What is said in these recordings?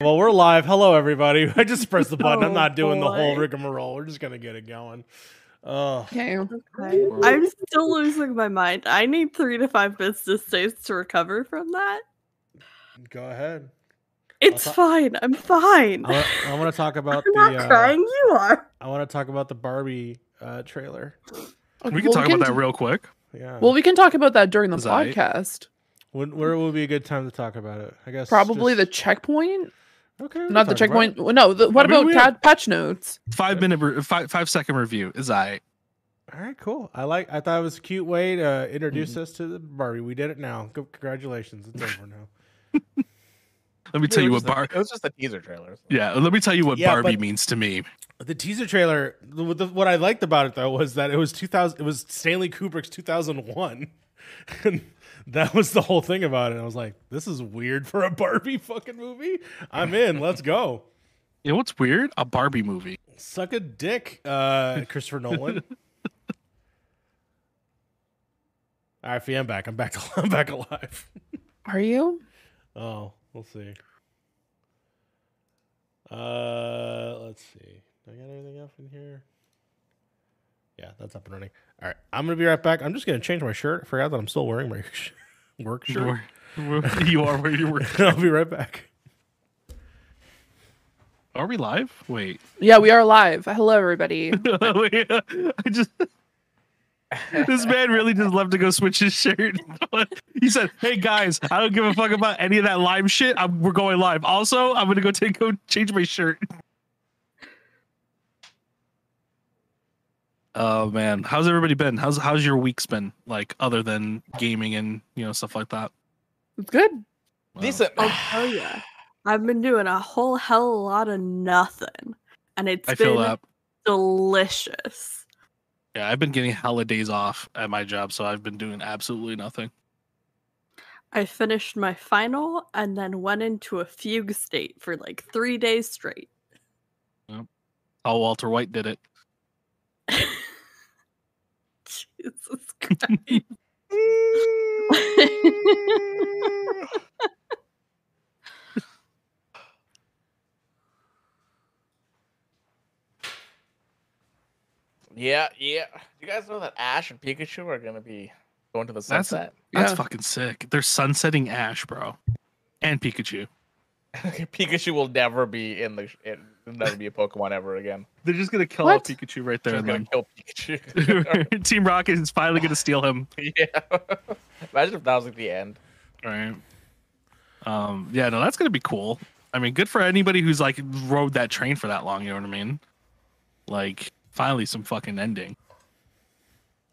Well, we're live. Hello, everybody. I just pressed the button. I'm Oh, not doing the whole boy. rigmarole. We're just gonna get it going. Oh, Okay. Okay. I'm still losing my mind. I need three to five business days to recover from that. go ahead. It's thought- fine. I'm fine. I want, I want to talk about I'm the. not Uh, crying. You are. I want to talk about the Barbie uh, trailer. We can Well, talk about that real quick. Yeah. Well, we can talk about that during the Zai. podcast. when, where will be a good time to talk about it? I guess Probably the checkpoint, okay. not the talk about checkpoint. No, the, what I mean, about we cat patch notes? Five minute, re- five five second review is I. All right, cool. I like. I thought it was a cute way to introduce Mm-hmm. us to the Barbie. We did it now. Go, congratulations. It's over now. Let me tell you what was, Bar. it was just a teaser trailer. so- Yeah, let me tell you what Yeah, Barbie means to me. The teaser trailer. The, the, what I liked about it though was that it was 2000. It was Stanley Kubrick's 2001. And that was the whole thing about it. I was like, this is weird for a Barbie fucking movie. I'm in. Let's go. You know what's weird? A Barbie movie. Suck a dick, uh, Christopher Nolan. All right, Fee, I'm back. I'm back. I'm back alive. Are you? Oh, we'll see. Uh, let's see. Do I got anything else in here? Yeah, that's up and running. All right, I'm gonna be right back. I'm just gonna change my shirt. I forgot that I'm still wearing my sh- work shirt. You're- you are where you were. I'll be right back. Are we live? Wait. Yeah, we are live. Hello, everybody. I just. this man really just left to go switch his shirt. he said, "Hey guys, I don't give a fuck about any of that live shit. I'm, we're going live. Also, I'm gonna go take go change my shirt." Oh man, how's everybody been? How's how's your week's been? Like other than gaming and you know stuff like that. It's good. Wow. Decent. I'll tell you. I've been doing a whole hell of a lot of nothing, and it's I been feel that. delicious. Yeah, I've been getting hella days off at my job, so I've been doing absolutely nothing. I finished my final and then went into a fugue state for like three days straight. How Walter White did it. Jesus Christ. Yeah, yeah. Do you guys know that Ash and Pikachu are gonna be going to the That's- sunset? That's Yeah. fucking sick. They're sunsetting Ash, bro, and Pikachu. Pikachu will never be in the. It will never be a Pokemon ever again. They're just gonna kill What? off Pikachu right there. They're gonna then. kill Pikachu. Team Rocket is finally gonna steal him. yeah. Imagine if that was like the end. Right. Um. Yeah. No, that's gonna be cool. I mean, good for anybody who's like rode that train for that long. You know what I mean? Like, finally, some fucking ending.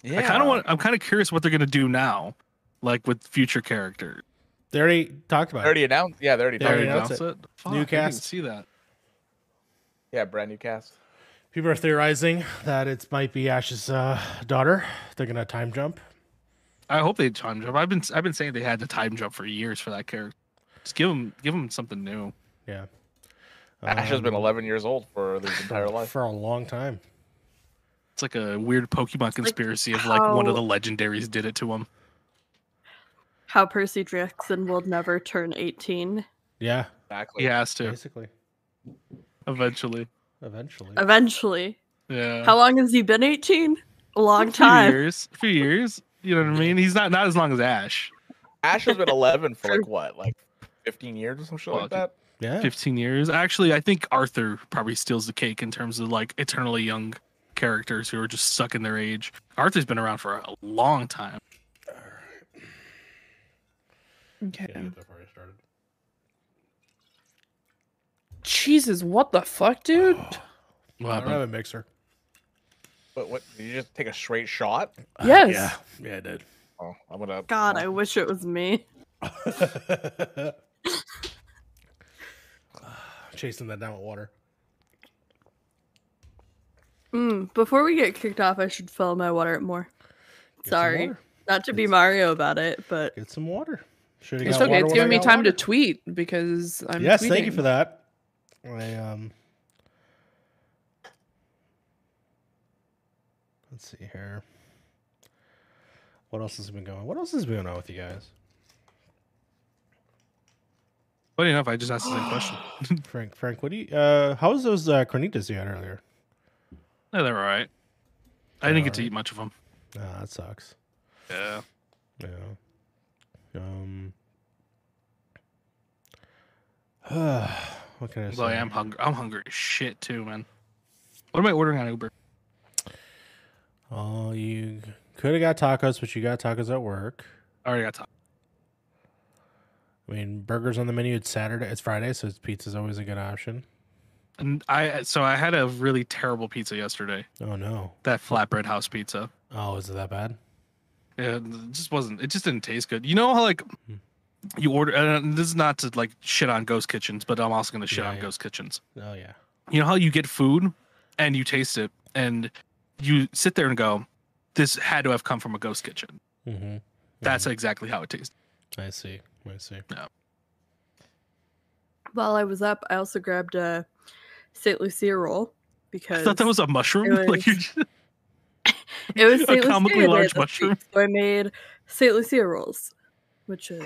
Yeah. I kind of want. I'm kind of curious what they're gonna do now, like with future characters. They already talked about They already announced. Yeah, they already They talked already about announced it. it. Fuck, New I didn't cast. see that. Yeah, brand new cast. People are theorizing that it might be Ash's uh, daughter. They're gonna time jump. I hope they time jump. I've been I've been saying they had to time jump for years for that character. Just give them give them something new. Yeah. Ash has been Um, 11 years old for his entire life. for a long time. It's like a weird Pokemon conspiracy of like one of the legendaries did it to him. How Percy Jackson will never turn 18. Yeah, Exactly. He has to basically. eventually. Eventually. Eventually. Yeah. How long has he been 18? A long a time. years. A few years. You know what I mean? He's not not as long as Ash. Ash has been 11 for like what, like 15 years or some shit like that. Yeah. 15 years. Actually, I think Arthur probably steals the cake in terms of like eternally young characters who are just stuck in their age. Arthur's been around for a long time. Okay. Yeah, that's already started. Jesus, what the fuck, dude? What I don't have a mixer. But what? Did you just take a straight shot? Yes. Yeah. Yeah, I did. Oh, I'm gonna. God, I wish it was me. Chasing that down with water. Mm, before we get kicked off, I should fill my water up more. Get some Sorry. water. Not to be Mario about it, but Get some water. Should It's okay. It's giving me time to tweet because I'm yes, tweeting. thank you for that. I um. Let's see here. What else has been going? What else has been going on with you guys? Funny enough, I just asked the same question. Frank, Frank, what do you? Uh, how was those uh, carnitas you had earlier? Yeah, they're all right. I didn't get to eat much of them. Ah, that sucks. Yeah. Yeah. Um. what can I say? Well, I am hungry. I'm hungry as shit too, man. What am I ordering on Uber? Oh, you could have got tacos, but you got tacos at work. I already got tacos. I mean, burgers on the menu. It's Saturday. It's Friday, so pizza's always a good option. And I so I had a really terrible pizza yesterday. Oh no. That flatbread house pizza. Oh, is it that bad? Yeah, it just wasn't. It just didn't taste good. You know how like Hmm. you order. And this is not to like shit on ghost kitchens, but I'm also gonna shit Yeah, on yeah. ghost kitchens. Oh yeah. You know how you get food and you taste it and you sit there and go, "This had to have come from a ghost kitchen." Mm-hmm. That's exactly how it tastes. I see. I see. Yeah. While I was up, I also grabbed a St. Lucia roll because I thought that was a mushroom. it like you just, it was a St. comically Lucia Day large this mushroom. so I made St. Lucia rolls, which is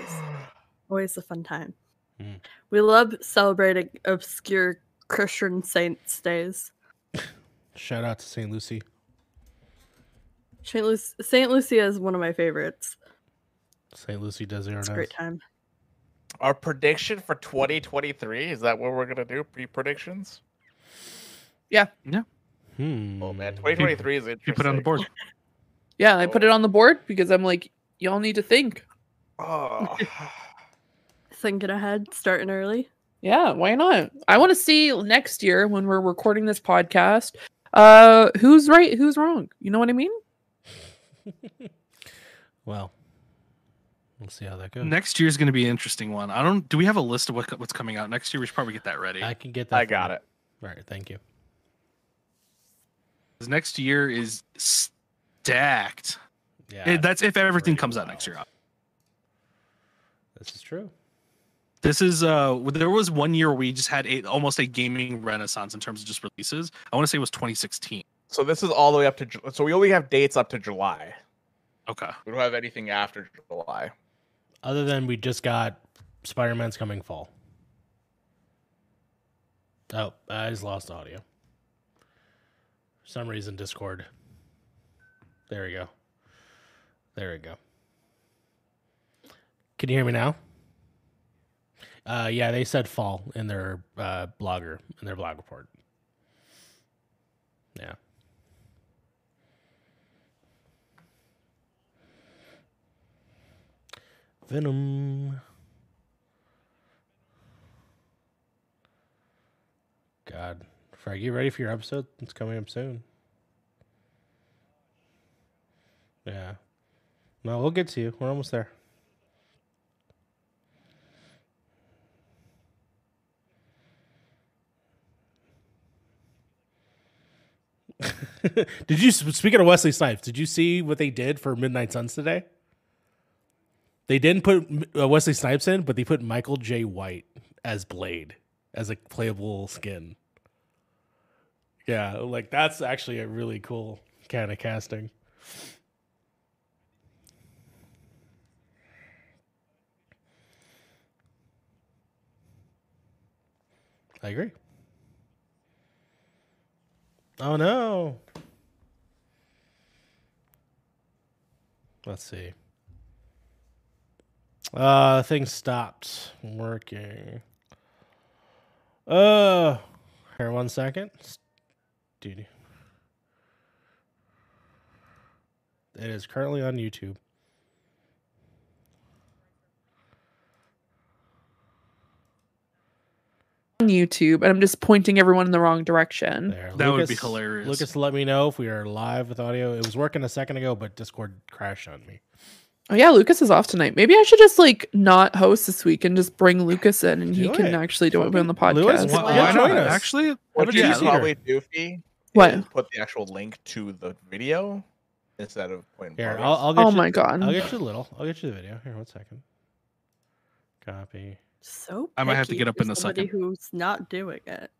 always a fun time. Mm. We love celebrating obscure Christian saints' days. Shout out to St. Lucie. St. Luc- St. Lucia is one of my favorites. St. Lucie does It's a great time. Our prediction for 2023 is that what we're gonna do? Pre predictions? Hmm. Oh man, 2023 is interesting. you put it on the board. Yeah, I put it on the board because I'm like, y'all need to think. Oh. Thinking ahead, starting early. Yeah, why not? I want to see next year when we're recording this podcast, uh, who's right, who's wrong. You know what I mean? Well, we'll see how that goes. Next year's going to be an interesting one. I don't. Do we have a list of what, what's coming out next year? We should probably get that ready. I can get that. I got you. it. All right. Thank you. 'Cause next year is stacked. Yeah. Eh, that's if everything pretty comes out next year. this is true. This is uh there was one year we just had a almost a gaming renaissance in terms of just releases. I want to say it was 2016. So this is all the way up to. So we only have dates up to July. Okay. We don't have anything after July. Other than we just got Spider Man's coming fall. Oh, I just lost audio. Some reason, Discord. There we go. There we go. Can you hear me now? Uh, yeah, they said fall in their uh, blogger in their blog report. Yeah. Venom. God, Frank, you ready for your episode? It's coming up soon. Yeah. No, we'll get to you. We're almost there. did you speaking of Wesley Snipes? Did you see what they did for Midnight Suns today? They didn't put uh, Wesley Snipes in, but they put Michael Jai White as Blade as a playable skin. Yeah, like that's actually a really cool kind of casting. I agree. Oh no. Let's see. Uh things stopped working. Uh here one second. Dude. It is currently on YouTube. On YouTube, and I'm just pointing everyone in the wrong direction. There. That would be hilarious. Lucas, let me know if we are live with audio. It was working a second ago, but Discord crashed on me. Oh yeah, Lucas is off tonight. Maybe I should just like not host this week and just bring Lucas in, and he Do can actually do it on the Fucking Lewis, podcast. why- Why, join not? us. Actually, What Have you a should cheese eater. probably do, Fee, What? is Put the actual link to the video instead of putting. Here. I'll, I'll get Oh you. my god. I'll get you a little. I'll get you the video. Here, one second. Copy. So I might have to get up in a somebody second. Who's not doing it?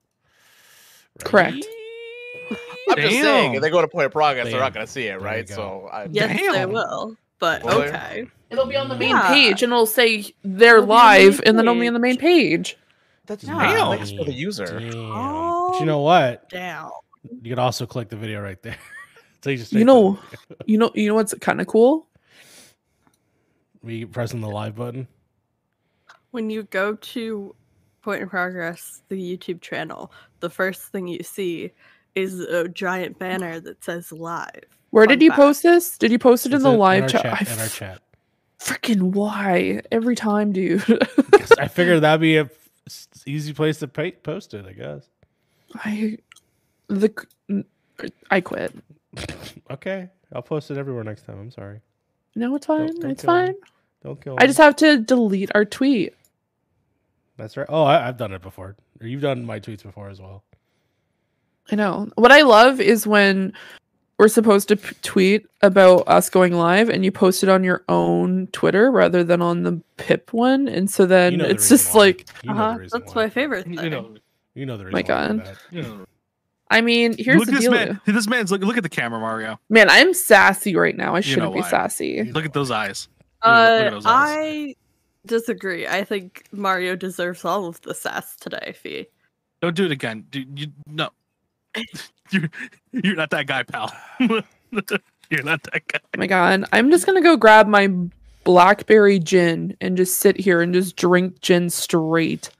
Correct. I'm just saying, Damn. if they go to point of progress, they're not going to see it, right? So I, Yes, they will. but Will they? okay. It'll be on the main Yeah. page and it'll say they're It'll be on the live and then it'll be on the main page. That's Yeah. nice for the user. Damn. Oh. But you know what? Down. You could also click the video right there. so you just You know, you know, you know what's kind of cool? we pressing the live button. When you go to Point in Progress, the YouTube channel, the first thing you see is a giant banner that says live. Where did you fact. post this? Did you post it in It's the in- live our chat? chat. I In our chat. Freaking why? Every time, dude. I figured that'd be a f- s- easy place to pa- post it. I guess. I the c- I quit. Okay, I'll post it everywhere next time. I'm sorry. No, it's fine. don't it's kill me. fine. Don't kill. I me. just have to delete our tweet. That's right. Oh, I, I've done it before. Or you've done my tweets before as well. I know. What I love is when we're supposed to p- tweet about us going live and you post it on your own Twitter rather than on the PIP one. And so then You know the it's reason just why. like, You know Uh-huh. reason That's why. my favorite thing. You know, You know the reason. My why I did God. that. you know. I mean, here's look the at this deal. man. This man's look. Look at the camera, Mario. Man, I'm sassy right now. I shouldn't know be why. sassy. Look at those eyes. Look look at Uh, those eyes. I disagree. I think Mario deserves all of the sass today, Fee. Don't do it again. Do you no. you're you're not that guy, pal. you're not that guy. Oh my god. I'm just gonna go grab my blackberry gin and just sit here and just drink gin straight.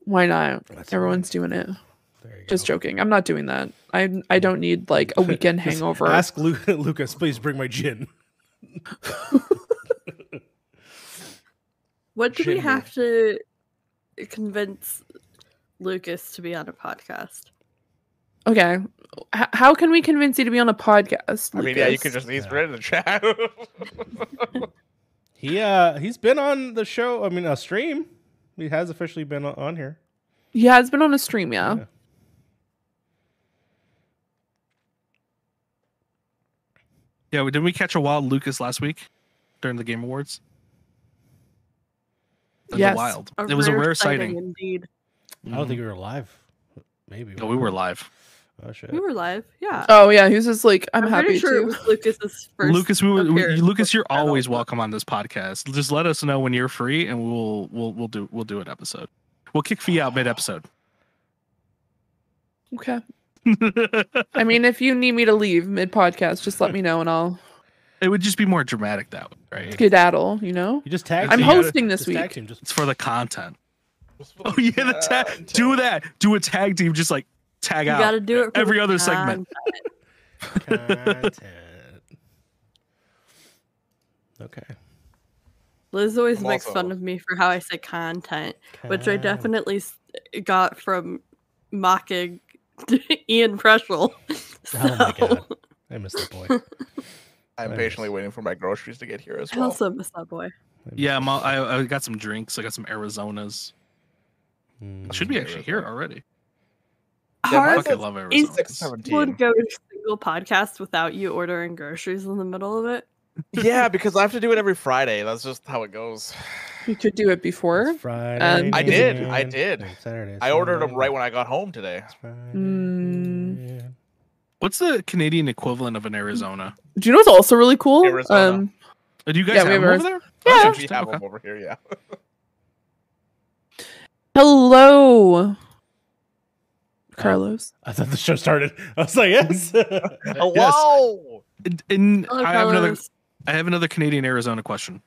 Why not? That's Everyone's doing it. Right. There you Just go. joking. I'm not doing that. I I don't need like a weekend Just hangover. Ask Lu- Lucas, please bring my gin. What do we Jimmy. have to convince Lucas to be on a podcast? Okay. H- how can we convince you to be on a podcast? I mean, yeah, you can just he's Yeah. right in the chat. He uh he's been on the show. I mean, a stream. He has officially been on- on here. He has been on a stream, yeah. Yeah. Yeah, didn't we catch a wild Lucas last week during the Game Awards? That was Yes. wild. it was a rare sighting. indeed. I don't think we were live. Maybe. No, we were live. Oh shit. We were live, yeah. Oh yeah, he was just like, I'm, happy pretty sure to. it was Lucas's first. Lucas, we, were, we Lucas, you're always welcome on this podcast. Just let us know when you're free, and we'll we'll we'll do we'll do an episode. We'll kick Fee out mid episode. Okay. I mean, if you need me to leave mid podcast, just let me know and I'll it would just be more dramatic that way, right? skedaddle. You know. You just tag. I'm team. hosting this Just tag week. team, Just It's for the content. Oh yeah, the tag. Do that. Do a tag team. Just like tag You out. gotta do it for every the other segment. content. content. okay. Liz always I'm makes fun of me for how I say content, which I definitely got from mocking Ian Preschel. Oh my god. I miss that boy. I'm Nice. patiently waiting for my groceries to get here as I well. also miss that boy. Yeah, I'm all. I, I got some drinks. I got some Arizonas. Mm. Should be actually here already. Yeah, Hard mine's Fucking love is Arizonas. would seventeen. go to a single podcast without you ordering groceries in the middle of it. Yeah, because I have to do it every Friday. That's just how it goes. You could do it before. It's Friday. Um, I did, I did. and Saturday, I ordered them right when I got home today. Mm. What's the Canadian equivalent of an Arizona? Do you know what's also really cool? Arizona. Um, Uh, Do you guys Yeah, have have them over there? Yeah. Oh, we interesting. have Okay. them over here. Yeah. hello, Carlos. I thought the show started. I was like, yes. Hello. And, and Hello, I have another. Carlos. I have another Canadian Arizona question.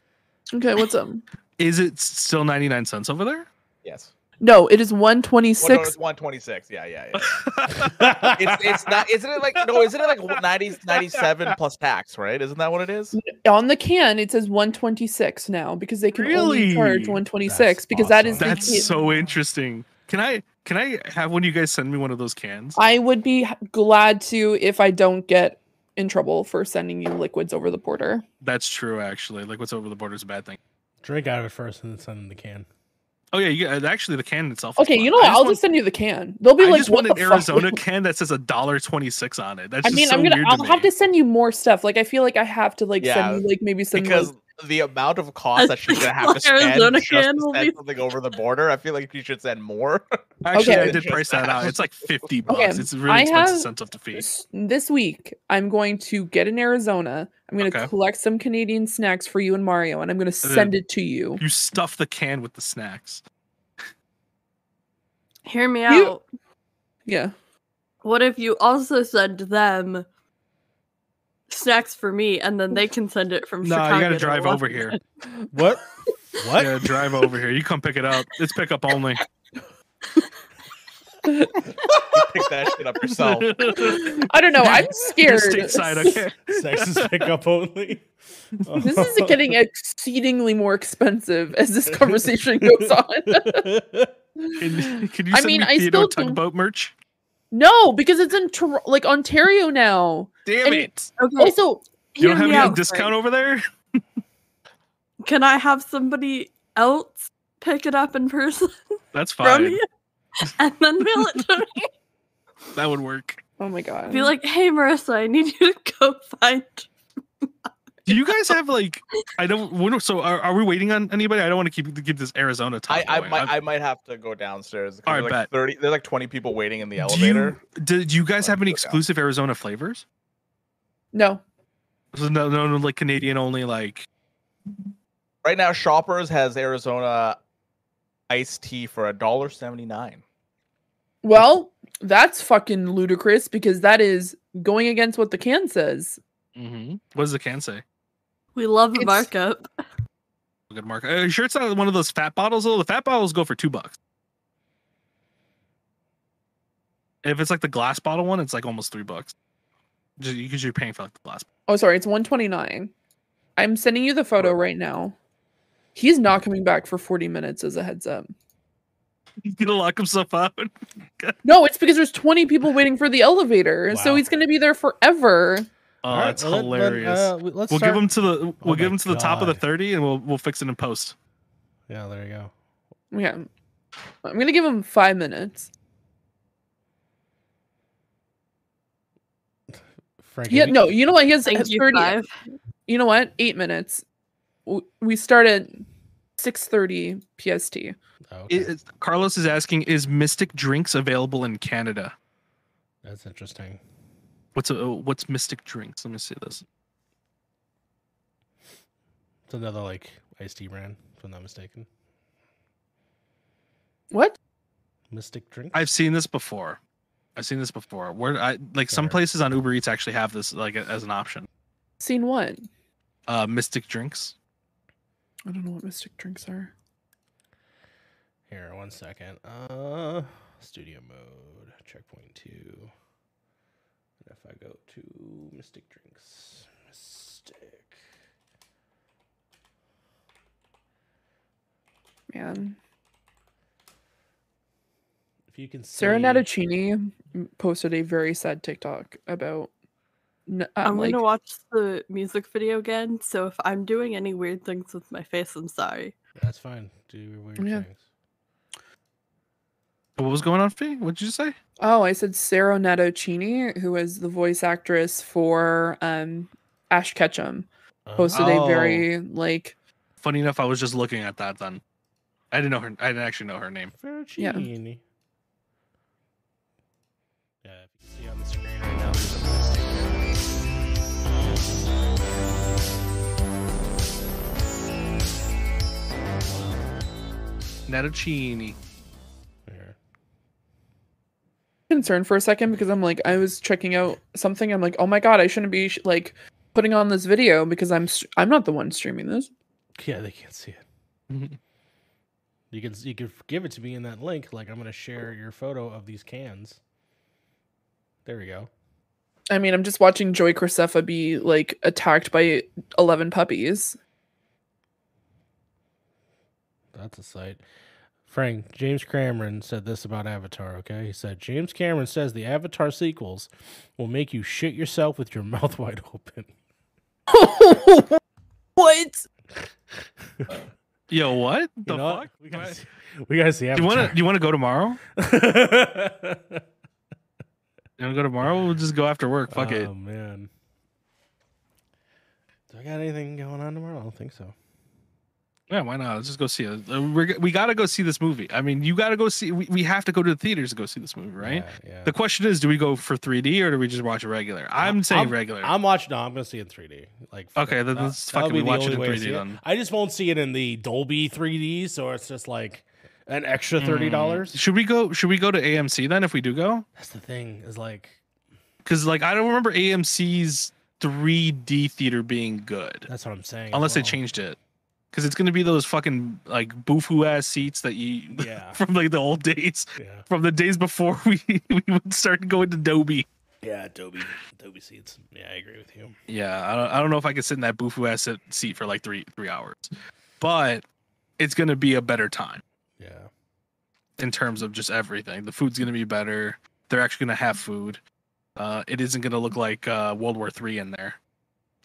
Okay, what's up? Is it still ninety nine cents over there? Yes. No, it is one twenty Well, no, six. it's 126. Yeah, yeah, yeah. it's it's not. Isn't it like no? Isn't it like 90, 97 plus tax? Right? Isn't that what it is? on the can it says 126 now because they can only charge 126 That's because that is awesome. the That's key- so interesting. Can I can I have one of you guys send me one of those cans? i would be h- glad to if i don't get in trouble for sending you liquids over the border That's true, actually. Like, what's over the border is a bad thing. Drink out of it first and then send in the can. Oh yeah, you, uh, actually the can itself. is okay fine. you know I what i'll want- just send you the can they'll be I like just what want the an fuck? Arizona can that says a dollar twenty six on it. That's i just mean so i'm gonna weird i'll to have to send you more stuff like i feel like i have to like Yeah, send you like maybe some Because like, the amount of cost that she's gonna have to spend Arizona just to send be- something over the border. I feel like she should send more. Actually, Okay. I did price that out. It's like fifty bucks. Okay, It's really I expensive have- sent up to feed. S- This week, I'm going to get in Arizona. I'm going to Okay. collect some Canadian snacks for you and Mario, and I'm going to send it to you. You stuff the can with the snacks. Hear me You- out. Yeah. What if you also send them snacks for me, and then they can send it from No, Chicago? you got to to drive over here. Washington? What? What? Yeah, drive over here. You come pick it up. It's pickup only. You pick that shit up yourself. I don't know. I'm scared. stateside, okay? Sex is pickup only. This is getting exceedingly more expensive as this conversation goes on. Can, can you I mean, me I still don't- tugboat merch? no, because it's in Tor- like Ontario now. Damn And- it! Okay, Also, You don't have any out, discount Frank. over there? Can I have somebody else pick it up in person That's from fine. you, and then mail it to me? That would work. oh my god. Be like, hey, Marissa, I need you to go find. Do you guys have like? I don't. when- So are, are we waiting on anybody? I don't want to keep keep this Arizona I. I might I've- I might have to go downstairs. Alright, there's bet. like thirty. There's like twenty people waiting in the do elevator. you, do, do you guys have any Look out. exclusive Arizona flavors? No. So no, no, no, like Canadian only. Like Right now, Shoppers has Arizona iced tea for a dollar seventy nine. Well, that's fucking ludicrous because that is going against what the can says. Mm-hmm. what does the can say? We love the It's- markup. Good mark. Are you sure it's not one of those fat bottles? Though the fat bottles go for two bucks. If it's like the glass bottle one, it's like almost three bucks. Just because you're paying for like the last. Oh, sorry, it's 129. I'm sending you the photo right now. He's not coming back for 40 minutes as a heads up. He's gonna lock himself out. No, it's because there's 20 people waiting for the elevator. So he's going to be there forever. Oh, All right, that's well, then- then, hilarious. uh, we- let's we'll start- give him to the we'll Oh give my him to the top of the thirty, and we'll we'll fix it in post. Yeah, there you go. Yeah. I'm going to give him 5 minutes. Frank, Yeah, no, you know what? He has Thank has you, 30 five. You know what? 8 minutes. We start at 6:30 PST. Oh, okay. Is- Carlos is asking, is Mystic Drinks available in Canada? That's interesting. What's a uh, what's Mystic Drinks? Let me see this. It's another like iced tea brand, if I'm not mistaken. What? Mystic drink. I've seen this before. I've seen this before. Where I like some places on Uber Eats actually have this like as an option. Seen what? Uh, Mystic Drinks. I don't know what mystic drinks are. Here, one second. Uh, studio mode, checkpoint two. And if I go to Mystic Drinks, Mystic. Man. If you can see, Sarah Natochenny posted a very sad TikTok about. n- I'm um, like, gonna watch the music video again. So if I'm doing any weird things with my face, I'm sorry. that's fine. Do your weird Yeah. things. What was going on, Fee? What did you say? Oh, I said Sarah Natochenny, who is the voice actress for um, Ash Ketchum, posted a Oh, very like Funny enough, I was just looking at that then. I didn't know her. I didn't actually know her name. Yeah. Vercini. Yeah, Natochenny. Here. concerned for a second because I'm like I was checking out something. I'm like, oh my god, I shouldn't be sh- like putting on this video because I'm st- I'm not the one streaming this. Yeah, they can't see it. You can you can give it to me in that link. Like I'm gonna share your photo of these cans. There we go. I mean, I'm just watching Joy Corsefa be like attacked by 11 puppies. That's a sight. Frank, James Cameron said this about Avatar, okay? He said, James Cameron says the Avatar sequels will make you shit yourself with your mouth wide open. what? Yo, what You the know what? fuck? We gotta, see, we gotta see Do you want Avatar. to? You want to go tomorrow? You want to go tomorrow? We'll just go after work. Fuck oh, it. Oh, man. Do I got anything going on tomorrow? I don't think so. Yeah, why not? Let's just go see it. Uh, We're, we got to go see this movie. I mean, you got to go see. We, we have to go to the theaters to go see this movie, right? Yeah. yeah. The question is, do we go for 3D or do we just watch it regular? I'm saying I'm- regular. I'm watching. No, I'm gonna see it in 3D. Like Okay, then let's fucking be watch it in 3D it. then. I just won't see it in the Dolby 3D, so it's just like an extra thirty dollars. Mm. Should we go? Should we go to AMC then if we do go? That's the thing. Is like Because like I don't remember AMC's 3D theater being good that's what I'm saying. unless they changed it. Because it's gonna be those fucking like boofoo ass seats that you Yeah. from like the old days, Yeah. from the days before we we would start going to Dolby. Yeah. Adobe. Adobe seats. Yeah, I agree with you. Yeah, I don't, I don't know if I could sit in that boofoo ass seat for like three three hours, but it's gonna be a better time Yeah. in terms of just everything. The food's gonna be better. They're actually gonna have food. Uh, it isn't gonna look like uh, World War Three in there,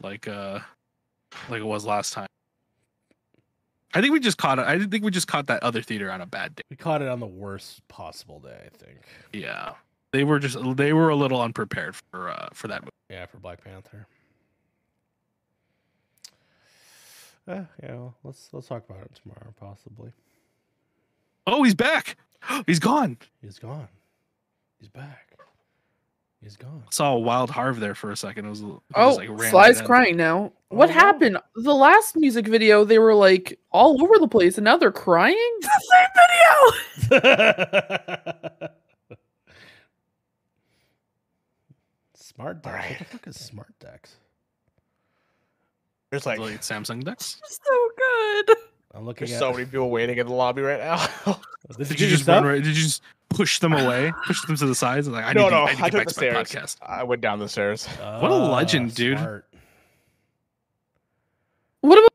like uh, like it was last time. I think we just caught it. I think we just caught that other theater on a bad day. We caught it on the worst possible day. I think. Yeah, they were just they were a little unprepared for uh, for that movie. Yeah, for Black Panther. Uh, yeah, well, let's let's talk about it tomorrow, possibly. Oh, he's back. He's gone. He's gone. He's back. He's gone. Saw a wild Harv there for a second. It was, a little- it Oh, was like ran Sly's right crying now. What no. happened? The last music video, they were like all over the place, and now they're crying. The same video. smart Dex. What the fuck is Smart Dex? There's like like Samsung decks. so good. I'm looking there's at. so many people waiting in the lobby right now. Did, Did you you just run? Right, did you just push them away? Push them to the sides? Like I no, need to, no, I need to I get took the to stairs. podcast. I went down the stairs. stuff? What a Ah, legend, dude. smart. What about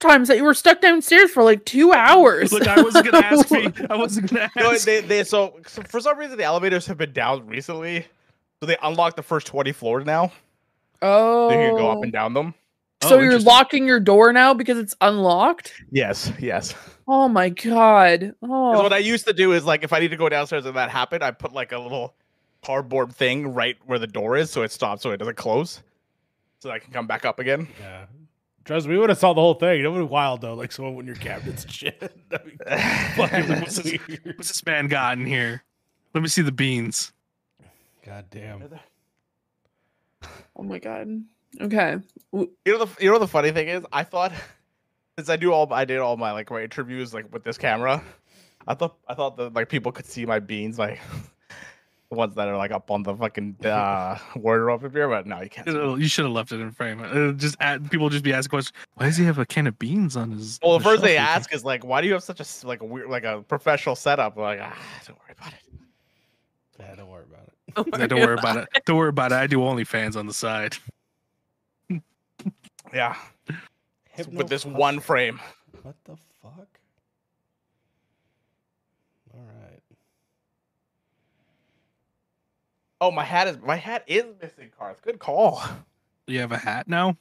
times that you were stuck downstairs for like two hours? Look, I wasn't gonna ask me. I wasn't gonna No, ask. they, they so, so for some reason the elevators have been down recently, so they unlocked the first twenty floors now. oh, So you can go up and down them. Oh, so Oh, you're locking your door now because it's unlocked. Yes, yes. Oh my god. Oh, what I used to do is like if I need to go downstairs and that happened, I put like a little cardboard thing right where the door is, so it stops, so it doesn't close, so I can come back up again. Yeah. Trust me, we would have saw the whole thing. It would be wild though, like someone in your cabinets and shit. That'd be fucking What's this- What's this man got in here? Let me see the beans. God damn. oh my god. Okay. You know the you know the funny thing is, I thought since I do all I did all my like my interviews like with this camera, I thought I thought that like people could see my beans like the ones that are like up on the fucking uh wardrobe up here, but no, you can't. see them. You should have left it in frame. Uh, just add, people just be asking questions. Why does he have a can of beans on his? Well, the first they here?" ask is like, why do you have such a like a weird like a professional setup? I'm like, ah, don't worry about it. Yeah, don't worry about it. Yeah, don't worry about it. Don't worry about it. I do OnlyFans on the side. Yeah, Hypno with this puff- one frame. What the fuck? All right. Oh, my hat is my hat is missing cards. Good call. You have a hat now.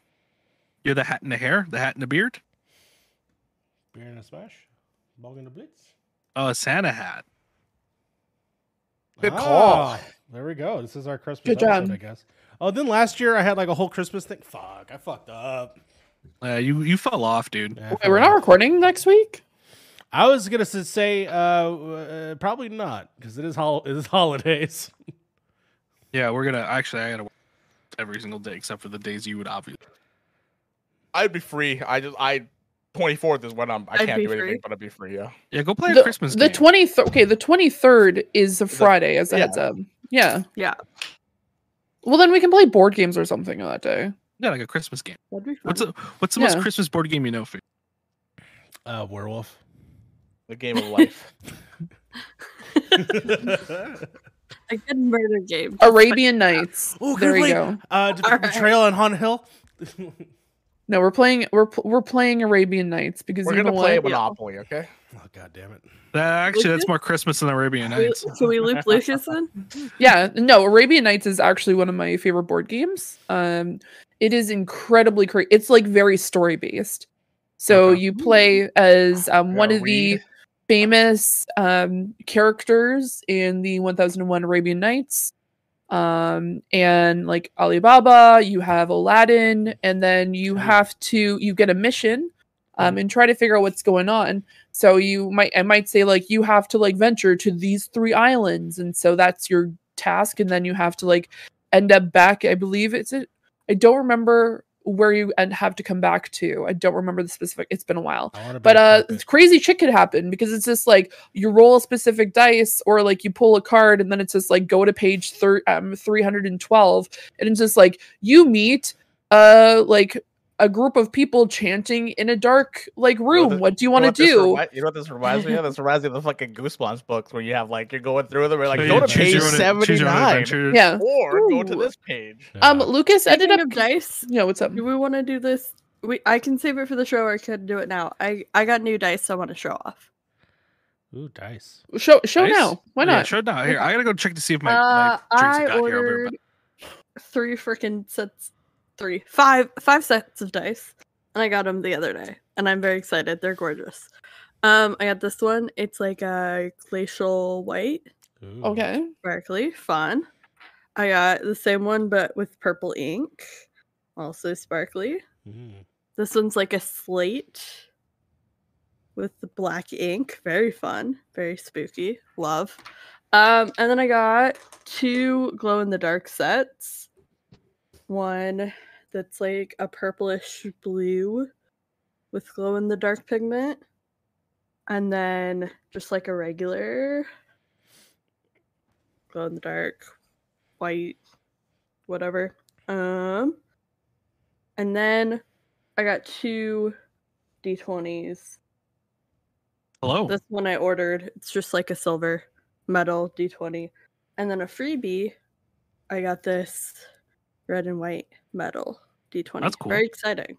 You're the hat and the hair, the hat and the beard. Beard and a smash. Bog and a blitz. Oh, a Santa hat. Good call. Ah, There we go. This is our Christmas Good episode, job. I guess. Oh, then last year I had like a whole Christmas thing. Fuck, I fucked up. Uh, you you fell off, dude. Yeah, Wait, we're not recording next week. I was gonna say uh, uh probably not because it is hol- it is holidays. Yeah, we're gonna actually. I gotta work every single day except for the days you would obviously. I'd be free. I just I 24th is when I'm I I'd can't be do anything, free. but I'd be free. Yeah. Yeah, go play a The, Christmas the game. twenty third. Okay, the twenty third is a Friday. As a yeah. heads up. Yeah. Yeah, Well, then we can play board games or something on that day. yeah, like a Christmas game. that'd be fun. What's a, what's the Yeah. most Christmas board game you know? For Uh, werewolf. The game of life. a good murder game? Arabian Nights. Oh, there good you go. Uh, d- All right. Betrayal on Haunted Hill. No, we're playing. We're we're playing Arabian Nights because We're you know gonna play what? Monopoly, okay? Oh god damn it! that actually, that's more Christmas than Arabian Nights. can we loop Lucius in? Yeah, no, Arabian Nights is actually one of my favorite board games. Um, it is incredibly crazy. It's like very story based. So Okay. you play as um, one Gotta of the famous um, characters in the 1001 Arabian Nights. um and like alibaba you have aladdin and then you have to you get a mission um and try to figure out what's going on so you might i might say like you have to like venture to these three islands and so that's your task and then you have to like end up back i believe it's it i don't remember where you and have to come back to. I don't remember the specific it's been a while. I wanna be but a uh crazy shit could happen because it's just like you roll a specific dice or like you pull a card and then it's just like go to page thir- um, 312 and it's just like you meet uh like a group of people chanting in a dark like room the- what do you You want to what this do remi- you know what this reminds me of? This reminds me of the fucking Goosebumps books where you have like you're going through them. We're like, So go to page your own- choose seventy your own nine, adventure. yeah or go to this page. um Yeah. lucas ended Speaking up of dice. yeah what's up Do we want to do this? We I can save it for the show, or I can do it now. I I got new dice. so I want to show off. Ooh, dice. show show Nice. now why Yeah, not sure now. Here, I gotta go check to see if my, uh, my drinks I got here. I'll be right ordered back. three freaking sets, three, five, five sets of dice, and I got them the other day, and I'm very excited. They're gorgeous. Um, I got this one. It's like a glacial white, Ooh. okay sparkly, fun. I got the same one but with purple ink, also sparkly. Mm. This one's like a slate with the black ink. Very fun, very spooky. Love. Um, and then I got two glow in the dark sets. One that's like a purplish blue with glow in the dark pigment. And then just like a regular glow in the dark white whatever. Um and then I got two D20s. Hello. This one I ordered. It's just like a silver metal D20. And then a freebie, I got this red and white metal D20. That's cool. Very exciting.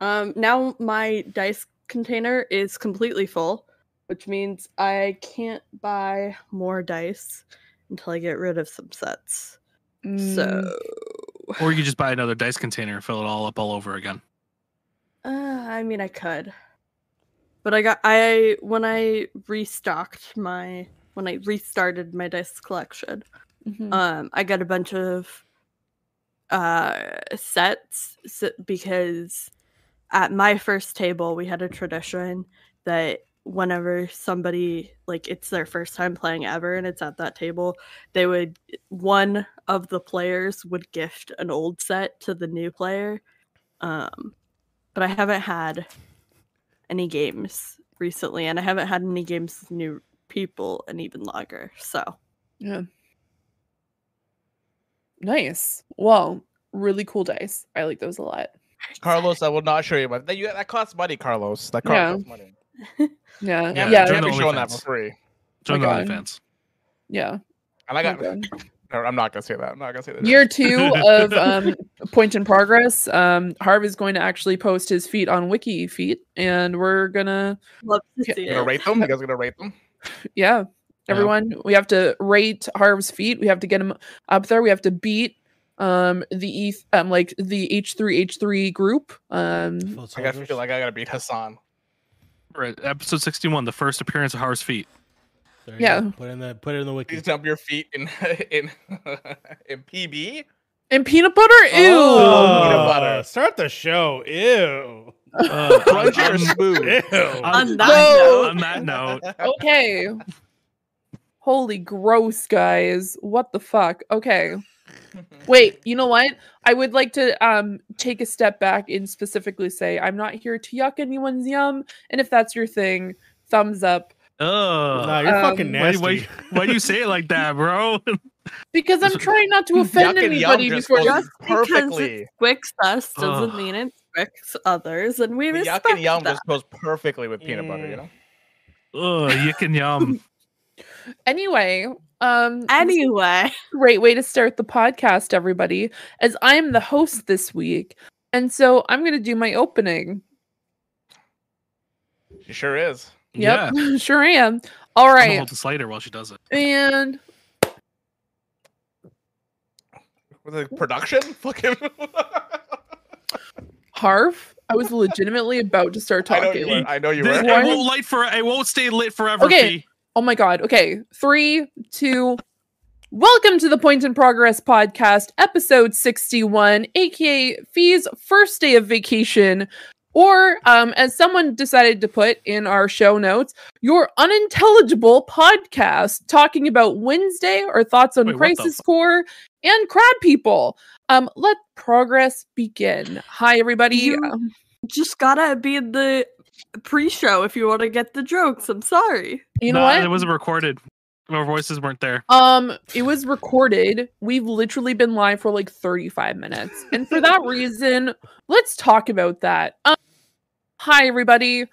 Um now my dice container is completely full, which means I can't buy more dice until I get rid of some sets. Mm, So Or you could just buy another dice container and fill it all up all over again. Uh, I mean, I could, but I got I when I restocked my when I restarted my dice collection. mhm. Um, I got a bunch of uh sets because at my first table we had a tradition that whenever somebody like it's their first time playing ever and it's at that table they would one of the players would gift an old set to the new player um but i haven't had any games recently and i haven't had any games with new people and even longer so Yeah. Nice. Well, really cool dice. I like those a lot. Carlos, I will not show you, but that, you, that costs money, Carlos. That Yeah. costs money. Yeah. Yeah, Yeah. You Yeah. can't join the showing that for free. Join my the God. OnlyFans. And I Oh got. God. No, I'm not gonna say that. I'm not gonna say that. Year two of um, Point in Progress. Um, Harv is going to actually post his feet on Wiki Feet, and we're gonna, love to Yeah, see You gonna rate them? You guys gonna rate them? yeah, everyone, we have to rate Harv's feet. We have to get him up there. We have to beat um the E um like the H three H three group. Um, I gotta feel like I gotta beat Hasan. Right, episode 61, the first appearance of Harv's feet. There you Yeah. go. Put in the put it in the wiki. Please dump your feet in in in PB. and peanut butter. Ew. Oh, Peanut butter. Start the show. Ew. Uh, Crunchy or on- smooth? Ew. on that No. note on that note, Okay. Holy gross, guys. What the fuck? Okay. Wait, you know what? I would like to um take a step back and specifically say I'm not here to yuck anyone's yum, and if that's your thing, thumbs up. Oh, Nah, you're Um, fucking nasty. why, why do you say it like that, bro? Because I'm trying not to offend Yuck anybody just before goes this. because perfectly. Squicks us doesn't Ugh. mean it squicks others, and we The respect yuck and yum that. just goes perfectly with peanut butter. You Mm. know. Ugh, yuck and yum. Anyway, um Anyway, great way to start the podcast, everybody, as I'm the host this week. And so I'm gonna do my opening. She sure is. Yep, Yeah. sure am. All right. I'm hold the slider while she does it. And Was it production? Fucking. Harv, I was legitimately about to start I know talking. you. I know you This- were. it won't light for. It won't stay lit forever. Okay. Fee. Oh my god. Okay. Three, two. Welcome to the Point in Progress podcast, episode 61, aka Fee's first day of vacation, or um, as someone decided to put in our show notes, your unintelligible podcast talking about Wednesday, our thoughts on Wait, Crisis Core and Crab People. Um, let progress begin. Hi, everybody. You- Um, Just gotta be the pre-show if you want to get the jokes. I'm sorry. you know No, what? It wasn't recorded. Our voices weren't there. Um, it was recorded. We've literally been live for like 35 minutes. And for that reason, let's talk about that. Um, hi everybody.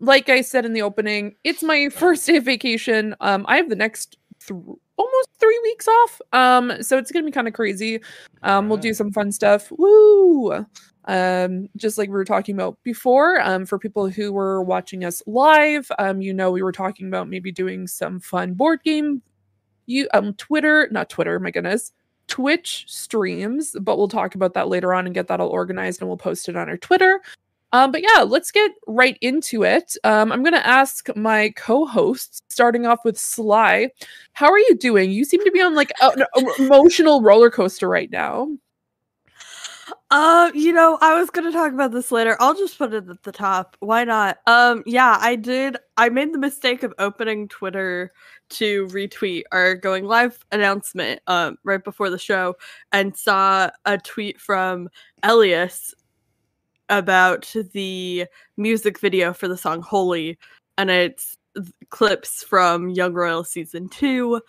Like I said in the opening, it's my first day of vacation. Um, I have the next th- almost 3 weeks off. Um, so it's going to be kind of crazy. Um, we'll do some fun stuff. Woo! Um, just like we were talking about before, um, for people who were watching us live, um, you know, we were talking about maybe doing some fun board game, you um, Twitter, not Twitter, my goodness, Twitch streams, but we'll talk about that later on and get that all organized and we'll post it on our Twitter. Um, but yeah, let's get right into it. Um, I'm gonna ask my co-hosts, starting off with Cly. How are you doing? You seem to be on like an emotional roller coaster right now. Uh, you know, I was gonna talk about this later. I'll just put it at the top. Why not? Um, yeah, I did. I made the mistake of opening Twitter to retweet our going live announcement um right before the show and saw a tweet from Elias about the music video for the song Holy and it's clips from Young Royal season 2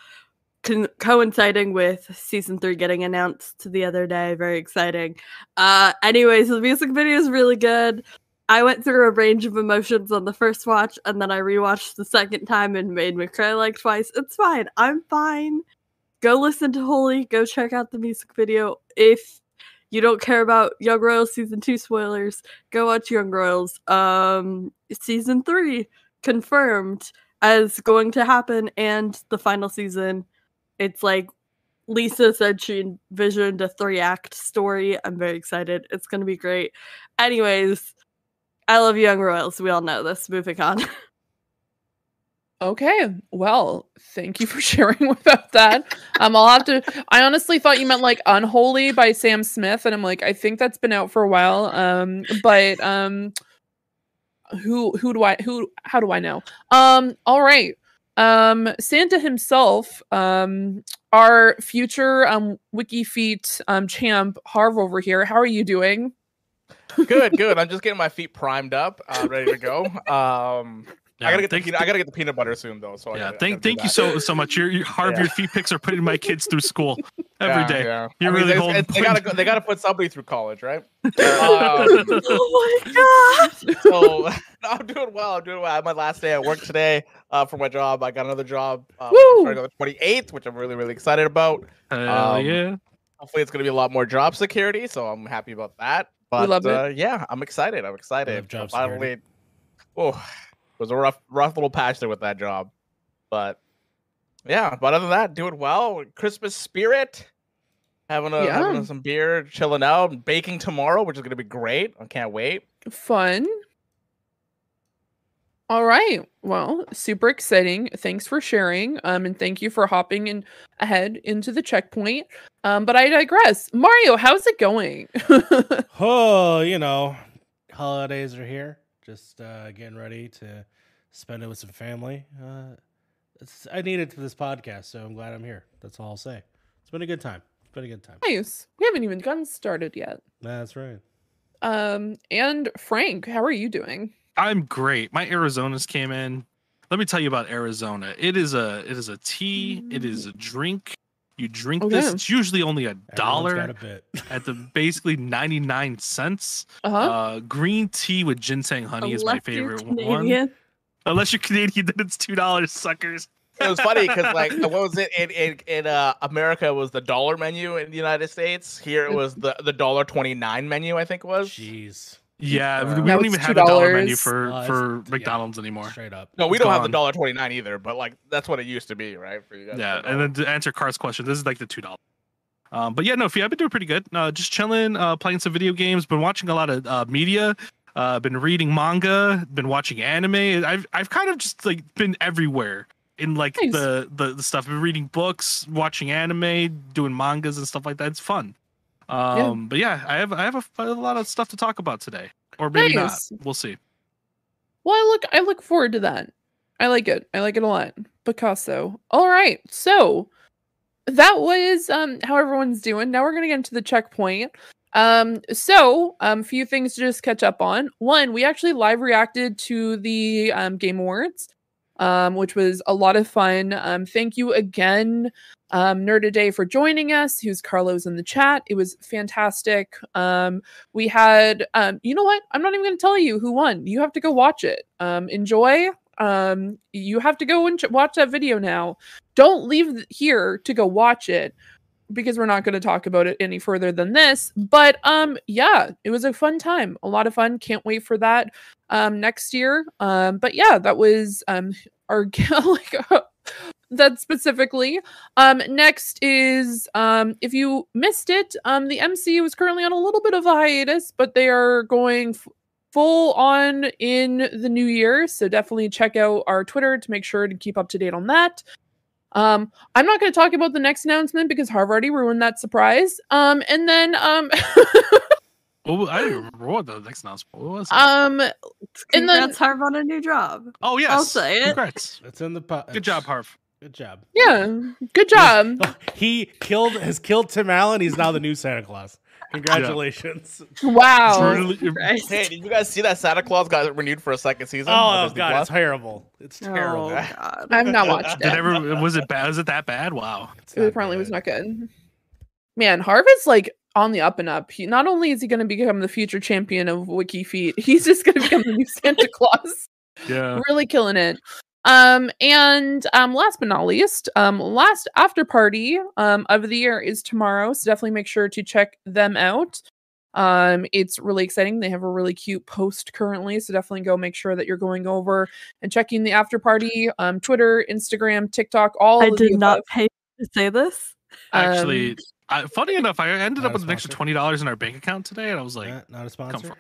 con- coinciding with season 3 getting announced the other day very exciting uh, anyways, the music video is really good. I went through a range of emotions on the first watch, and then I rewatched the second time and made me cry like twice. It's fine. I'm fine. Go listen to Holy. Go check out the music video. If you don't care about Young Royals season two spoilers, go watch Young Royals. Um, season three confirmed as going to happen, and the final season. It's like Lisa said she envisioned a three act story. I'm very excited. It's going to be great. Anyways, I love Young Royals. We all know this. Moving on. Okay, well, thank you for sharing about that. Um, I'll have to. I honestly thought you meant like "Unholy" by Sam Smith, and I'm like, I think that's been out for a while. Um, but um, who who do I who how do I know? Um, all right. Um, Santa himself, um, our future um wiki feet um champ Harv over here. How are you doing? Good, good. I'm just getting my feet primed up, uh, ready to go. Um, I gotta get the peanut, I gotta get the peanut butter soon though. So yeah, gotta, I thank gotta thank you so so much. Your, your Harv, Yeah. your feet picks are putting my kids through school every Yeah, day. Yeah. You're I mean, really there's- holding it's- they gotta go, they gotta put somebody through college, right? Um, oh my god. so no, I'm doing well. I'm doing well. I had my last day at work today uh, for my job. I got another job uh, Woo! starting on the 28th, which I'm really really excited about. Hell Um, yeah. Hopefully, it's gonna be a lot more job security, so I'm happy about that. But love it. uh, yeah, I'm excited. I'm excited. job So finally, oh, it was a rough rough little patch there with that job, but yeah. But other than that, doing well. Christmas spirit. Having, a, having Yeah. some beer, chilling out, baking tomorrow, which is gonna be great. I can't wait. Fun. All right. Well, super exciting. Thanks for sharing. Um, and thank you for hopping in ahead into the checkpoint. Um, but I digress. Mario, how's it going? Oh, you know, holidays are here. Just uh, getting ready to spend it with some family. Uh, it's, I need it for this podcast, so I'm glad I'm here. That's all I'll say. It's been a good time. It's been a good time. nice. We haven't even gotten started yet. That's right. Um, and Frank, how are you doing? I'm great. My Arizonas came in. Let me tell you about Arizona. It is a it is a tea. It is a drink. You drink this. Okay. It's usually only a dollar got a bit. at the basically 99 cents. Uh-huh. Uh, green tea with ginseng honey is my favorite one. Unless you're Canadian, then it's two dollars, suckers. It was funny because like what was it in in, in uh, America was the dollar menu in the United States. Here it was the the dollar twenty nine menu. I think it was. Jeez. Yeah, Uh, we don't even have a dollar menu for Uh, it's- for yeah, McDonald's anymore. Straight up. No, we It's don't have the gone. dollar twenty nine either. But like that's what it used to be, right? For you guys. Yeah, and then to answer Car's question, this is like the two dollars. Um, but yeah, no, Fee, I've been doing pretty good. Uh, just chilling, uh, playing some video games. Been watching a lot of uh, media. Uh, been reading manga. Been watching anime. I've I've kind of just like been everywhere in like Nice. the, the the stuff. I've been reading books, watching anime, doing mangas and stuff like that. It's fun. Um, but yeah, I have I have a, a lot of stuff to talk about today, or maybe Nice. not. We'll see. Well, I look I look forward to that. I like it. I like it a lot. Picasso. All right. So that was um how everyone's doing. Now we're gonna get into the checkpoint. Um, so um a few things to just catch up on. One, we actually live reacted to the um game awards, um, which was a lot of fun. Um, thank you again, um, Nerd a Day for joining us, who's Carlos in the chat. It was fantastic. Um, we had um you know what i'm not even going to tell you who won you have to go watch it um enjoy um you have to go and ch- watch that video now don't leave here to go watch it because we're not going to talk about it any further than this but um yeah it was a fun time a lot of fun can't wait for that um next year um but yeah that was um our like that specifically um, next is um, if you missed it, um, the MCU is currently on a little bit of a hiatus, but they are going f- full on in the new year. So definitely check out our Twitter to make sure to keep up to date on that. Um, I'm not going to talk about the next announcement because Harv already ruined that surprise. Um, and then um, Well, I don't remember what the next announcement was. it? um, and then Congrats, Harv, on a new job. oh yes, I'll say it. Congrats. It's in the po- Good job, Harv. Good job. yeah, good job. He killed has killed Tim Allen. He's now the new Santa Claus. Congratulations. Wow. Truly- Christ. Hey, did you guys see that Santa Claus got renewed for a second season? Oh, on Oh Disney god, Plus? it's terrible. It's oh, terrible. Oh, God. I've not watched Did it. ever was it bad? Was it that bad? Wow. It's It not apparently was good. not good. Man, Harvard's like on the up and up. He not only is he going to become the future champion of Wiki Feet, he's just going to become the new Santa Claus. Yeah. Really killing it. Um, and um, last but not least, um, last after party um of the year is tomorrow. So definitely make sure to check them out. Um, it's really exciting. They have a really cute post currently, so definitely go make sure that you're going over and checking the after party. Um, Twitter, Instagram, TikTok, all. I of did not above. pay to say this. Actually, Um, I, funny enough, I ended Not up a with an extra twenty dollars in our bank account today, and I was like, Not, not a sponsor.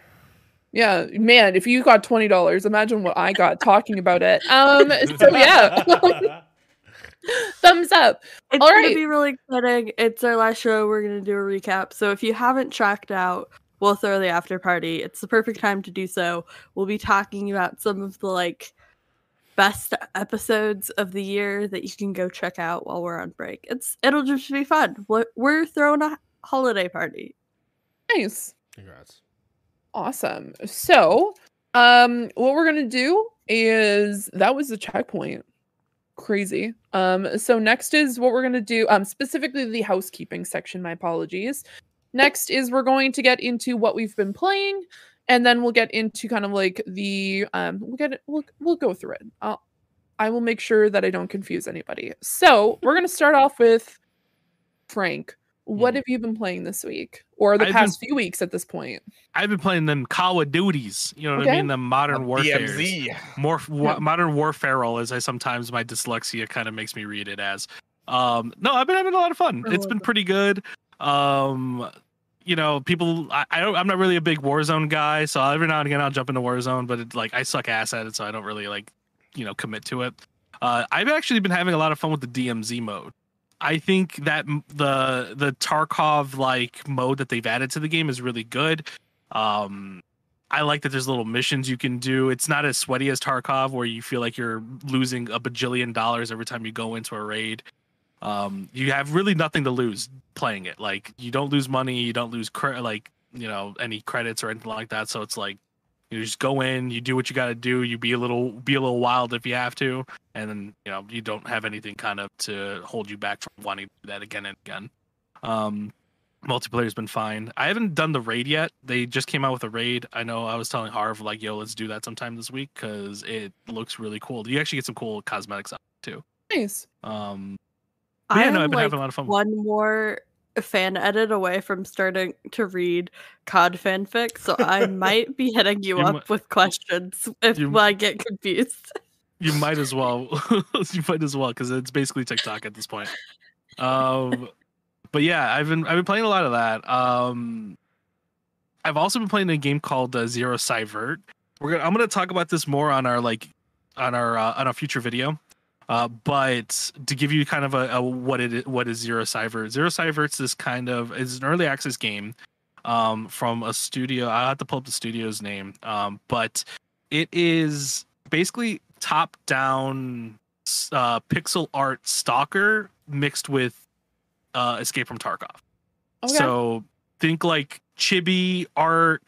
From- Yeah, man, if you got twenty dollars, imagine what I got talking about it. Um, so yeah, thumbs up. It's All gonna right. be really exciting. It's our last show. We're gonna do a recap. So if you haven't checked out, we'll throw the after party. It's the perfect time to do so. We'll be talking about some of the like best episodes of the year that you can go check out while we're on break. It's it'll just be fun. We're- We're throwing a holiday party. Nice, Congrats. Awesome. So, um, what we're gonna do is that was the checkpoint. Crazy. Um, so next is what we're gonna do. Um, specifically the housekeeping section. My apologies. Next is we're going to get into what we've been playing, and then we'll get into kind of like the um, we'll get it. We'll we'll go through it. I'll, I will make sure that I don't confuse anybody. So we're gonna start off with Frank. What Mhm. have you been playing this week, or the I've past few weeks at this point? I've been playing them Call of Duties. You know what Okay. I mean? The modern warfare. DMZ. More wa- Yeah. modern warfare, as I sometimes my dyslexia kind of makes me read it as. Um, no, I've been having a lot of fun. I It's love been it. pretty good. Um, you know, people. I, I don't, I'm not really a big Warzone guy, so every now and again I'll jump into Warzone, but it, like I suck ass at it, so I don't really like, you know, commit to it. Uh, I've actually been having a lot of fun with the DMZ mode. I think that the the Tarkov like mode that they've added to the game is really good. Um, I like that there's little missions you can do. It's not as sweaty as Tarkov, where you feel like you're losing a bajillion dollars every time you go into a raid. Um, you have really nothing to lose playing it. Like you don't lose money, you don't lose cre- like you know any credits or anything like that. So it's like you just go in, you do what you got to do. You be a little be a little wild if you have to, and then you know you don't have anything kind of to hold you back from wanting to do that again and again. Um, multiplayer's been fine. I haven't done the raid yet. They just came out with a raid. I know I was telling Harv like, yo, let's do that sometime this week because it looks really cool. You actually get some cool cosmetics out too. Nice. Um, but yeah, I'm no, I've been like having a lot of fun. one more fan edit away from starting to read COD fanfic, so I might be hitting you, You up with questions if you- I get confused. You might as well. you might as well because it's basically TikTok at this point. Um, but yeah, I've been I've been playing a lot of that. Um, I've also been playing a game called uh, Zero Sievert. We're gonna I'm gonna talk about this more on our like on our uh, on a future video. Uh, but to give you kind of a, a what it what is Zero Sievert? Zero Sievert it's this kind of is an early access game um, from a studio. I have to pull up the studio's name, um, but it is basically top down uh, pixel art stalker mixed with uh, Escape from Tarkov. Okay. So think like chibi art,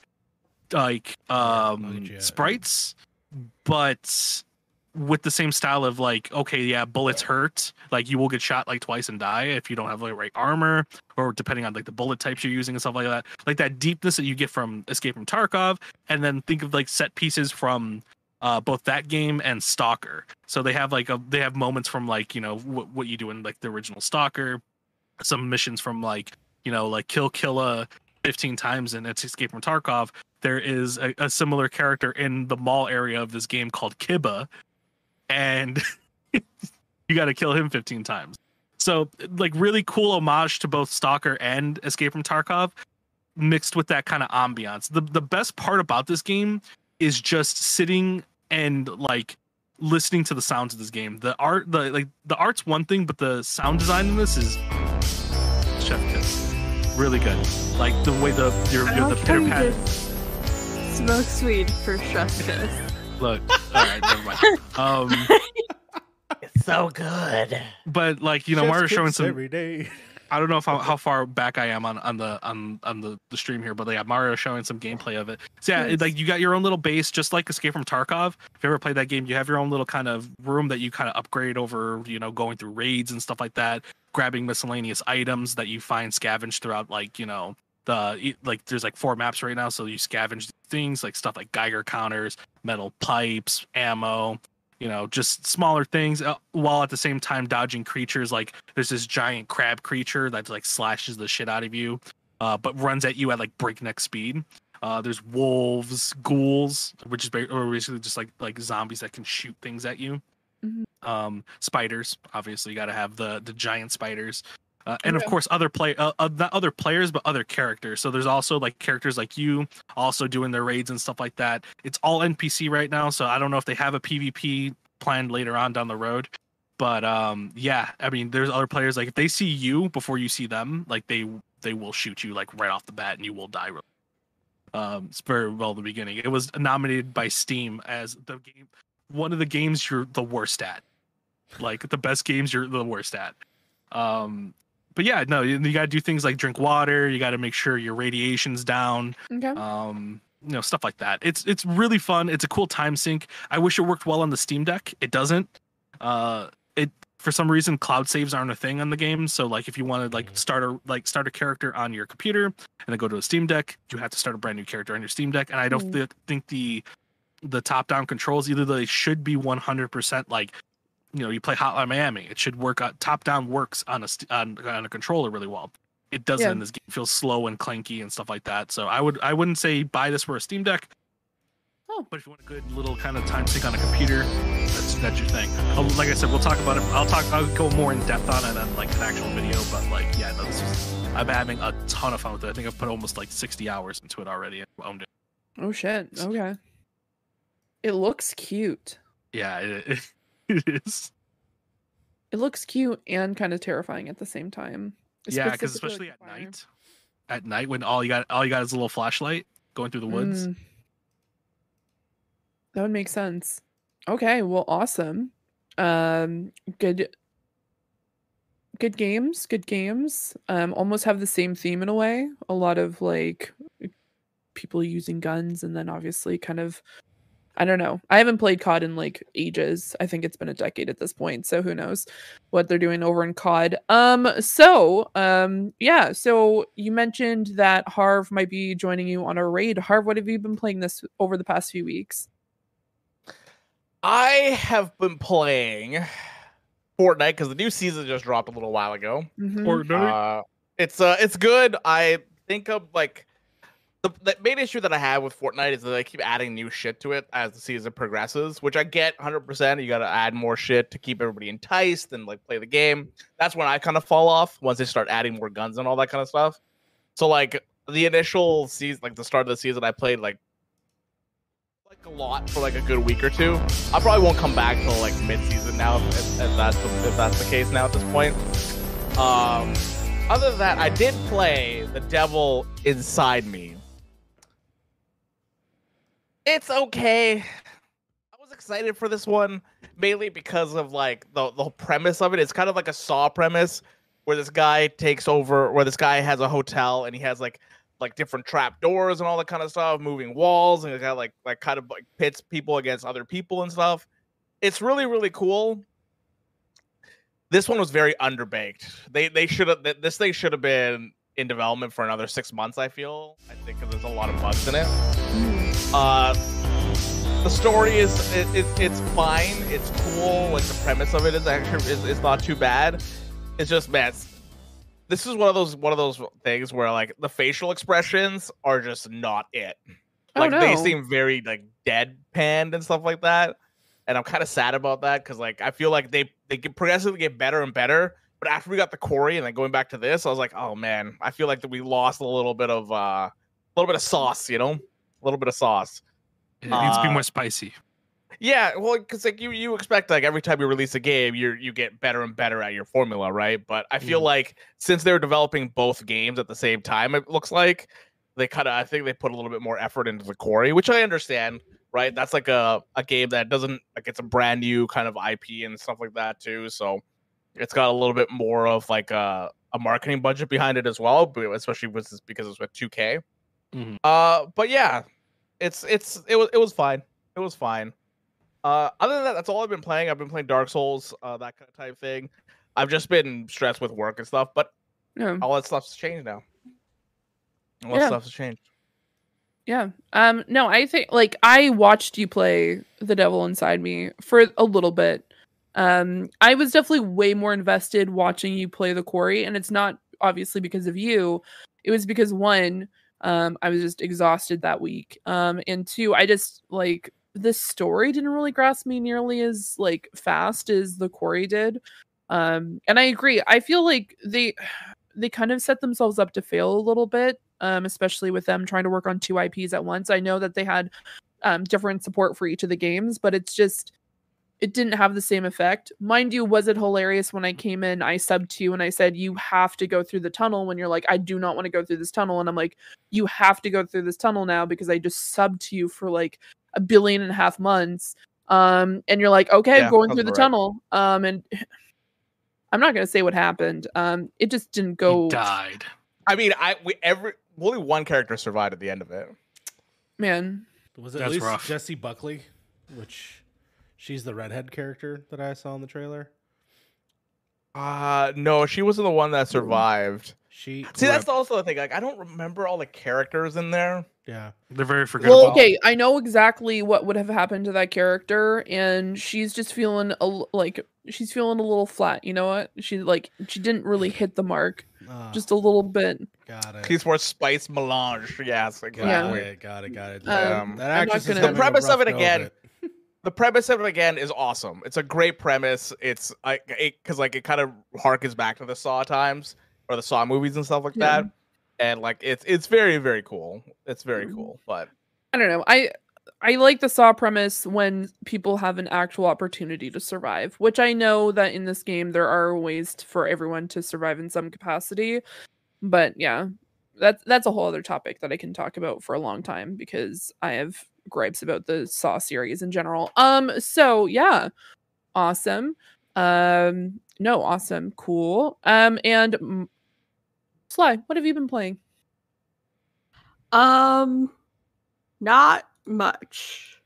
like um, yeah. sprites, but with the same style of like, okay, yeah, bullets hurt. Like you will get shot like twice and die if you don't have like right armor, or depending on like the bullet types you're using and stuff like that. Like that deepness that you get from Escape from Tarkov, and then think of like set pieces from uh, both that game and Stalker. So they have like a they have moments from like you know what what you do in like the original Stalker, some missions from like you know like Kill Killa 15 times in it's Escape from Tarkov. There is a, a similar character in the mall area of this game called Kiba, and you got to kill him 15 times. So like really cool homage to both Stalker and Escape from Tarkov mixed with that kind of ambiance. The the best part about this game is just sitting and like listening to the sounds of this game. The art the like the art's one thing, but the sound design in this is chef kiss. Really good. Like the way the your, your the pitter pat smoke sweet for chef's kiss. Look. All right, never mind. Um It's so good. but like you know Chef's Mario's showing kiss some every day. I don't know if how, how far back I am on on the on on the, the stream here, but yeah, Mario showing some gameplay of it. So yeah, it- Nice. like you got your own little base, just like Escape from Tarkov. If you ever played that game, you have your own little kind of room that you kind of upgrade over, you know, going through raids and stuff like that, grabbing miscellaneous items that you find scavenged throughout, like you know the like there's like four maps right now, so you scavenge things like stuff like Geiger counters, metal pipes, ammo, you know, just smaller things, uh, while at the same time dodging creatures. Like there's this giant crab creature that like slashes the shit out of you, uh, but runs at you at like breakneck speed. Uh, there's wolves, ghouls, which is basically just like like zombies that can shoot things at you. Mhm. Um, spiders, obviously, you got to have the the giant spiders. Uh, and of course, other play, uh, uh, not other players, but other characters. So there's also like characters like you, also doing their raids and stuff like that. It's all NPC right now, so I don't know if they have a PvP planned later on down the road. But um, yeah, I mean, there's other players like if they see you before you see them, like they they will shoot you like right off the bat, and you will die. real- Um, it's very well the beginning. It was nominated by Steam as the game, one of the games you're the worst at, like the best games you're the worst at. Um, but yeah, no, you, you got to do things like drink water. You got to make sure your radiation's down Okay. um you know stuff like that it's it's really fun it's a cool time sink i wish it worked well on the steam deck it doesn't uh it for some reason cloud saves aren't a thing on the game so like if you want to like start a like start a character on your computer and then go to a steam deck you have to start a brand new character on your steam deck and i don't Mm. thi- think the the top down controls either they should be 100% like you know you play hotline miami it should work on top down works on a on, on a controller really well it doesn't Yeah. this game feels slow and clanky and stuff like that so i would i wouldn't say buy this for a steam deck Oh. but if you want a good little kind of time sink on a computer that's that's your thing Uh, like i said we'll talk about it i'll talk i'll go more in depth on it on like an actual video but like yeah no this is i'm having a ton of fun with it i think i've put almost like 60 hours into it already and owned it Oh shit. Okay. It looks cute. yeah it, it is It looks cute and kind of terrifying at the same time. yeah because especially like, at fire. night at night when all you got all you got is a little flashlight going through the woods Mm. That would make sense. Okay, well, awesome. Um, good, good games. Good games. Um, almost have the same theme in a way. A lot of like people using guns, and then obviously kind of. I don't know. I haven't played COD in like ages. I think it's been a decade at this point, so who knows what they're doing over in COD. Um so um yeah, so you mentioned that Harv might be joining you on a raid. Harv, what have you been playing this over the past few weeks? I have been playing Fortnite because the new season just dropped a little while ago. Mhm. or Uh, it's uh, it's good. I think of like the, the main issue that I have with Fortnite is that they keep adding new shit to it as the season progresses, which I get 100%. You got to add more shit to keep everybody enticed and like play the game. That's when I kind of fall off once they start adding more guns and all that kind of stuff. So like the initial season, like the start of the season, I played like like a lot for like a good week or two. I probably won't come back till like mid-season now if, if that's the, if that's the case now at this point. Um, other than that, I did play The Devil Inside Me. It's okay. I was excited for this one mainly because of like the the premise of it. It's kind of like a Saw premise where this guy takes over, where this guy has a hotel and he has like like different trap doors and all that kind of stuff, moving walls, and got like like kind of like pits people against other people and stuff. It's really really cool. This one was very underbaked. They they should have this thing should have been in development for another six months. I feel I think because there's a lot of bugs in it. Uh, the story is it, it, it's fine. It's cool. Like the premise of it is actually is, is not too bad. It's just man, it's- this is one of those one of those things where like the facial expressions are just not it. Oh, Like they seem very like deadpanned and stuff like that. And I'm kind of sad about that because like I feel like they they get progressively get better and better. But after we got the Quarry and then going back to this, I was like, oh man, I feel like that we lost a little bit of uh a little bit of sauce, you know, a little bit of sauce. It needs to be Uh, more spicy. Yeah, well, because like you you expect like every time you release a game, you you get better and better at your formula, right? But I feel Mhm. like since they're developing both games at the same time, it looks like they kind of I think they put a little bit more effort into the Quarry, which I understand, right? That's like a a game that doesn't like it's a brand new kind of IP and stuff like that too, so it's got a little bit more of like a a marketing budget behind it as well, especially with this because it's with 2K. Mhm. Uh, but yeah, it's it's it was it was fine. It was fine. Uh, other than that, that's all I've been playing. I've been playing Dark Souls, uh, that kind of type thing. I've just been stressed with work and stuff, but Yeah. all that stuff's changed now. All that Yeah. stuff's changed. Yeah. Um no, I think like I watched you play The Devil Inside Me for a little bit. Um I was definitely way more invested watching you play the quarry and it's not obviously because of you. It was because one um I was just exhausted that week. Um and two I just like this story didn't really grasp me nearly as like fast as the quarry did. Um and I agree. I feel like they they kind of set themselves up to fail a little bit um, especially with them trying to work on two IPs at once. I know that they had um, different support for each of the games, but it's just it didn't have the same effect. Mind you, was it hilarious when I came in? I subbed to you and I said you have to go through the tunnel. When you're like, I do not want to go through this tunnel, and I'm like, you have to go through this tunnel now because I just subbed to you for like a billion and a half months. Um, and you're like, okay, Yeah, I'm going through the right. tunnel. Um, and I'm not gonna say what happened. Um, it just didn't go. He died. I mean, I we every only one character survived at the end of it. Man, Was it at That's least rough. Jessie Buckley, which she's the redhead character that I saw in the trailer? Uh no, she wasn't the one that survived. She See, that's also the thing. Like, I don't remember all the characters in there. yeah. They're very forgettable. Well, okay, I know exactly what would have happened to that character, and she's just feeling a, l- like she's feeling a little flat. You know what? She like she didn't really hit the mark, Uh, just a little bit. got it. She's for Spice Melange. Yes, got exactly. it. Got it. Got it. Um, that I'm not actress is gonna- The premise of it go again- the premise of it again is awesome. It's a great premise. It's like it because like it kind of harkens back to the Saw times or the Saw movies and stuff like Yeah. that. And like it's it's very very cool. It's very Mhm. cool. But I don't know. I I like the Saw premise when people have an actual opportunity to survive, which I know that in this game there are ways for everyone to survive in some capacity. But yeah, that's that's a whole other topic that I can talk about for a long time because I have gripes about the Saw series in general. Um so yeah. Awesome. Um no, awesome. Cool. Um and Cly, what have you been playing? Um, not much,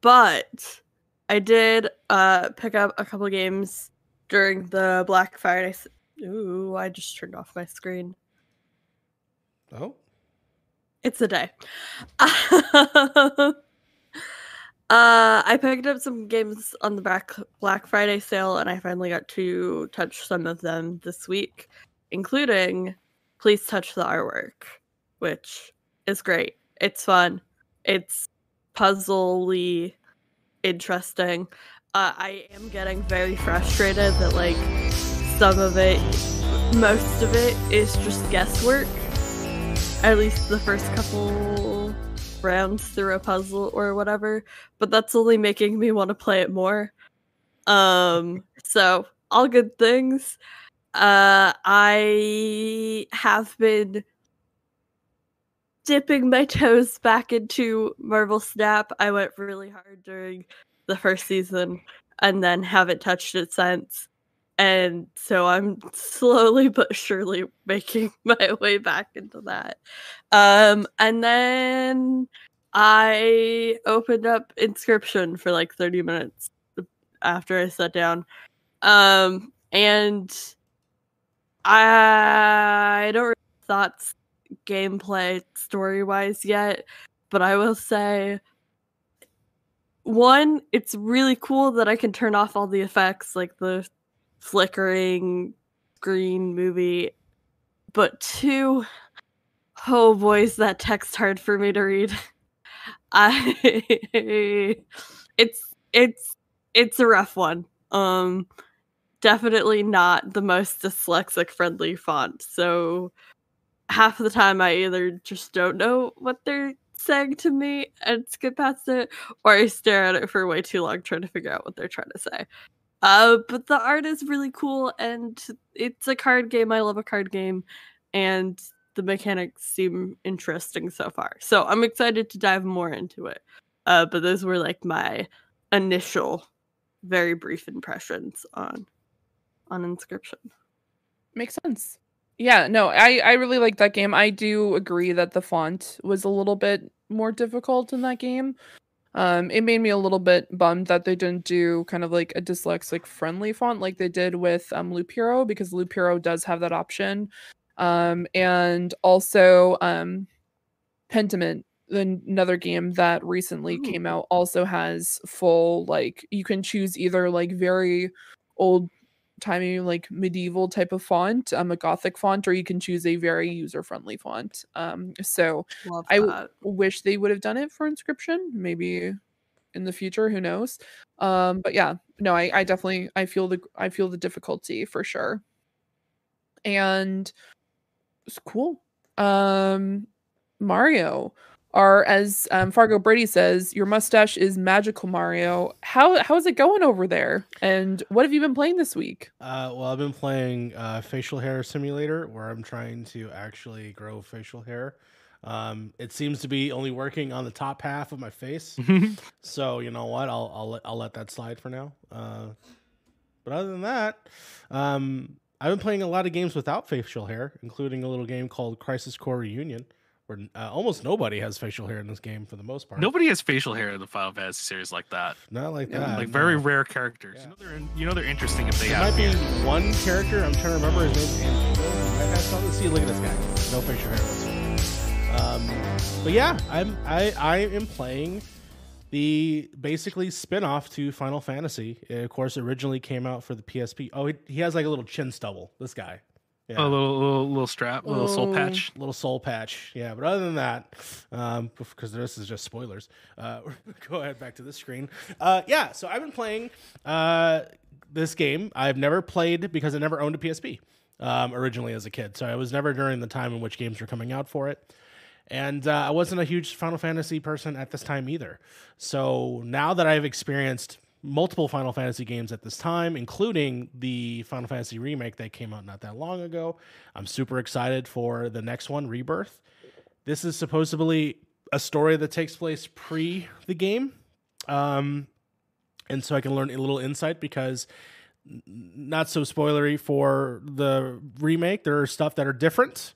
but I did uh pick up a couple games during the Black Friday. Ooh, I just turned off my screen. Oh, It's a day. uh, I picked up some games on the Black Black Friday sale, and I finally got to touch some of them this week, including "Please Touch the Artwork," which is great. It's fun. It's puzzly interesting. Uh, I am getting very frustrated that like some of it, most of it, is just guesswork at least the first couple rounds through a puzzle or whatever, but that's only making me want to play it more. Um, so all good things. Uh, I have been dipping my toes back into Marvel Snap. I went really hard during the first season and then haven't touched it since. And so I'm slowly but surely making my way back into that. Um, and then I opened up Inscription for like 30 minutes after I sat down. Um, and I don't really thoughts gameplay story wise yet, but I will say one, it's really cool that I can turn off all the effects like the flickering green movie. But two, oh boy, is that text hard for me to read. I it's it's it's a rough one. Um definitely not the most dyslexic friendly font. So half of the time I either just don't know what they're saying to me and skip past it, or I stare at it for way too long trying to figure out what they're trying to say. Uh, but the art is really cool and it's a card game. I love a card game, and the mechanics seem interesting so far. So I'm excited to dive more into it. Uh, but those were like my initial, very brief impressions on on Inscription. Makes sense. Yeah, no, I I really like that game. I do agree that the font was a little bit more difficult in that game. Um, it made me a little bit bummed that they didn't do kind of like a dyslexic friendly font like they did with um, Loop Hero because Loop Hero does have that option. Um, and also um, Pentiment, another game that recently Ooh. came out, also has full like you can choose either like very old timey like medieval type of font, um, a gothic font, or you can choose a very user friendly font. Um, so I w- wish they would have done it for inscription maybe in the future who knows? Um but yeah no i i definitely i feel the i feel the difficulty for sure. And it's cool. Um mario are as um, fargo brady says your mustache is magical mario how how's it going over there and what have you been playing this week Uh, well, I've been playing uh, facial hair simulator, where I'm trying to actually grow facial hair. Um, it seems to be only working on the top half of my face, so you know what? I'll I'll let, I'll let that slide for now. Uh, but other than that, um, I've been playing a lot of games without facial hair, including a little game called Crisis Core Reunion, where uh, almost nobody has facial hair in this game for the most part. Nobody has facial hair in the Final Fantasy series like that. not like Yeah, that. like very rare characters. Yeah. You know they're in, you know they're interesting if they There have might be hair. one character. I'm trying to remember his name. I have something. See, look at this guy. No facial hair. Um, but yeah, I'm I I am playing the basically spin-off to Final Fantasy. It, of course, originally came out for the PSP. Oh, he, he has like a little chin stubble. This guy. Yeah. A little little little strap, a little soul patch. little soul patch. Yeah, but other than that, um, because this is just spoilers. Uh, go ahead back to the screen. Uh, yeah, so I've been playing uh, this game. I've never played because I never owned a PSP um, originally as a kid. So I was never during the time in which games were coming out for it. And uh, I wasn't a huge Final Fantasy person at this time either. So now that I've experienced multiple Final Fantasy games at this time, including the Final Fantasy remake that came out not that long ago, I'm super excited for the next one, Rebirth. This is supposedly a story that takes place pre the game. Um, and so I can learn a little insight because not so spoilery for the remake. There are stuff that are different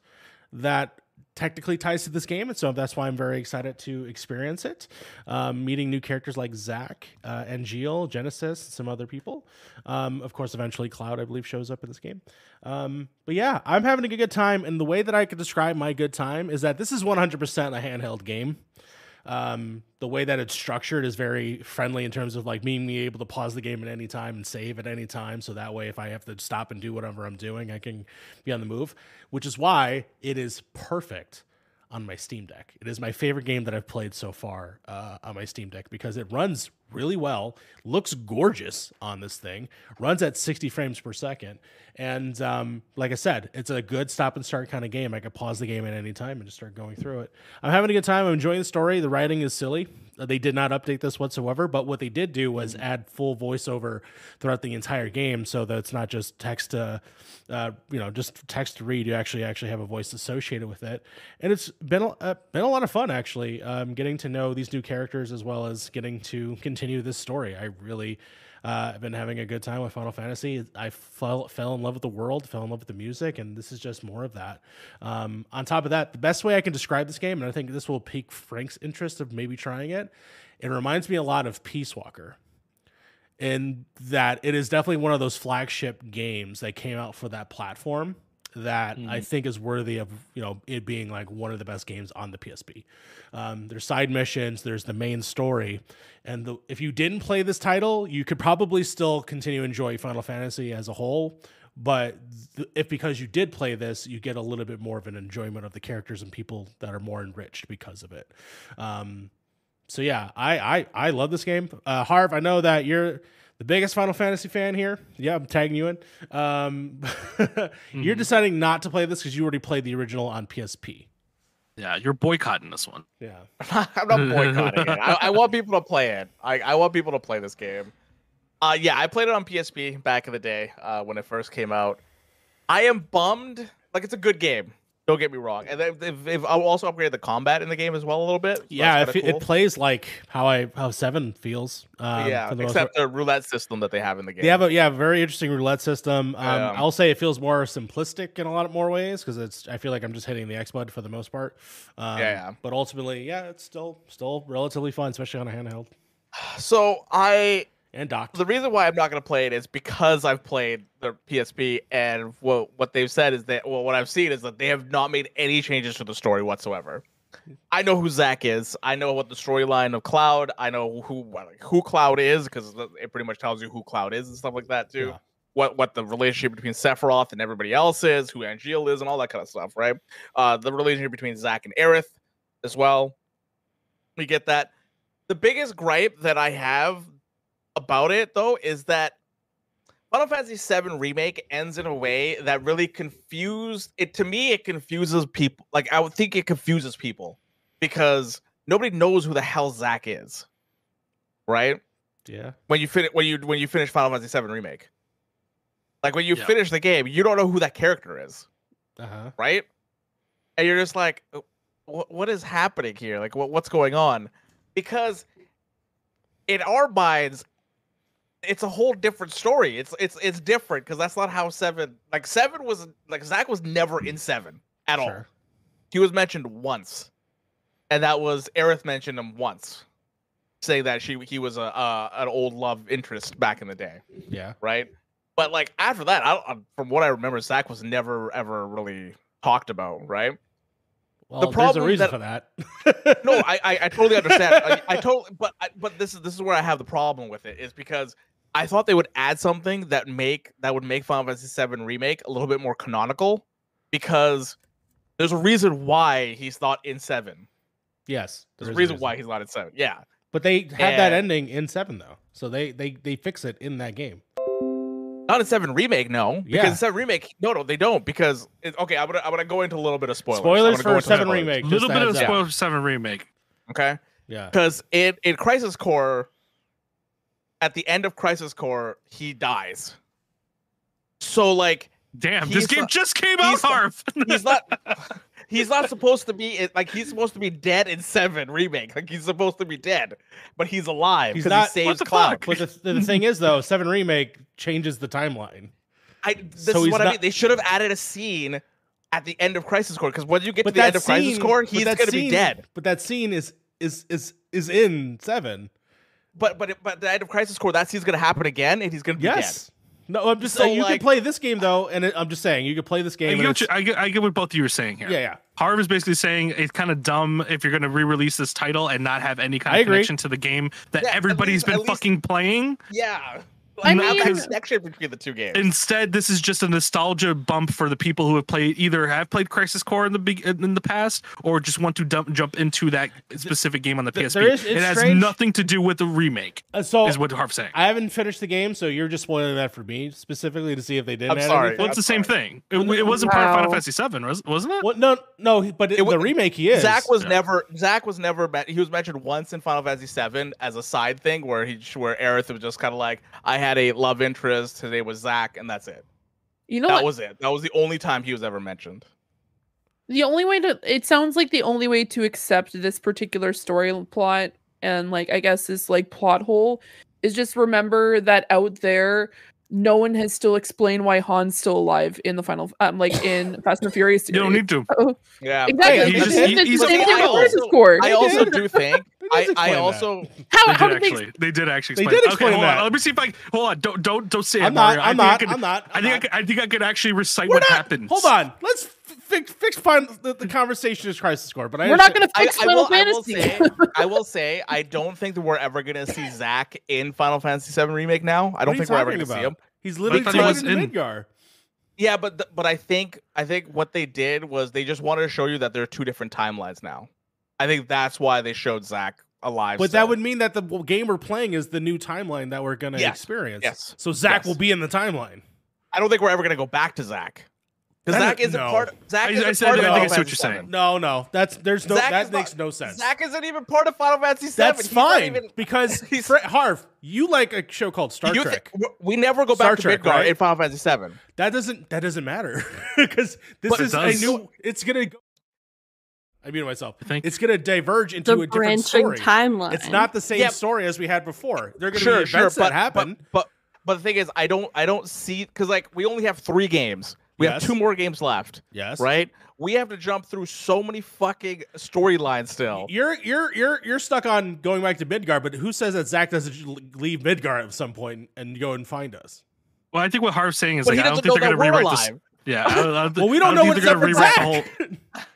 that technically ties to this game, and so that's why I'm very excited to experience it. Um, meeting new characters like Zack uh, Angeal, Genesis, some other people. Um, of course, eventually Cloud, I believe, shows up in this game. Um, but yeah, I'm having a good time, and the way that I could describe my good time is that this is 100% a handheld game um, the way that it's structured is very friendly in terms of like being able to pause the game at any time and save at any time. So that way, if I have to stop and do whatever I'm doing, I can be on the move, which is why it is perfect on my Steam Deck. It is my favorite game that I've played so far uh, on my Steam Deck because it runs really well, looks gorgeous on this thing, runs at 60 frames per second. And um, like I said, it's a good stop and start kind of game. I could pause the game at any time and just start going through it. I'm having a good time. I'm enjoying the story. The writing is silly. Uh, They did not update this whatsoever, but what they did do was add full voiceover throughout the entire game, so that it's not just text to, uh, you know, just text to read. You actually actually have a voice associated with it, and it's been a, uh, been a lot of fun actually. Um, getting to know these new characters as well as getting to continue this story. I really. Uh, I've been having a good time with Final Fantasy. I fell fell in love with the world, fell in love with the music, and this is just more of that. Um, on top of that, the best way I can describe this game, and I think this will pique Frank's interest of maybe trying it, it reminds me a lot of Peace Walker in that it is definitely one of those flagship games that came out for that platform that I think is worthy of you know it being like one of the best games on the PSP. Um, there's side missions, there's the main story, and the, if you didn't play this title, you could probably still continue to enjoy Final Fantasy as a whole. But th- if because you did play this, you get a little bit more of an enjoyment of the characters and people that are more enriched because of it. Um, so yeah, I I I love this game. Uh, Harv, I know that you're the biggest Final Fantasy fan here. Yeah, I'm tagging you in. Um, You're deciding not to play this because you already played the original on PSP. Yeah, you're boycotting this one. Yeah, I'm not boycotting it. I, I want people to play it. I, I want people to play this game. Uh, yeah, I played it on PSP back in the day uh, when it first came out. I am bummed. Like it's a good game. Don't get me wrong. And they've, they've also upgraded the combat in the game as well a little bit. so yeah. that's It, it plays like how I how Seven feels. Um, yeah, the except the roulette system that they have in the game. They have a yeah very interesting roulette system. Um. I'll say it feels more simplistic in a lot of more ways because it's I feel like I'm just hitting the X button for the most part. Um, Yeah, yeah. But ultimately, yeah, it's still still relatively fun, especially on a handheld so I and docked. the reason why I'm not going to play it is because I've played the PSP, and what what they've said is that well, what I've seen is that they have not made any changes to the story whatsoever. I know who Zack is. I know what the storyline of Cloud. I know who who Cloud is because it pretty much tells you who Cloud is and stuff like that too. Yeah. What what the relationship between Sephiroth and everybody else is, who Angeal is, and all that kind of stuff, right? Uh, the relationship between Zack and Aerith as well. We get that. The biggest gripe that I have about it though is that Final Fantasy VII remake ends in a way that really confused it. To me, it confuses people. Like I would think it confuses people because nobody knows who the hell Zack is, right? Yeah, When you finish when you when you finish Final Fantasy VII remake, like when you Yeah. finish the game, you don't know who that character is, uh huh. right? And you're just like, what what is happening here? Like what what's going on? Because in our minds, it's a whole different story. It's it's it's different because that's not how seven like seven was like Zack was never in seven at all. He was mentioned once, and that was Aerith mentioned him once, saying that she he was a uh, an old love interest back in the day, Yeah, right? But like after that, I don't, from what I remember, Zack was never ever really talked about, right? well, problem there's a reason that- for that. no, I, I I totally understand. I, I totally, but I, but this is this is where I have the problem with it is because I thought they would add something that make that would make Final Fantasy VII remake a little bit more canonical, because there's a reason why he's not in seven. yes, There's there a is reason why he's not in seven. Yeah, But they had that ending in seven though, so they they they fix it in that game. not in seven remake. No, because Yeah. in seven remake, no, no, they don't. Because it, okay, I'm gonna I'm gonna go into a little bit of spoilers. Spoilers for seven spoilers, remake. A little bit of heads up. spoiler for seven remake. Okay, Yeah, because in in Crisis Core, at the end of Crisis Core, he dies. So like Damn, this game not- just came out, he's Not, he's not he's not supposed to be like he's supposed to be dead in seven remake like he's supposed to be dead but he's alive He's because not- he What saves the cloud fuck? but the, the thing is though, seven remake changes the timeline. I, this So is he's what i not- mean they should have added a scene at the end of crisis core because when you get But to the end that of crisis core he's that gonna be dead But that scene is is is is in seven. But but but the end of crisis core that scene's gonna happen again and he's gonna be Yes. No, I'm just So, saying you like- can play this game though, and it, I'm just saying you can play this I game. get, you, I, get, I get what both of you are saying here. yeah, yeah. Harv is basically saying it's kind of dumb if you're going to re-release this title and not have any kind I of agree. connection to the game that Yeah, at everybody's least- at been least- fucking playing. yeah I Like, have that mean- connection between the two games. Instead, this is just a nostalgia bump for the people who have played either have played Crisis Core in the big in the past or just want to dump, jump into that specific game on the PSP. there is- it has strange- nothing to do with the remake. Uh, so is what Harv's saying. I haven't finished the game, so you're just spoiling that for me specifically to see if they did. I'm add sorry. anything. well, it's the same sorry. thing. It, it wasn't part of Final Fantasy VII, was, wasn't it? Well, no, no, but It in wa- the remake he is. Zack was Yeah. never Zack was never met, he was mentioned once in Final Fantasy VII as a side thing where he where Aerith was just kind of like I had a love interest. His name was Zack and that's it. You know that what? was it. That was the only time he was ever mentioned. The only way to it sounds like the only way to accept this particular story plot and like I guess this like plot hole is just remember that out there no one has still explained why Han's still alive in the final um like in Fast and Furious You don't need to. Oh, yeah. exactly. he it's just- the- he- he's the a- same thing I also- I also do think They I, I also How, They how did did they actually. They did actually. They Explain did it. explain okay, hold that. On. Let me see if I hold on. Don't don't don't say it, I'm not. I'm I think not. I could, I'm not. I I'm think I not. could, I think I could actually recite We're what not. happened. Hold on. Let's fix fix fine the, the conversation is Crisis Core, but I We're not gonna I, fix I Final will, I will say I will say I don't think that we're ever gonna see Zack in Final Fantasy VII remake now I don't think we're ever gonna see him He's literally thought he was in- Midgar. Yeah, but th- but I think I think what they did was they just wanted to show you that there are two different timelines now. I think that's why they showed Zack alive. But that would mean that the game we're playing is the new timeline that we're gonna Yes. experience. Yes. So Zack Yes. will be in the timeline. I don't think we're ever gonna go back to Zack. Because Zack is- isn't no. part. Zack I- isn't I said- part I of think I Final see what Fantasy you're saying. No, no, that's there's no Zack that is makes not- no sense. Zack isn't even part of Final Fantasy VII. that's He's fine even- because He's- Fre- Harv, you like a show called Star You Trek. thi- we never go Star back Trek, to Midgar right? in Final Fantasy VII. that doesn't that doesn't matter because this But it is a new. It's gonna go. I muted myself. I think- It's gonna diverge into The a different branching story. timeline. It's not the same Yeah. story as we had before. They're gonna Sure, be sure, events but, that happen. But, but but the thing is, I don't I don't see because like we only have three games. We Yes. have two more games left, yes, right? We have to jump through so many fucking storylines still. You're you're you're you're stuck on going back to Midgar, but who says that Zack doesn't leave Midgar at some point and go and find us? Well, I think what Harv's saying is But like he I don't doesn't know think they're that going to we're rewrite this. alive. Yeah, I don't, I don't, Well, we I don't know what's up gonna with rewrite Zack. the whole.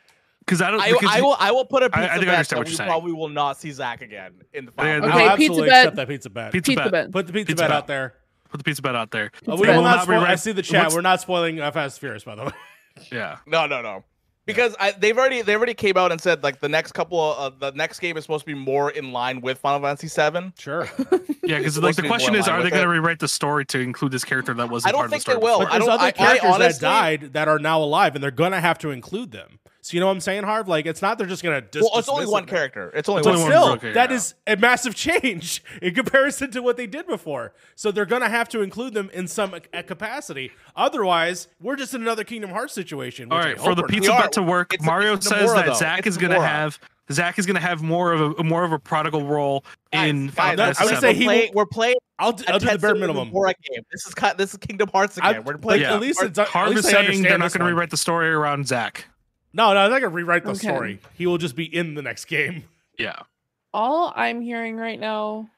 Because I don't. I, because I will I will put a I- I pizza think I bet understand that what you're saying. probably will not see Zack again in the Yeah, final. no, I'll Okay, absolutely pizza accept bet. that pizza bet. Pizza, Pizza bet. bet. Put the pizza, Pizza bet, bet. out there. Put the pizza bet out there. Uh, we bet. will will not not spoil. I see the chat. what's- We're not spoiling uh, Fast and Furious, by the way. Yeah. No, no, no. Because I, they've already they already came out and said like the next couple of uh, the next game is supposed to be more in line with Final Fantasy VII. Sure. Yeah, because like the be question is, are they going to rewrite the story to include this character that wasn't I don't think the they story? will. But I there's don't. other I, I characters honestly, that died that are now alive, and they're gonna have to include them. So you know what I'm saying, Harv? Like it's not they're just gonna. Dis- Well, it's only one it. character. It's only It's But one. only still, one character, that yeah. is a massive change in comparison to what they did before. So they're gonna have to include them in some uh, capacity. Otherwise, we're just in another Kingdom Hearts situation. All which I hope for the pizza are. bet to work, It's- Mario it's says Nomura, that though. Zack It's is going to Nomura. have Zack is going to have more of a more of a prodigal role Guys, in guys, Final no, I would say he playing, will- we're playing I'll, d- a I'll do the bare Tetsuya minimum. Nomura game. This is ki- this is Kingdom Hearts I- again. we're like, playing. Yeah. at least it's, at Harv is least I saying understand they're not going to rewrite the story around Zack. No, no, they're not gonna rewrite the Okay. story. He will just be in the next game. Yeah. All I'm hearing right now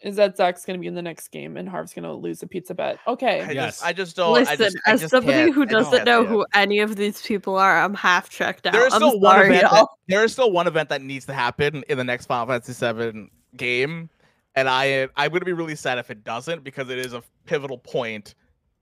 is that Zack's going to be in the next game and Harv's going to lose a pizza bet. Okay. I Yes. just, I just don't. Listen, I just, I as just somebody who doesn't know who any of these people are, I'm half checked out. There is I'm still one sorry, event. That, there is still one event that needs to happen in the next Final Fantasy VII game, and I I'm gonna be really sad if it doesn't because it is a pivotal point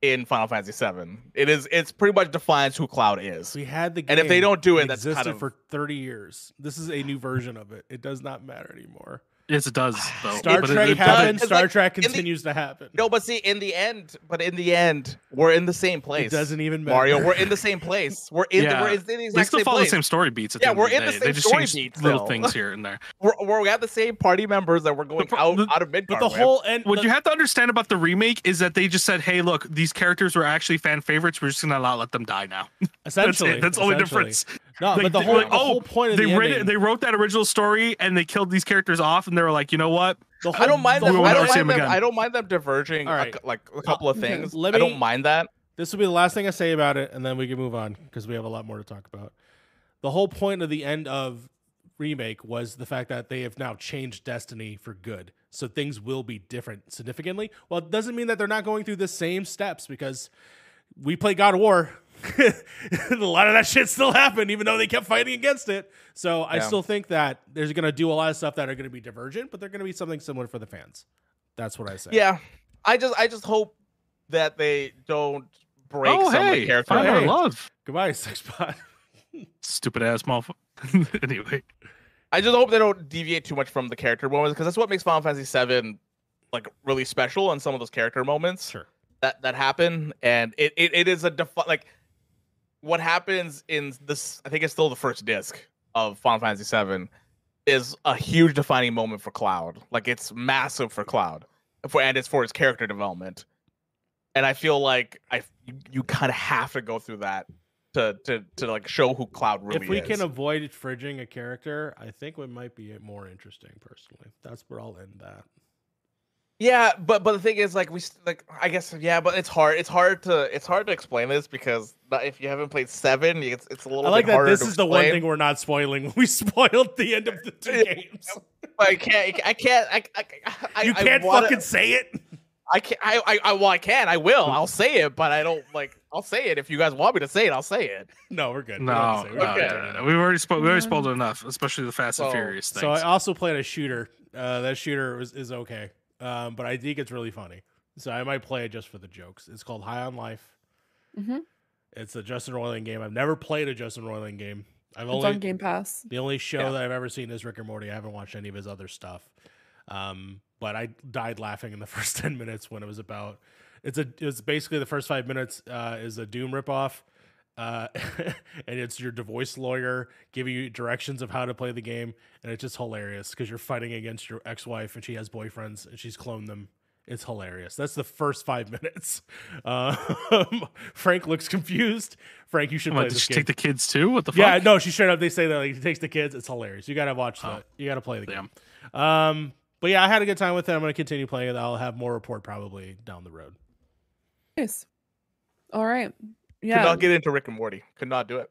in Final Fantasy VII. It is. It's pretty much defines who Cloud is. We had the game. And if they don't do it, that's existed kind of- for 30 years. This is a new version of it. It does not matter anymore. Yes, it does. Though. Star But Trek it- happened. It's Star like Trek in the- continues to happen. No, but see, in the end, but in the end, we're in the same place. it doesn't even matter. Mario, we're in the same place. We're in. Yeah. The, we're in the They still same follow place. the same story beats. At Yeah, the we're of the in the day. same They just story beats little still. things here and there. We're, we're, we have the same party members that we're going pro- out the- out of Midgar. But the with. whole end. What the- you have to understand about the remake is that they just said, "Hey, look, these characters were actually fan favorites. We're just gonna not let them die now." Essentially, it. That's the only difference. No, Like, but the whole, like, the oh, whole point of They the wrote ending, it, they wrote that original story and they killed these characters off, and they were like, you know what? the whole, I don't mind the them. I don't mind them. I don't mind them diverging All a like a couple of things. Let I don't mind that. This will be the last thing I say about it, and then we can move on because we have a lot more to talk about. The whole point of the end of remake was the fact that they have now changed Destiny for good, so things will be different significantly. Well, it doesn't mean that they're not going through the same steps because we play God of War. a lot of that shit still happened, even though they kept fighting against it. So I Yeah. still think that there's going to do a lot of stuff that are going to be divergent, but they're going to be something similar for the fans. That's what I say. Yeah, I just I just hope that they don't break oh, some of hey, the character. find our Hey. love. Goodbye, Sexbot. Stupid ass motherfucker. anyway, I just hope they don't deviate too much from the character moments because that's what makes Final Fantasy VII like really special and some of those character moments Sure. that that happen and it it, it is a defi- like what happens in this I think it's still the first disc of Final Fantasy VII is a huge defining moment for Cloud like it's massive for Cloud for and it's for his character development and I feel like I you, you kind of have to go through that to to to like show who Cloud really is. if we is. can avoid fridging a character, I think it might be more interesting. Personally, that's where I'll end that. Yeah, but but the thing is, like we like I guess yeah, but it's hard. It's hard to it's hard to explain this because if you haven't played seven, it's it's a little. Harder. I like bit that. This to is the one thing we're not spoiling. We spoiled the end of the two games. I can't. I can't. I I, I You can't wanna- fucking say it. I can't. I, I I well I can. I will. I'll say it, but I don't like. I'll say it if you guys want me to say it. I'll say it. No, we're good. We no, to say it. no, We're Okay. good. no, no, no. We've already spoke. We already spoiled enough, especially the Fast and Furious things. So I also played a shooter. Uh, that shooter is, is okay, um, but I think it's really funny. So I might play it just for the jokes. It's called High on Life. Mhm. It's a Justin Roiland game. I've never played a Justin Roiland game. I've It's only on Game Pass. the only show Yeah. that I've ever seen is Rick and Morty. I haven't watched any of his other stuff. Um, but I died laughing in the first ten minutes when it was about. It's a. It's basically the first five minutes uh, is a Doom ripoff, uh, and it's your divorce lawyer giving you directions of how to play the game, and it's just hilarious because you're fighting against your ex-wife and she has boyfriends and she's cloned them. It's hilarious. That's the first five minutes. Uh, Frank looks confused. Frank, you should What, play did this she game. take the kids too? What the Fuck? Yeah, no, she straight up. They say that like he takes the kids. It's hilarious. You gotta watch Oh. that. You gotta play the Damn. game. Um, but yeah, I had a good time with it. I'm gonna continue playing it. I'll have more report probably down the road. Nice. All right. Could Yeah. not get into Rick and Morty. Could not do it.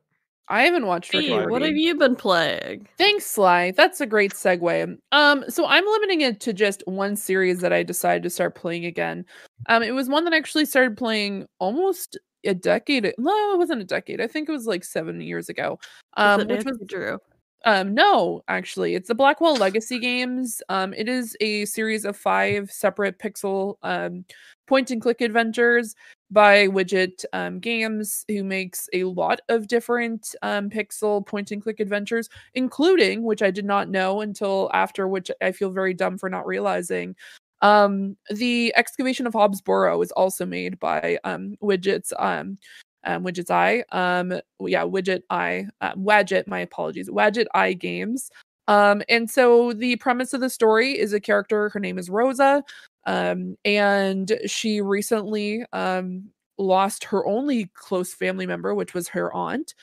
I haven't watched Rick Hey, and what have you been playing? Thanks, Cly. That's a great segue. Um, so I'm limiting it to just one series that I decided to start playing again. Um, it was one that I actually started playing almost a decade. No, it wasn't a decade. I think it was like seven years ago. Um, which was Drew? um, no, actually, it's the Blackwell Legacy games. Um, it is a series of five separate pixel um, point and click adventures by Widget um, Games, who makes a lot of different um, pixel point and click adventures, including, which I did not know until after, which I feel very dumb for not realizing. Um, the excavation of Hob's Barrow is also made by um, Widget's um, um, Widget's Eye. Yeah, Widget Eye, uh, Wadjet. My apologies, Wadjet Eye Games. And so the premise of the story is a character. Her name is Rosa, um, and she recently um, lost her only close family member, which was her aunt.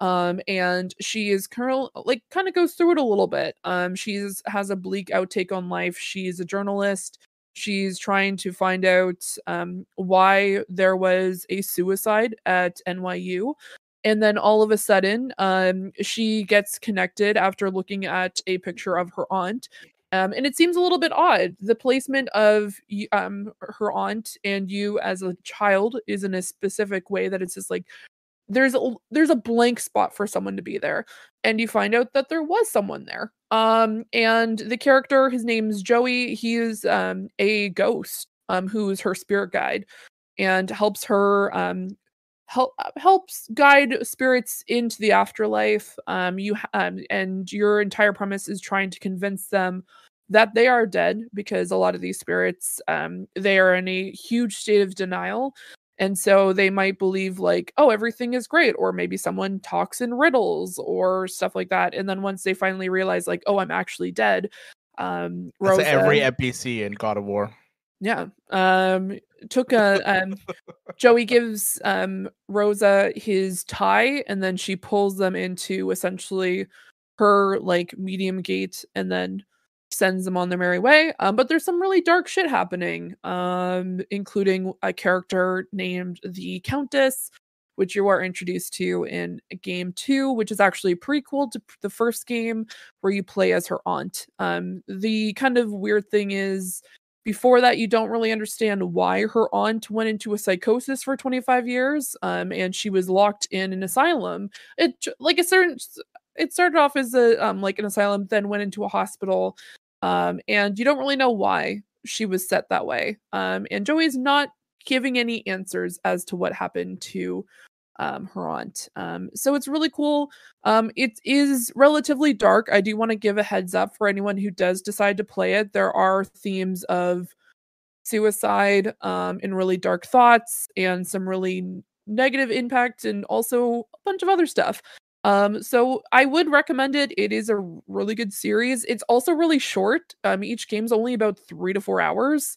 Um, and she is current like kind of goes through it a little bit. Um, she's has a bleak outtake on life. She's a journalist. She's trying to find out um, why there was a suicide at NYU. And then all of a sudden, um, she gets connected after looking at a picture of her aunt. Um, and it seems a little bit odd. The placement of um, her aunt and you as a child is in a specific way that it's just like there's a there's a blank spot for someone to be there and you find out that there was someone there um and the character his name's joey he is um a ghost um who's her spirit guide and helps her um help helps guide spirits into the afterlife um you um, and your entire premise is trying to convince them that they are dead because a lot of these spirits um they are in a huge state of denial and so they might believe like oh everything is great or maybe someone talks in riddles or stuff like that and then once they finally realize like oh i'm actually dead um That's Rosa, every NPC in God of War. Yeah um took a um joey gives um rosa his tie and then she pulls them into essentially her like medium gate and then sends them on their merry way um but there's some really dark shit happening um including a character named the countess which you are introduced to in game two which is actually prequel to the first game where you play as her aunt. Um the kind of weird thing is before that you don't really understand why her aunt went into a psychosis for 25 years um and she was locked in an asylum it like a certain it started off as a um like an asylum then went into a hospital um and you don't really know why she was set that way. Um, and Joey's not giving any answers as to what happened to um, her aunt. Um, so it's really cool. Um, it is relatively dark. I do want to give a heads up for anyone who does decide to play it. There are themes of suicide um, and really dark thoughts and some really negative impact and also a bunch of other stuff. Um, so I would recommend it. It is a really good series. It's also really short. Um, each game's only about three to four hours.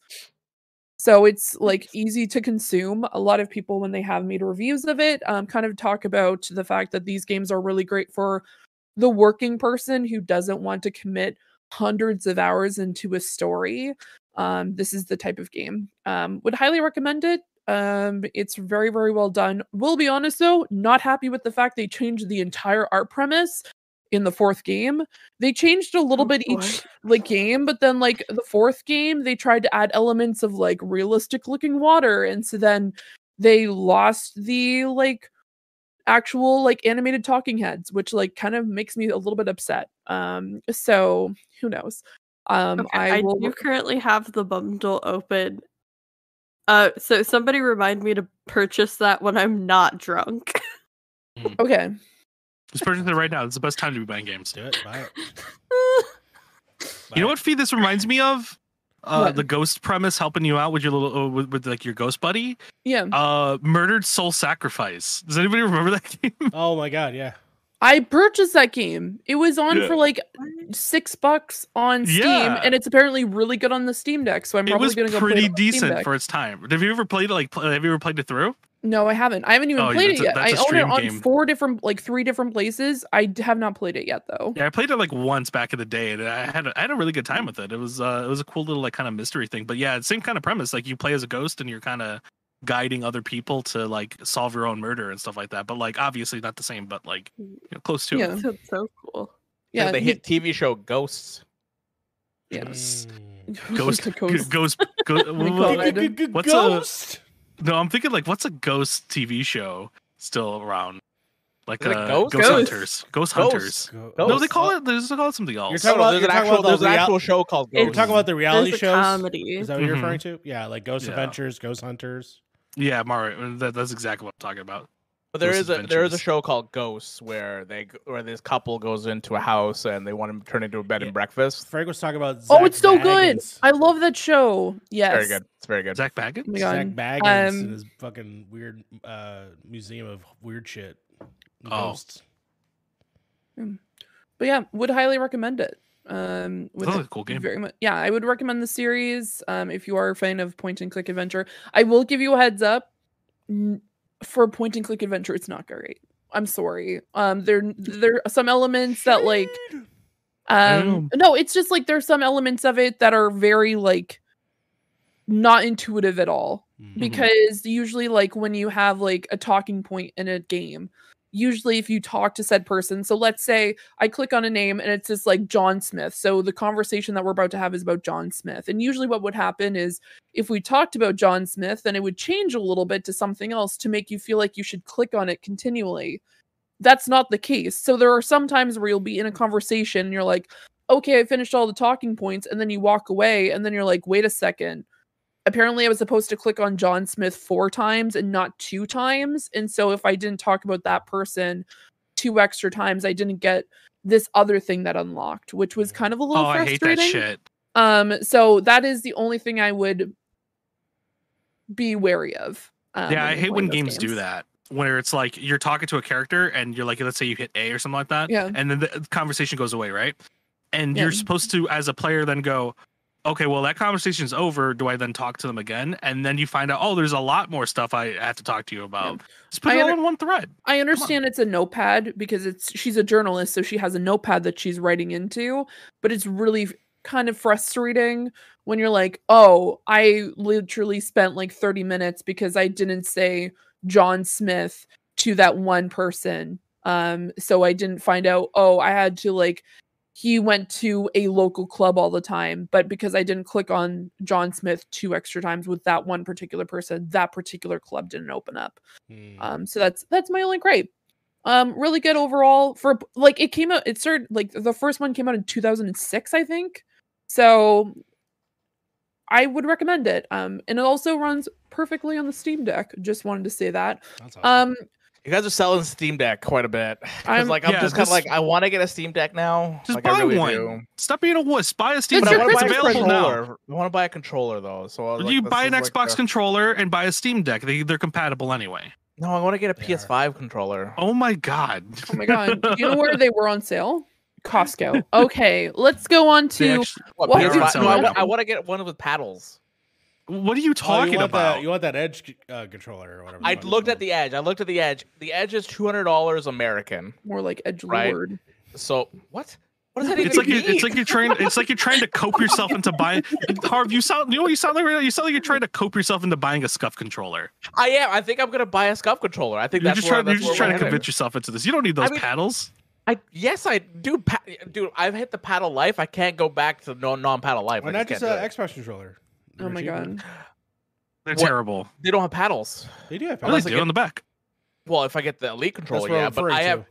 So it's like easy to consume. A lot of people, when they have made reviews of it, um, kind of talk about the fact that these games are really great for the working person who doesn't want to commit hundreds of hours into a story. Um, this is the type of game. Um, would highly recommend it. Um, it's very, very well done. We'll be honest though, not happy with the fact they changed the entire art premise in the fourth game. They changed a little Oh, bit boy. each like game, but then like the fourth game, they tried to add elements of like realistic looking water, and so then they lost the like actual like animated talking heads, which like kind of makes me a little bit upset. Um, so who knows? Um, Okay, I I, will. do currently have the bundle open. Uh, so somebody remind me to purchase that when I'm not drunk. Okay. Just purchase it right now. It's the best time to be buying games. Do it. Buy it. You know what feed this reminds me of? Uh, the ghost premise helping you out with your little uh, with, with like your ghost buddy. Yeah. Uh, murdered soul sacrifice. Does anybody remember that game? Oh my god, yeah. I purchased that game. It was on Yeah. for like six bucks on Steam, Yeah. and it's apparently really good on the Steam Deck. So I'm it probably gonna go play it pretty on the Steam decent for its time. Have you ever played it? Like, pl- have you ever played it through? No, I haven't. I haven't even Oh, played that's it a- yet. I own it on game. four different, like three different places. I have not played it yet, though. Yeah, I played it like once back in the day, and I had a, I had a really good time with it. It was uh, it was a cool little like kind of mystery thing. But yeah, same kind of premise. Like you play as a ghost, and you're kind of guiding other people to like solve your own murder and stuff like that. But like obviously not the same, but like you know, close to Yeah. it. That's so cool. Yeah, the hit TV show Ghosts. Yes. Mm. Ghost, The go- ghost. ghost, go, my well, God. What's a- Ghost? No, I'm thinking like what's a ghost TV show still around? Like Is uh, Ghost? Ghost, Ghost. Hunters, Ghost, Ghost. Hunters. Ghost. No, they call it. There's they call it something else. You're talking No, no, about- there's you're an talking actual about there's an real- actual show called You're talking about the reality There's a shows. comedy. Is that what you're Mhm. referring to? Yeah, like Ghost Yeah. Adventures, Ghost Hunters. yeah, Mario. That, that's exactly what I'm talking about. But there Ghost is a there is a show called Ghosts where they where this couple goes into a house and they want to turn into a bed Yeah. and breakfast. Frank was talking about. Oh, it's so good. I love that show. Yes. Very good. It's very good. Zak Bagans. Oh my Zak God. Bagans Um, and his fucking weird uh, museum of weird shit. Oh. Ghosts. But yeah, would highly recommend it. Um, would Sounds hi- like a cool game. Very much. Yeah, I would recommend the series. Um, if you are a fan of point and click adventure, I will give you a heads up. For point and click adventure, it's not great. I'm sorry. Um, there there are some elements that like um no, it's just like there's some elements of it that are very like not intuitive at all Mhm. because usually like when you have like a talking point in a game usually if you talk to said person so let's say i click on a name and it's just like john smith so the conversation that we're about to have is about john smith and usually what would happen is if we talked about john smith then it would change a little bit to something else to make you feel like you should click on it continually. That's not the case so there are some times where you'll be in a conversation and you're like okay i finished all the talking points and then you walk away and then you're like wait a second apparently I was supposed to click on John Smith four times and not two times. And so if I didn't talk about that person two extra times, I didn't get this other thing that unlocked, which was kind of a little Oh, little I hate frustrating. that shit. Um, so that is the only thing I would be wary of. Um, yeah, I hate when those games, do that. Where it's like you're talking to a character and you're like, let's say you hit A or something like that, Yeah. and then the conversation goes away, right? And Yeah. you're supposed to, as a player, then go, okay, well that conversation's over. Do I then talk to them again? And then you find out, oh, there's a lot more stuff I have to talk to you about. Just put I it all in one thread. I understand it's a notepad because it's she's a journalist, so she has a notepad that she's writing into, but it's really kind of frustrating when you're like, "Oh, I literally spent like 30 minutes because I didn't say John Smith to that one person." Um so I didn't find out, "Oh, I had to like he went to a local club all the time, but because I didn't click on John Smith two extra times with that one particular person, that particular club didn't open up." Mm. Um, so that's that's my only gripe. Um, really good overall for like it came out. It started like the first one came out in 2006, I think. So I would recommend it. Um, and it also runs perfectly on the Steam Deck. Just wanted to say that. That's awesome. Um, You guys are selling Steam Deck quite a bit. I'm- like I'm yeah, just kind of like I want to get a Steam Deck now. Just like, buy I really one. do. Stop being a wuss. Buy a Steam It's But I your Deck. want It's buy a Christmas available now. I want to buy a controller though. So uh, I was like, you this buy an is like Xbox the- controller and buy a Steam Deck. They they're compatible anyway. No, I want to get a They. PS5 controller. Oh my god. oh my god, do you know where they were on sale? Costco. Okay, let's go on to actu- What, What do you PS5? No, I, to want, know? I want to get one with paddles. What are you Oh, talking you about? That, you want that Edge uh, controller or whatever. I looked at the Edge. I looked at the Edge. The Edge is two hundred dollars American. more like Edge Right. So what? What does that even it's like mean? you, it's like you're trying. It's like you're trying to cope yourself into buying. Harv, you sound. You know what you sound like right now. You sound like you're trying to cope yourself into buying a SCUF controller. I am. I think I'm gonna buy a SCUF controller. I think You're that's just where, trying. You're just trying we're to headed. convince yourself into this. You don't need those mean- paddles. I yes, I do. Pa- dude, I've hit the paddle life. I can't go back to non non paddle life. Why I not just just can't an do. Xbox controller? Oh my god. They're What? terrible. They don't have paddles. They do have Oh, they Unless I do get- on the back. Well, if I get the elite controller, yeah. But referring I to. have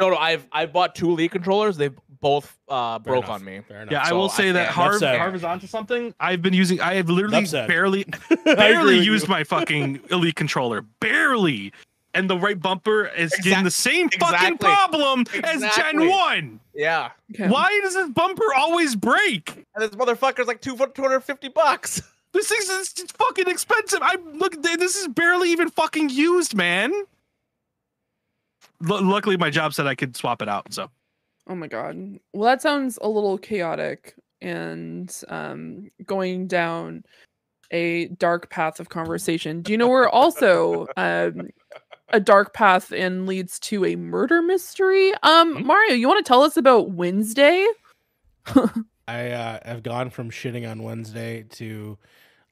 no, no. I've I've bought two elite controllers. They both uh broke enough. on me. Fair enough. Yeah, I So will I say that can't- Harv, said. Harv is onto something. I've been using. I have literally Enough said. barely, I agree barely with used you. my fucking elite controller. Barely. And the right bumper is getting the same fucking exactly. problem as Exactly. Gen One. Yeah, Okay. Why does this bumper always break? and this motherfucker's like two two hundred fifty bucks. This thing is it's fucking expensive. I look. This is barely even fucking used, man. Lu luckily, my job said I could swap it out. So Oh my god. Well, that sounds a little chaotic and um going down a dark path of conversation. Do you know where also um a dark path and leads to a murder mystery? Um Hmm? Mario, you want to tell us about Wednesday? I uh, have gone from shitting on Wednesday to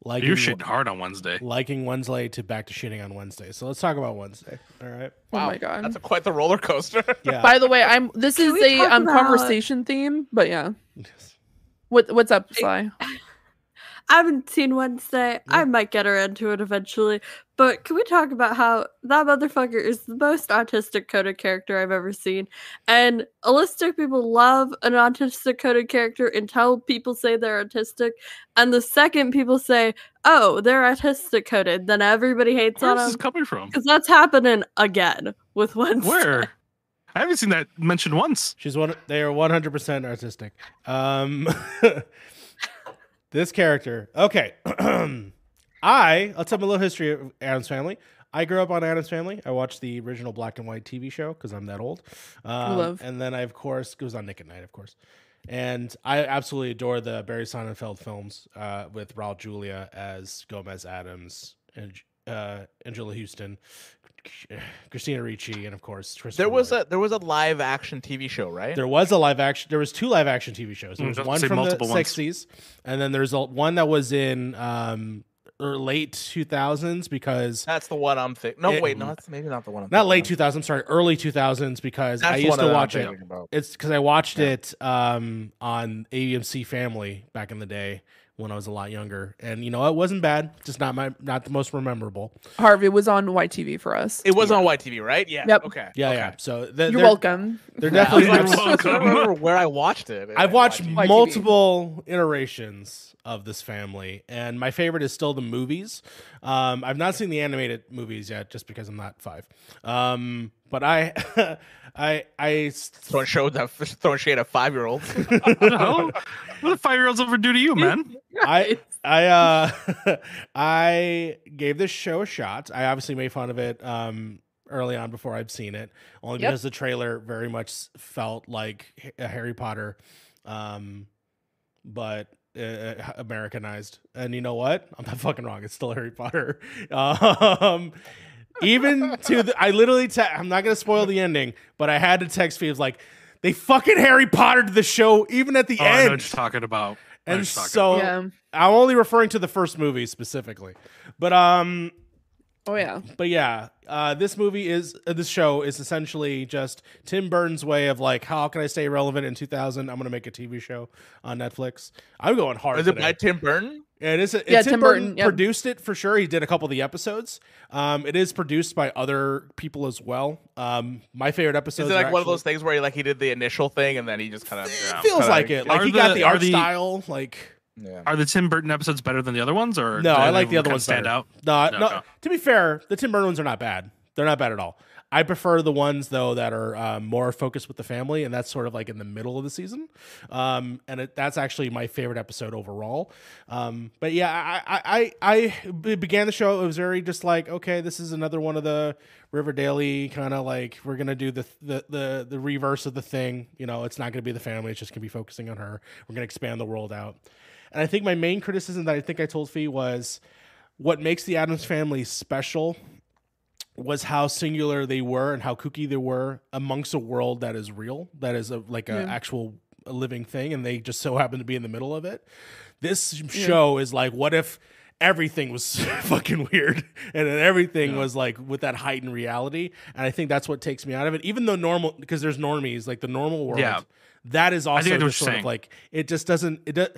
liking you're shitting hard on Wednesday. liking Wednesday to back to shitting on Wednesday. So let's talk about Wednesday. All right. Oh Wow, my god. That's a, quite the roller coaster. Yeah. By the way, I'm this Can is a um about- conversation theme, but yeah. Yes. What what's up, Cly? I haven't seen Wednesday. I might get her into it eventually. But can we talk about how that motherfucker is the most autistic coded character I've ever seen? And autistic people love an autistic coded character until people say they're autistic. And the second people say, oh, they're autistic coded, then everybody hates Where's on this coming from? Because that's happening again with Wednesday. Where? I haven't seen that mentioned once. She's one. They are one hundred percent artistic. Um, this character. Okay, I. I'll tell you a little history of Addams Family. I grew up on Addams Family. I watched the original black and white TV show because I'm that old. Um, love. And then I, of course, it was on Nick at Nite, of course. And I absolutely adore the Barry Sonnenfeld films uh, with Raul Julia as Gomez Addams and uh, Angela Huston, Christina Ricci, and of course Christopher There was Lloyd. a there was a live action TV show, right? There was a live action. There was two live action TV shows. There Mm, was don't one say from the multiple ones. '60s, and then there's a, one that was in um, or late 2000s because That's the one I'm thinking. No, It- wait, no, that's maybe not the one. I'm not late 2000s. Sorry, early 2000s because of. I used to watch it. about. It's because I watched Yeah. it um, on AMC Family back in the day when I was a lot younger, and you know it wasn't bad. Just not my not the most memorable. Harvey was on YTV for us. It was on YTV, right? Yeah. Yep. Okay. Yeah, okay. yeah. So th- You're they're- welcome. They're definitely. I I've- was- I was trying to remember where I watched it. I've watched YTV. YTV. multiple iterations of this family, and my favorite is still the movies. Um, I've not seen the animated movies yet, just because I'm not five. Um, but I, I, I, throwing shade at throwing shade at five year olds. No. what do five year olds ever do to you, man? I, I, uh, I gave this show a shot. I obviously made fun of it um, early on before I'd seen it, only Yep. because the trailer very much felt like a Harry Potter, um, but uh, Americanized. And you know what? I'm not fucking wrong. It's still Harry Potter. Um, even to the, I literally, te- I'm not gonna spoil the ending, but I had to text Phoebes like. They fucking Harry Pottered the show even at the Oh, I know what end. you're talking about. And talking so Yeah. I'm only referring to the first movie specifically. But um Oh yeah. but yeah, uh this movie is uh, this show is essentially just Tim Burton's way of like how can I stay relevant in 2000? I'm going to make a TV show on Netflix. I'm going hard Is it today. by Tim Burton? Yeah, it is. It's Yeah, Tim, Tim Burton, Burton, yep. produced it for sure. He did a couple of the episodes. Um, it is produced by other people as well. Um, my favorite episode Is it like one of those things where he like he did the initial thing and then he just kind of It feels like it. Like Are he got the- the art the- style. Like Yeah. Are the Tim Burton episodes better than the other ones, or No, I like the other ones stand better. out? No, No, no. okay. To be fair, the Tim Burton ones are not bad. They're not bad at all. I prefer the ones though that are um, more focused with the family, and that's sort of like in the middle of the season. Um, and it, that's actually my favorite episode overall. Um, but yeah, I, I, I, I began the show. It was very just like, okay, this is another one of the Riverdale kind of like we're gonna do the, the the the reverse of the thing. You know, it's not gonna be the family. It's just gonna be focusing on her. We're gonna expand the world out. And I think my main criticism that I think I told Fee was what makes the Addams family special was how singular they were and how kooky they were amongst a world that is real, that is a, like an Yeah. actual living thing, and they just so happen to be in the middle of it. This show is like, what if everything was fucking weird and everything was like with that heightened reality? And I think that's what takes me out of it. Even though normal, because there's normies, like the normal world. Yeah. That is also just you're sort of like it just doesn't. It does,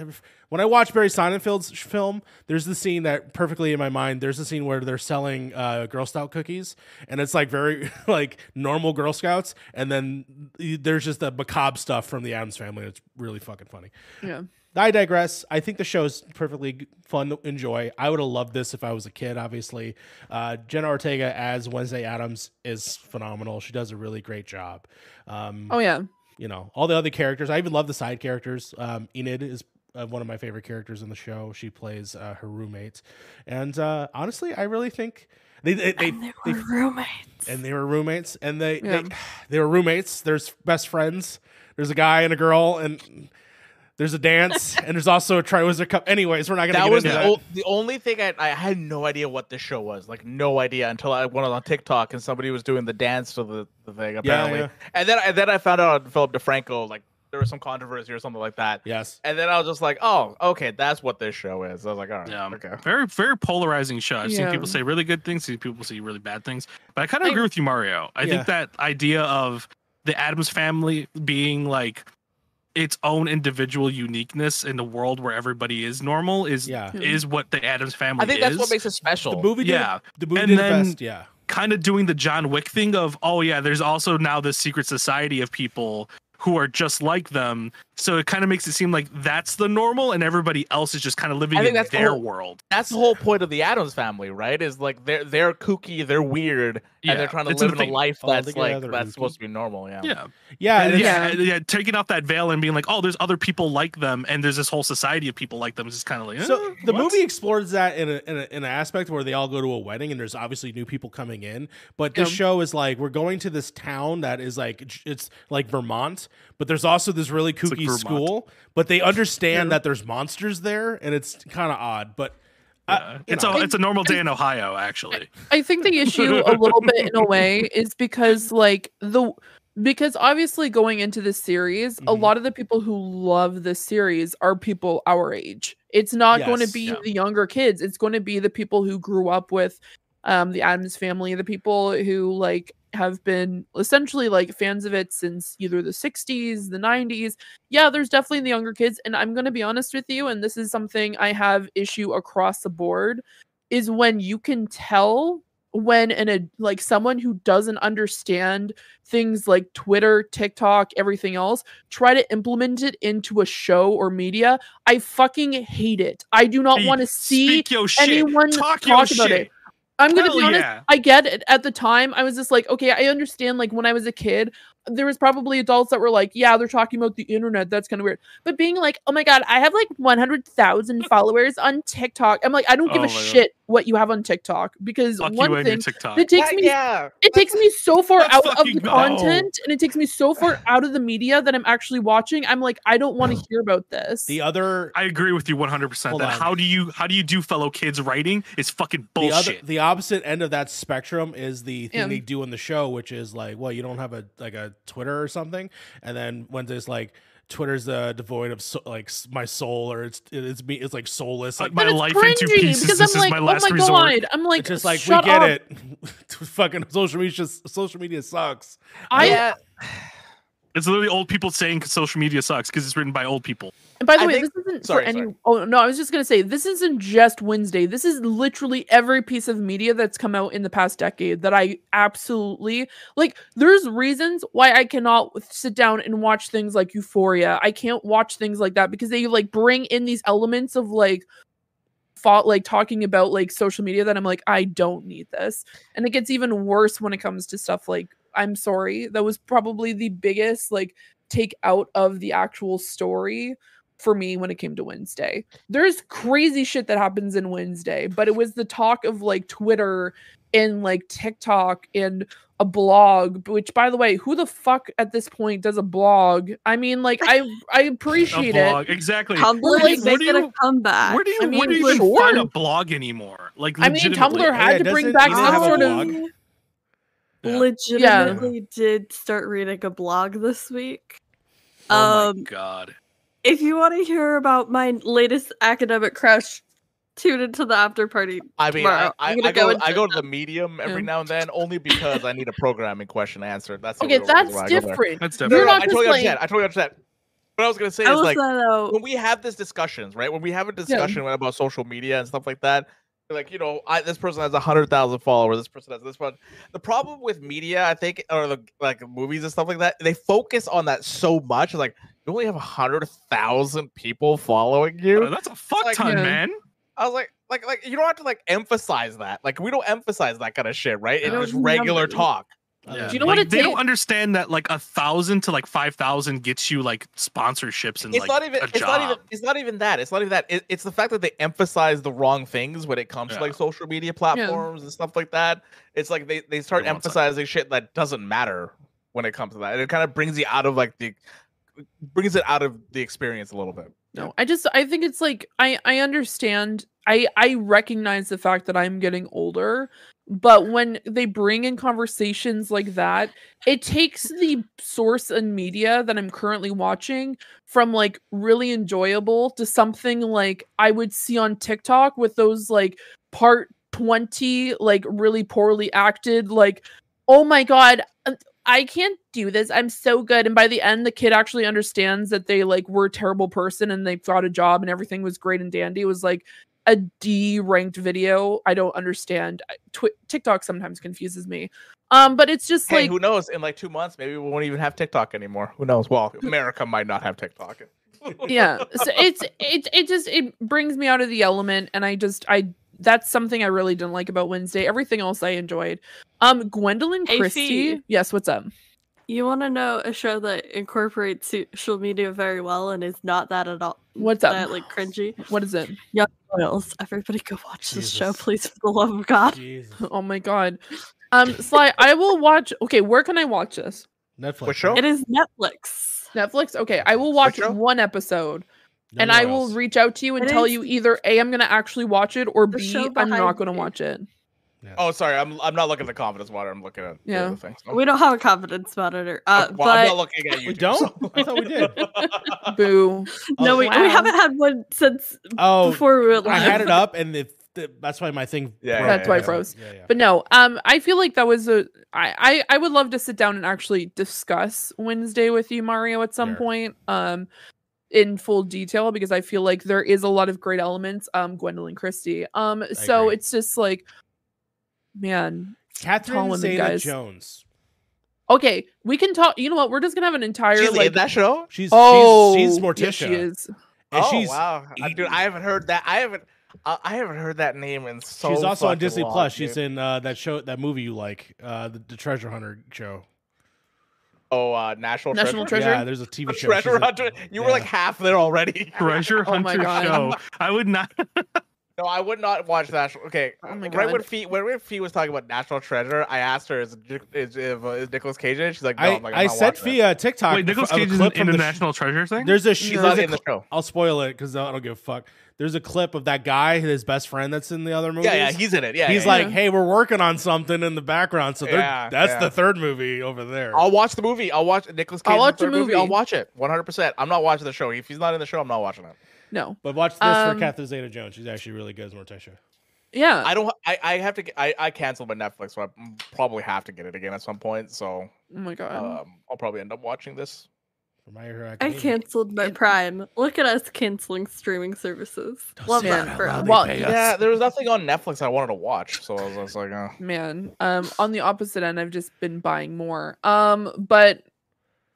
when I watch Barry Sonnenfeld's film, there's the scene that perfectly in my mind. There's the scene where they're selling uh, Girl Scout cookies, and it's like very like normal Girl Scouts, and then there's just the macabre stuff from the Addams family. It's really fucking funny. Yeah. I digress. I think the show is perfectly fun to enjoy. I would have loved this if I was a kid, obviously. Uh, Jenna Ortega as Wednesday Addams is phenomenal. She does a really great job. Um, Oh yeah. You know, all the other characters. I even love the side characters. Um, Enid is uh, one of my favorite characters in the show. She plays uh, her roommate. And uh, honestly, I really think they, they, they, they they were roommates. and they were roommates and they, Yeah. they they were roommates there's best friends there's a guy and a girl and there's a dance and there's also a triwizard cup anyways we're not gonna That get was into the, that. o- the only thing I, I had no idea what this show was. Like no idea until I went on TikTok and somebody was doing the dance to the, the thing apparently. yeah. yeah. And then and then I found out on Philip DeFranco like there was some controversy or something like that. yes And then I was just like, oh, okay, that's what this show is. I was like, all right, Yeah. okay. Very, very polarizing show. I've seen people say really good things, seen people say really bad things. But I kind of agree with you, Mario. I Yeah. think that idea of the Adams family being like its own individual uniqueness in the world where everybody is normal is yeah hmm. is what the Addams family is. I think that's what is. makes it special. the movie did Yeah. it, the movie And did then- it best yeah kind of doing the John Wick thing of, oh yeah, there's also now this secret society of people who are just like them. So it kind of makes it seem like that's the normal, and everybody else is just kind of living I think in that's the their whole- world. that's the whole point of the Addams family, right? Is like they're they're kooky, they're weird, Yeah, and they're trying to it's live in a life All that's like that's kooky. supposed to be normal. Yeah. Yeah. yeah And and yeah, yeah, taking off that veil and being like, oh, there's other people like them, and there's this whole society of people like them. Is just kind of like, So eh, the what? movie explores that in a, in a in an aspect where they all go to a wedding and there's obviously new people coming in. But this Yeah. show is like we're going to this town that is like it's like Vermont, but there's also this really kooky Vermont. school. But they understand Yeah. that there's monsters there, and it's kind of odd. But Yeah. I- it's know. a it's a normal day in Ohio, actually. I think the issue a little bit in a way is because like the because obviously going into this series, a Mhm. lot of the people who love this series are people our age. It's not going to be Yeah. the younger kids. It's going to be the people who grew up with um the Addams family, the people who like have been essentially like fans of it since either the 60s, the 90s. Yeah, there's definitely the younger kids and I'm going to be honest with you and this is something I have issue across the board is when you can tell when an a like someone who doesn't understand things like Twitter, TikTok, everything else, try to implement it into a show or media. I fucking hate it. I do not want to see shit. anyone Talk, talk about shit. it. I'm gonna Hell be honest. yeah. I get it. At the time, I was just like, okay, I understand. Like when I was a kid, there was probably adults that were like, yeah, they're talking about the internet. That's kind of weird. But being like, oh my god, I have like 100,000 followers on TikTok. I'm like, I don't give Oh a shit. God. Shit what you have on TikTok because Fuck one you thing it takes me yeah. it takes me so far Let's out of fucking the go. content and it takes me so far out of the media that I'm actually watching. I'm like, I don't want to hear about this. the other I agree with you 100%. That on. how do you how do you do fellow kids writing is fucking the other bullshit. the opposite end of that spectrum is the thing Yeah. they do in the show, which is like, well, you don't have a like a Twitter or something, and then when there's like. Twitter's uh, devoid of so, like my soul, or it's it's me. It's like soulless. Like Like my But it's life into cringy pieces. because This I'm is like, my last oh my resort. god. I'm like, it's just like shut we get up. it. Fucking social media, social media sucks. I yeah. It's literally old people saying social media sucks because it's written by old people. And by the I way, think- this isn't sorry, for any. sorry. Oh no, I was just gonna say this isn't just Wednesday. This is literally every piece of media that's come out in the past decade that I absolutely like. There's reasons why I cannot sit down and watch things like Euphoria. I can't watch things like that because they like bring in these elements of like fought like talking about like social media that I'm like I don't need this. And it gets even worse when it comes to stuff like I'm sorry. That was probably the biggest like take out of the actual story for me when it came to Wednesday. There's crazy shit that happens in Wednesday, but it was the talk of like Twitter and like TikTok and a blog, which by the way, who the fuck at this point does a blog? I mean, like I I A appreciate it. blog, exactly. Tumblr Where is do you- making a comeback. Where do you I where do you even sure. find a blog anymore? Like I mean. Tumblr had Yeah, to bring back some sort of blog? Yeah. legitimately did start reading a blog this week. Oh um, my god. if you want to hear about my latest academic crush, tune into the after party. I mean, tomorrow. I, I, I'm gonna I go, go I go to the medium every Yeah. now and then, only because I need a programming question answered. That's Okay, that's why I go there. different. That's No, You're different. not I totally like understand. I totally understand. What I was gonna say I is like when we have these discussions, right? When we have a discussion about social media and stuff like that, like you know, I, this person has a hundred thousand followers. This person has this one. The problem with media, I think, or the like movies and stuff like that, they focus on that so much. Like you only have a hundred thousand people following you. Uh, that's a fuck like- ton, Yeah. man. I was like, like, like you don't have to like emphasize that. Like we don't emphasize that kind of shit, right? It's No, just regular numbers. talk. Yeah. Do you know what like, it they don't understand that like a thousand to like five thousand gets you like sponsorships and it's like not even a it's job. not even it's not even that. It's not even that. It, it's the fact that they emphasize the wrong things when it comes to like social media platforms and stuff like that. It's like they, they start Every once in emphasizing shit that doesn't matter when it comes to that. And it kind of brings you out of like the brings it out of the experience a little bit. No, I just I think it's like I I understand. I I recognize the fact that I'm getting older, but when they bring in conversations like that, it takes the source and media that I'm currently watching from like really enjoyable to something like I would see on TikTok with those like part 20 like really poorly acted like oh my god uh, I can't do this. I'm so good. And by the end, the kid actually understands that they like were a terrible person and they got a job and everything was great and dandy. It was like a D ranked video. I don't understand. I- Twi- TikTok sometimes confuses me. Um, but it's just hey like who knows in like two months maybe we won't even have tiktok anymore who knows well america might not have tiktok yeah. So it's it it just it brings me out of the element and I just I that's something I really didn't like about Wednesday. Everything else I enjoyed. Um Gwendoline Christie. Fee. Yes, what's up? You want to know a show that incorporates social media very well and is not that at all. What's up? That like cringy. What is it? Royals. Everybody go watch this show, please, for the love of God. Jesus. Oh my god. Um Cly, I will watch okay, where can I watch this? Netflix. What show? It is Netflix. Netflix? Okay, I will watch one episode No and I will else. reach out to you and It tell is you either A, I'm gonna actually watch it or the B, show I'm not gonna me. watch it. Oh sorry i'm, I'm not looking at the confidence water i'm looking at the Yeah. other things We don't have a confidence monitor. Uh, well, i'm not looking at you We don't? I thought we did. Boo. no, Oh, we, wow. we haven't had one since Oh, before we were I live. had it up, and it, th- that's why my thing. Yeah, broke. That's why it yeah. froze. Yeah, yeah. But no, um, I feel like that was a I, I I would love to sit down and actually discuss Wednesday with you, Mario, at some Sure. point. Um in full detail because I feel like there is a lot of great elements. Um, Gwendoline Christie. Um, so agree. it's just like, man. Catherine Zeta Jones. Okay, we can talk. You know what? We're just gonna have an entire she's like. in that show She's oh, she's, she's yes, Morticia. she is. And oh she's wow, Uh, dude! I haven't heard that. I haven't. I I haven't heard that name in so. she's also on Disney long, Plus. She's in uh, that show, that movie you like, uh, the, the Treasure Hunter show. Oh, uh, National National Treasure. Treasure? Yeah, there's a TV show. Treasure in- Hunter. You were like half there already. Treasure Oh my Hunter God. show. I would not. No, I would not watch National. Okay, Oh my right when Fee when, when Fee was talking about National Treasure, I asked her, "Is is, is, uh, is Nicolas Cage in it?" She's like, "No." I, I'm like, I'm I sent watching Fee a TikTok. Wait, Nicolas Cage is clip an from the sh- treasure thing. There's a it. sh- He's there's not a in the cl- show. I'll spoil it because I don't give a fuck. There's a clip of that guy, his best friend that's in the other movie. Yeah, yeah, he's in it. Yeah, he's yeah, like, yeah. "Hey, we're working on something in the background." So Yeah, that's yeah. the third movie over there. I'll watch the movie. I'll watch Nicolas Cage. I'll watch the the third movie. I'll watch it 100. percent I'm not watching the show. If he's not in the show, I'm not watching it. No. but watch this Um, for Catherine Zeta-Jones. She's actually really good as Morticia. Yeah. I don't. I, I have to. Get, I I canceled my Netflix, so I probably have to get it again at some point. So oh my god. um, I'll probably end up watching this. For My Hero I canceled my Prime. Look at us canceling streaming services. Love say that that for us. Well, They pay us. Yeah, there was nothing on Netflix I wanted to watch, so I was, I was like, uh, man um on the opposite end i've just been buying more um but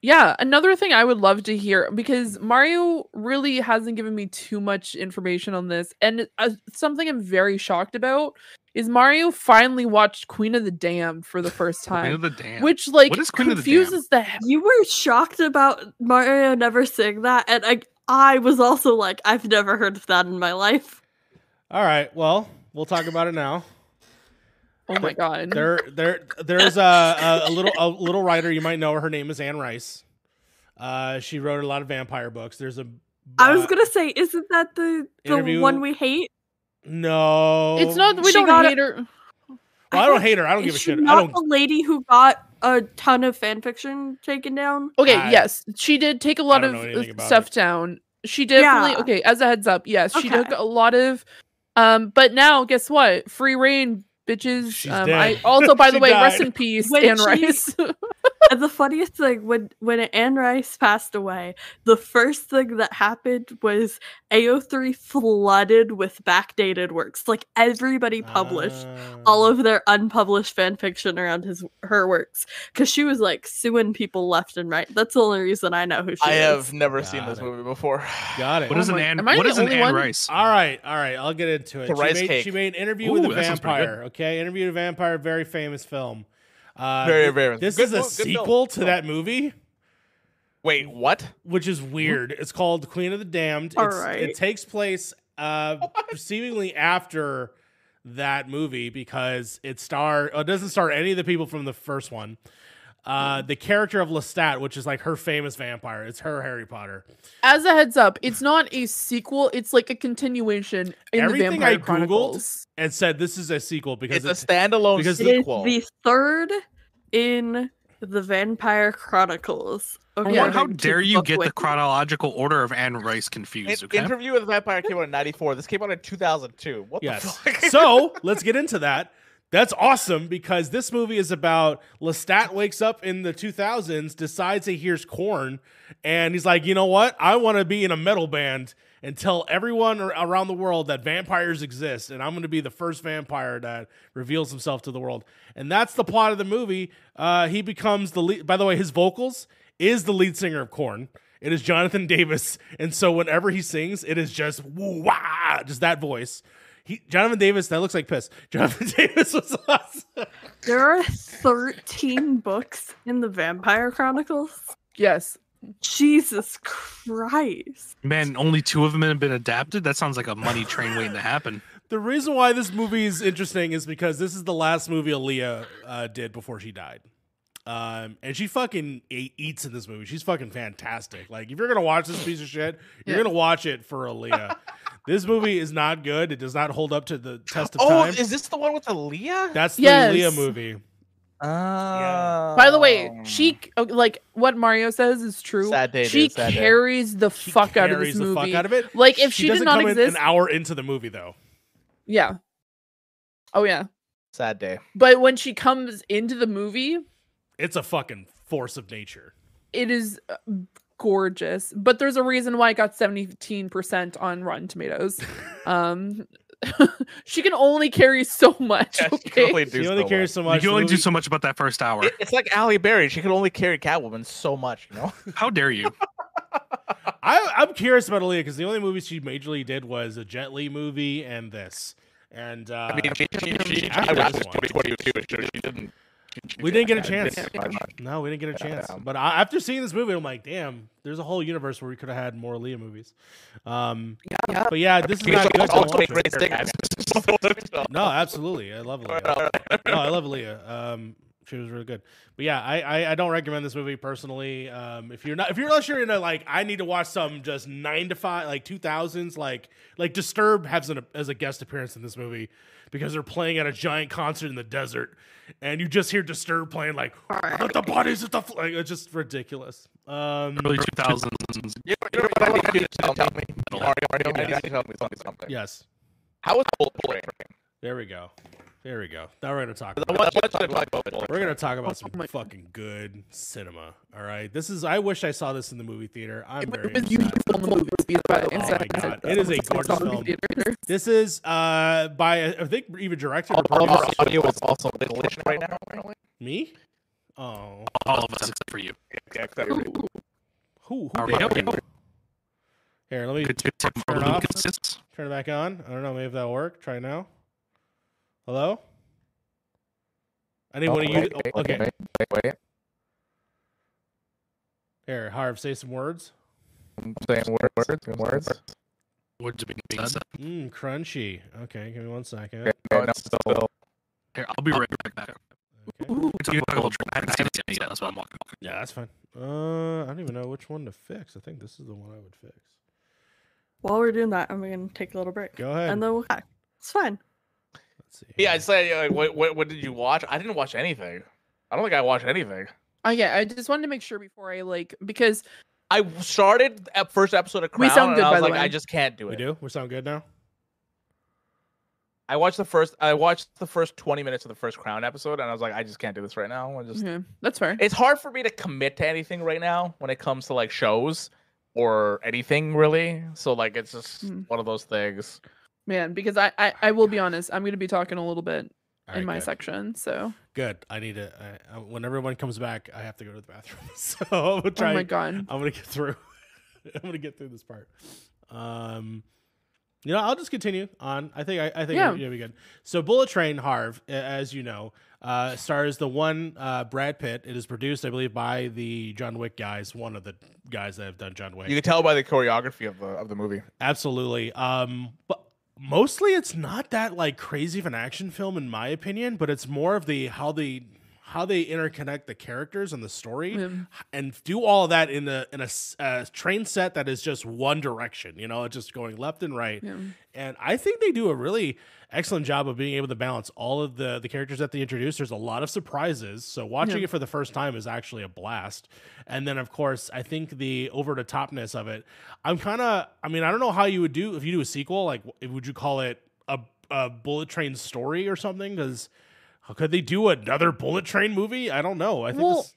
yeah another thing i would love to hear because mario really hasn't given me too much information on this and uh, something i'm very shocked about is mario finally watched queen of the damned for the first time. Queen time of the Damned. which like What is Queen of the Damned? confuses the, You were shocked about Mario never seeing that, and I I was also like, I've never heard of that in my life. All right. Well, we'll talk about it now. Oh my god There, there, there's a, a, a little a little writer you might know her. Her name is Anne Rice. Uh, she wrote a lot of vampire books. There's a. I was uh, gonna say, isn't that the the interview- one we hate? No, it's not we She don't got hate her Well, I don't hate her. I don't give a she shit. I Not don't. the lady who got a ton of fan fiction taken down. Okay, I- yes, she did take a lot of know uh, anything about stuff down. She definitely Yeah. okay. As a heads up, yes, she took a lot of. Um, but now guess what? Free reign, bitches. She's um, I also, by the She way, rest died. in peace, When Anne she- Rice. And the funniest thing when when Anne Rice passed away, the first thing that happened was AO3 flooded with backdated works. Like everybody published all Uh, of their unpublished fan fiction around his her works because she was like suing people left and right. That's the only reason I know who she I is. I have never seen Got this movie before. Got it. What is Oh an my- Anne? am I What the is an only Anne one? Rice? All right, all right. I'll get into it. It's she, rice made, cake. she made an Interview Ooh, with a that sounds pretty good. Vampire. Okay, Interview with a Vampire, very famous film. Uh, Very, th- very- This good is a mo- film. sequel to Film. that movie, Wait, what? which is weird. It's called Queen of the Damned. All It's- It takes place uh, seemingly after that movie because it star it doesn't star any of the people from the first one. Uh, the character of Lestat, which is like her famous vampire, it's her Harry Potter. As a heads up, it's not a sequel. It's like a continuation in Everything the Vampire I Googled Chronicles. And said this is a sequel because It's a standalone because It is sequel. the third in the Vampire Chronicles. Yeah. How dare you Book get the chronological order of Anne Rice confused? Okay. Interview with the Vampire came out in '94. This came out in 2002. What Yes. the fuck? so let's get into that. That's awesome because this movie is about Lestat wakes up in the 2000s, decides he hears Korn, and he's like, you know what? I want to be in a metal band and tell everyone around the world that vampires exist, and I'm going to be the first vampire that reveals himself to the world. And that's the plot of the movie. Uh, he becomes the lead. By the way, his vocals is the lead singer of Korn. It is Jonathan Davis, and so whenever he sings, it is just just that voice. He, Jonathan Davis, that looks like piss. Jonathan Davis was awesome. There are 13 books in the Vampire Chronicles. Yes. Jesus Christ. Man, only two of them have been adapted. That sounds like a money train waiting to happen. The reason why this movie is interesting is because this is the last movie Aaliyah uh, did before she died. Um, and she fucking ate, eats in this movie. She's fucking fantastic. Like, if you're gonna watch this piece of shit, you're Yeah. gonna watch it for Aaliyah. this movie is not good. It does not hold up to the test of Oh, time. is this the one with Aaliyah? That's the Yes. Aaliyah movie. Oh. By the way, she oh, like what Mario says is true. Sad day, she dude, sad day. carries the She fuck out of carries this the movie. fuck out of it. Like if she, did doesn't not come exist, an hour into the movie though. yeah. Oh yeah. Sad day. But when she comes into the movie, It's a fucking force of nature. it is uh, gorgeous. But there's a reason why it got 17% on Rotten Tomatoes. um she can only carry so much. Yeah, she can only do She only so carries much. so You can only do so much about that first hour. It- It's like Halle Berry. She can only carry Catwoman so much, you know. How dare you? I, I'm curious about Aaliyah because the only movies she majorly did was a Jet Li movie and this. And uh, I mean, she, she, she, after I rapped this 2022, but she, she didn't. She- We didn't get a chance. didn't find much. no, we didn't get a chance. But I, after seeing this movie, I'm like, damn, there's a whole universe where we could have had more Aaliyah movies. Um, Yeah. But yeah, this is not good. also watch make it. No, absolutely, I love Aaliyah. no, I love Aaliyah. Um, she was really good. But yeah, I, I I don't recommend this movie personally. Um, if you're not if you're not sure into like I need to watch some just nine to five like two thousands like like Disturbed has an as a guest appearance in this movie because they're playing at a giant concert in the desert, and you just hear Disturbed playing like "Let the bodies at the fl-" like it's just ridiculous. Um, Early 2000s. You know what I need you to tell me? Mario, Mario, I need you to tell me something. yes, How was Bullet Train? There we go. There we go. Now we're gonna talk. About want- I want you to talk about Bullet We're gonna talk about some Oh fucking good cinema. All right, this is. I wish I saw this in the movie theater. I'm It very. was upset. beautiful in the movie. but Oh my God, it is a gorgeous to the movie film. This is uh by I think even directed or All of our audio is also glitching right now. apparently. Me? Oh, All of us except for you. Yeah, except for who? Who? Are we did okay? that? Here, let me. Turn it off. turn it back on. I don't know. Maybe that'll work. Try now. Hello. Anyone? Oh, you? wait, wait, okay. wait, wait, wait. Here, Harv, say some words. I'm saying words, words. Words are being said. Mmm, crunchy. Okay, give me one second. Okay, no, it's still. Here, I'll be right back. Okay. Ooh, It's a couple I haven't seen it yet. That's why I'm walking. Yeah, that's fine. Uh, I don't even know which one to fix. I think this is the one I would fix. While we're doing that, I'm gonna take a little break, Go ahead. and then we'll back. It's fine. Let's see. Yeah, I here. said, like, what, what, what did you watch? I didn't watch anything. I don't think I watched anything. Oh yeah, I just wanted to make sure before I like because I started at first episode of Crown, We sound and good, I by was the like, way. I just can't do it. we do. We sound good now. I watched the first. I watched the first twenty minutes of the first Crown episode, and I was like, I just can't do this right now. I just. yeah, that's fair. It's hard for me to commit to anything right now when it comes to like shows or anything really. So like, it's just Hmm. one of those things. Man, because I, I I will be honest, I'm gonna be talking a little bit All in right, my good. section. So Good. I need to. I, I, when everyone comes back, I have to go to the bathroom. So I'm gonna try. oh my god. I'm gonna get through. I'm gonna get through this part. Um, you know, I'll just continue on. I think I, I think Yeah. it'll be good. So, Bullet Train Harv, as you know, uh, stars the one uh, Brad Pitt. It is produced, I believe, by the John Wick guys. One of the guys that have done John Wick. You can tell by the choreography of the of the movie. Absolutely. Um, but mostly it's not that like crazy of an action film in my opinion, but it's more of the how they how they interconnect the characters and the story Yeah. and do all of that in a in a, train set that is just one direction, you know, it's just going left and right. Yeah. And I think they do a really excellent job of being able to balance all of the the characters that they introduce. There's a lot of surprises, so watching Yeah. it for the first time is actually a blast. And then of course, I think the over the topness of it. I'm kind of. I mean, I don't know how you would do if you do a sequel. Like, would you call it a a Bullet Train story or something? Because could they do another Bullet Train movie? I don't know. I think. Well, this,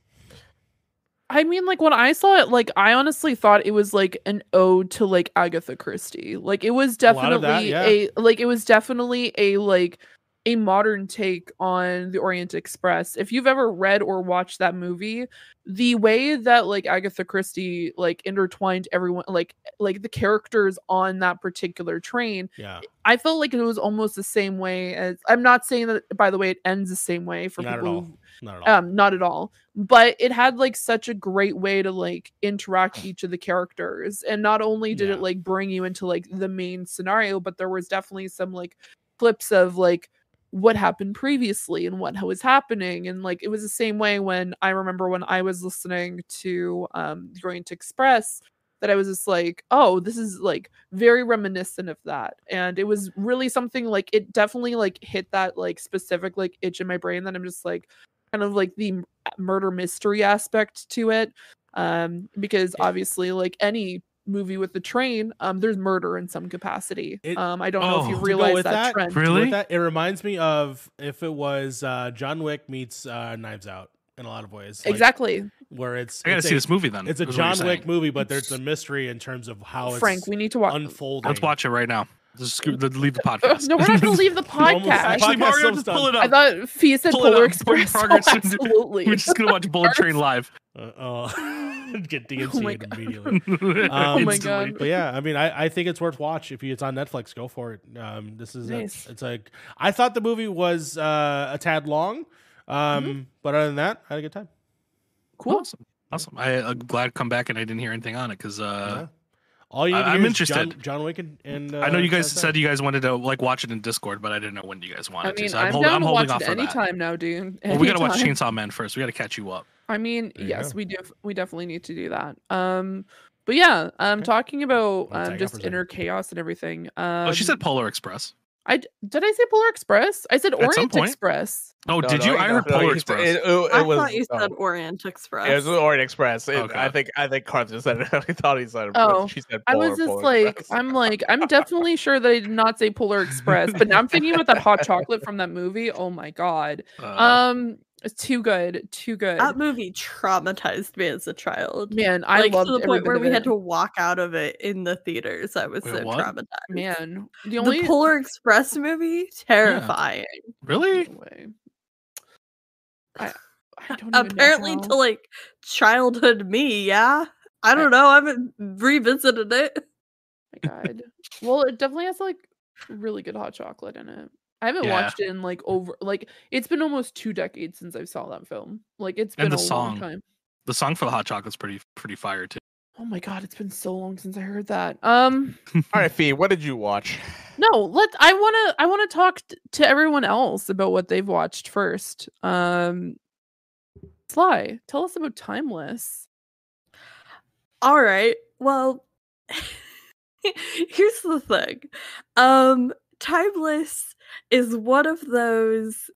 I mean, like when I saw it, like I honestly thought it was like an ode to like Agatha Christie. Like it was A that, definitely yeah. a like it was definitely a like a modern take on the Orient Express. If you've ever read or watched that movie, the way that like Agatha Christie like intertwined everyone like like the characters on that particular train yeah. I felt like it was almost the same way as I'm not saying that by the way it ends the same way for Not people who Not at all. um not at all but it had like such a great way to like interact each of the characters and not only did Yeah. it like bring you into like the main scenario but there was definitely some like clips of like what happened previously and what was happening and like it was the same way when i remember when i was listening to um the orient express that i was just like oh this is like very reminiscent of that. And it was really something like it definitely like hit that like specific like itch in my brain that i'm just like kind of like the murder mystery aspect to it um because obviously like any movie with the train um there's murder in some capacity It- um i don't know if Oh. you To go realize with that, that, trend To with Really? that, it reminds me of if it was uh, John Wick meets uh, Knives Out in a lot of ways. Like, exactly Where it's I gotta it's see a, this movie then. It's a is what you're John Wick saying. movie, but there's a mystery in terms of how it's frank we need to watch unfolding. Let's watch it right now. Just scoot, leave the Uh, podcast. no we're not gonna leave the podcast Actually, Podcast Mario, almost just pull it up. i thought fee said Pull it polar up. Put in express oh, progress. absolutely We're just gonna watch Bullet Train live. Uh, oh, get Oh my DNC'd God. immediately. Oh my God. But yeah, I mean, I, I think it's worth watch. If you, it's on Netflix, go for it. Um, this is Nice. a, it's like I thought the movie was uh, a tad long, um, Mm-hmm. but other than that, I had a good time. cool Awesome. Awesome. I, I'm glad to come back and I didn't hear anything on it because uh, Yeah. All you need I- to I'm hear is John, interested. John Wick and, and uh, I know you guys that's said you guys wanted to like watch it in Discord, but I didn't know when you guys wanted i mean to. So I'm, i'm hold, down I'm to holding watch off it for that. now dude Well, we gotta watch Chainsaw Man first. We gotta catch you up. I mean, There yes, we do. We definitely need to do that. Um, but yeah, um, Okay. talking about um just for a second. inner chaos and everything. Um, oh, she said Polar Express. I d- did I say Polar Express? I said At Orient. Express. Oh, No, did no, you? no, I heard no, Polar it- Express. It, it- I it was, thought you oh, said Orient Express. it was Orient Express. It- Okay. I think I think Carson said it. I thought he said it. Oh, she said Polar, I was just Polar like, Express. I'm like, I'm definitely sure that I did not say Polar Express, but now I'm thinking about that hot chocolate from that movie. Oh my god. Uh, Um, it's too good, too good. that movie traumatized me as a child. Man, I like loved to the point where of we had to walk out of it in the theaters. I was Wait, so what? traumatized. Man, the the only Polar Express movie, terrifying. really? No way. I, I don't even Apparently, how. to like childhood me, yeah. I don't know. I haven't revisited it. Oh my god. Well, it definitely has like really good hot chocolate in it. I haven't Yeah. watched it in like over like it's been almost two decades since I saw that film. Like it's been And a the long song. time. The song for the hot chocolate's pretty pretty fire too. Oh my god, it's been so long since I heard that. Um All right, Fee, what did you watch? no, let I want to I want to talk t- to everyone else about what they've watched first. Um Cly, tell us about Timeless. All right. Well, here's the thing. Um Timeless is one of those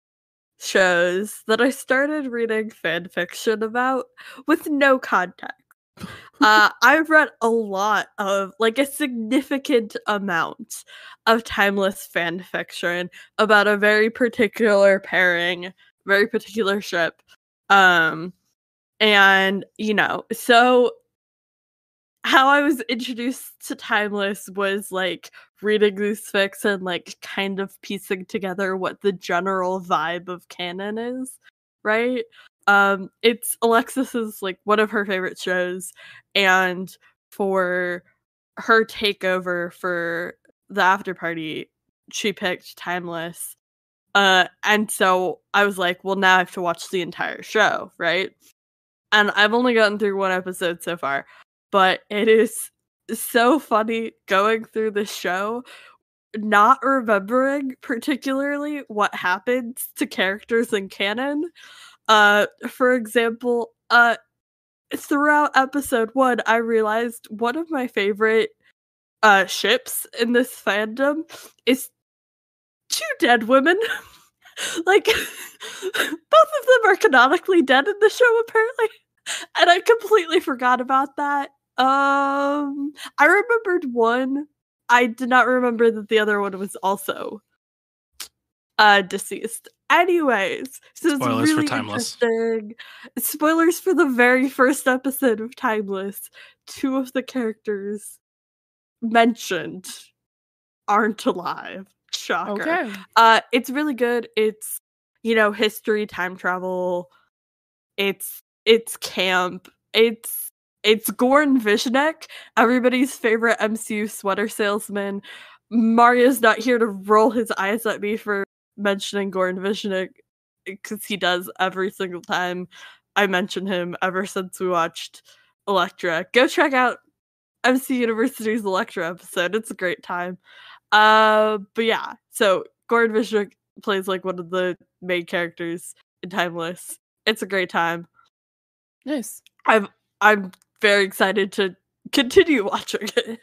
shows that I started reading fan fiction about with no context. uh, I've read a lot of, like, a significant amount of timeless fan fiction about a very particular pairing, very particular ship. Um, and you know, so how I was introduced to Timeless was like reading these fics and like kind of piecing together what the general vibe of canon is, right? Um it's Alexis's like one of her favorite shows and for her takeover for the after party she picked Timeless. Uh and so I was like, well now I have to watch the entire show, right? And I've only gotten through one episode so far but it is so funny going through the show not remembering particularly what happens to characters in canon uh for example uh throughout episode 1 i realized one of my favorite uh ships in this fandom is two dead women like both of them are canonically dead in the show apparently and I completely forgot about that. Um, I remembered one. I did not remember that the other one was also uh deceased. Anyways, so it's Spoilers for really Timeless. interesting. Spoilers for the very first episode of Timeless. Two of the characters mentioned aren't alive. Shocker. Okay. Uh, it's really good. It's you know history, time travel. It's it's camp. It's it's Goran Visnjic, everybody's favorite MCU sweater salesman. Mario's not here to roll his eyes at me for mentioning Goran Visnjic because he does every single time I mention him ever since we watched Elektra. Go check out MC University's Elektra episode. It's a great time. Uh, but yeah, so Goran Visnjic plays like one of the main characters in Timeless. It's a great time. Nice. I'm I'm very excited to continue watching it.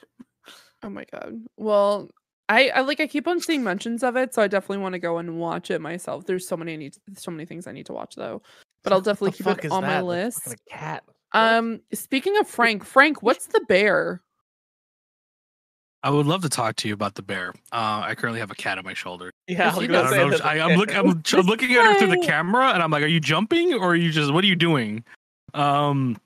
Oh my god. Well, I, I like I keep on seeing mentions of it, so I definitely want to go and watch it myself. There's so many I need so many things I need to watch though. But I'll definitely keep it on my list. Like a cat. Um speaking of Frank, Frank, what's the bear? I would love to talk to you about the bear. Uh, I currently have a cat on my shoulder. Yeah, I was he gonna I don't say know. that if- I, the I'm, look, I'm, I'm looking at her through the camera, and I'm like, "Are you jumping, or are you just? What are you doing?" Um,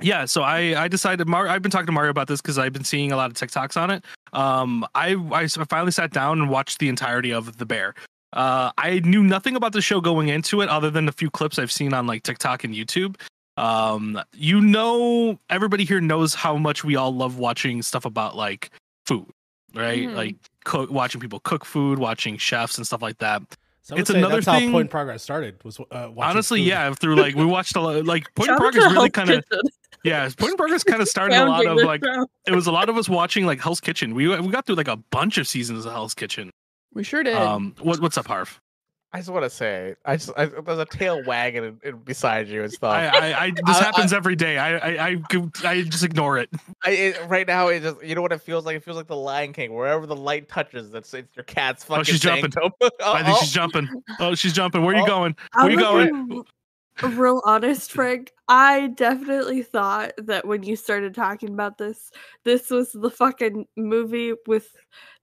yeah. So I I decided. Mar- I've been talking to Mario about this because I've been seeing a lot of TikToks on it. Um, i i finally sat down and watched the entirety of the bear. Uh, I knew nothing about the show going into it, other than a few clips I've seen on like TikTok and YouTube. Um, you know, everybody here knows how much we all love watching stuff about like food, right? Mhm. Like cook, watching people cook food, watching chefs and stuff like that. So I would It's another that's how thing- Point Progress started. Was uh, Honestly, food. yeah, through like we watched a lot, like Point in Shout Progress really kind of yeah, Point in Progress kind of started a lot of like show. it was a lot of us watching like Hell's Kitchen. We we got through like a bunch of seasons of Hell's Kitchen. We sure did. Um, what what's up, Harv? I just want to say, I just I, there's a tail wagging in, in beside you and stuff. I, I, I this I- happens every day. I, I, I, I just ignore it. I, it, right now, it just you know what it feels like. It feels like the Lion King. Wherever the light touches, that's it's your cat's oh, fucking. she's jumping. sanctum. I think Oh, she's jumping. Oh, she's jumping. Where are you Oh. going? Where are you I'm going? Gonna be r- real honest, Frank. I definitely thought that when you started talking about this, this was the fucking movie with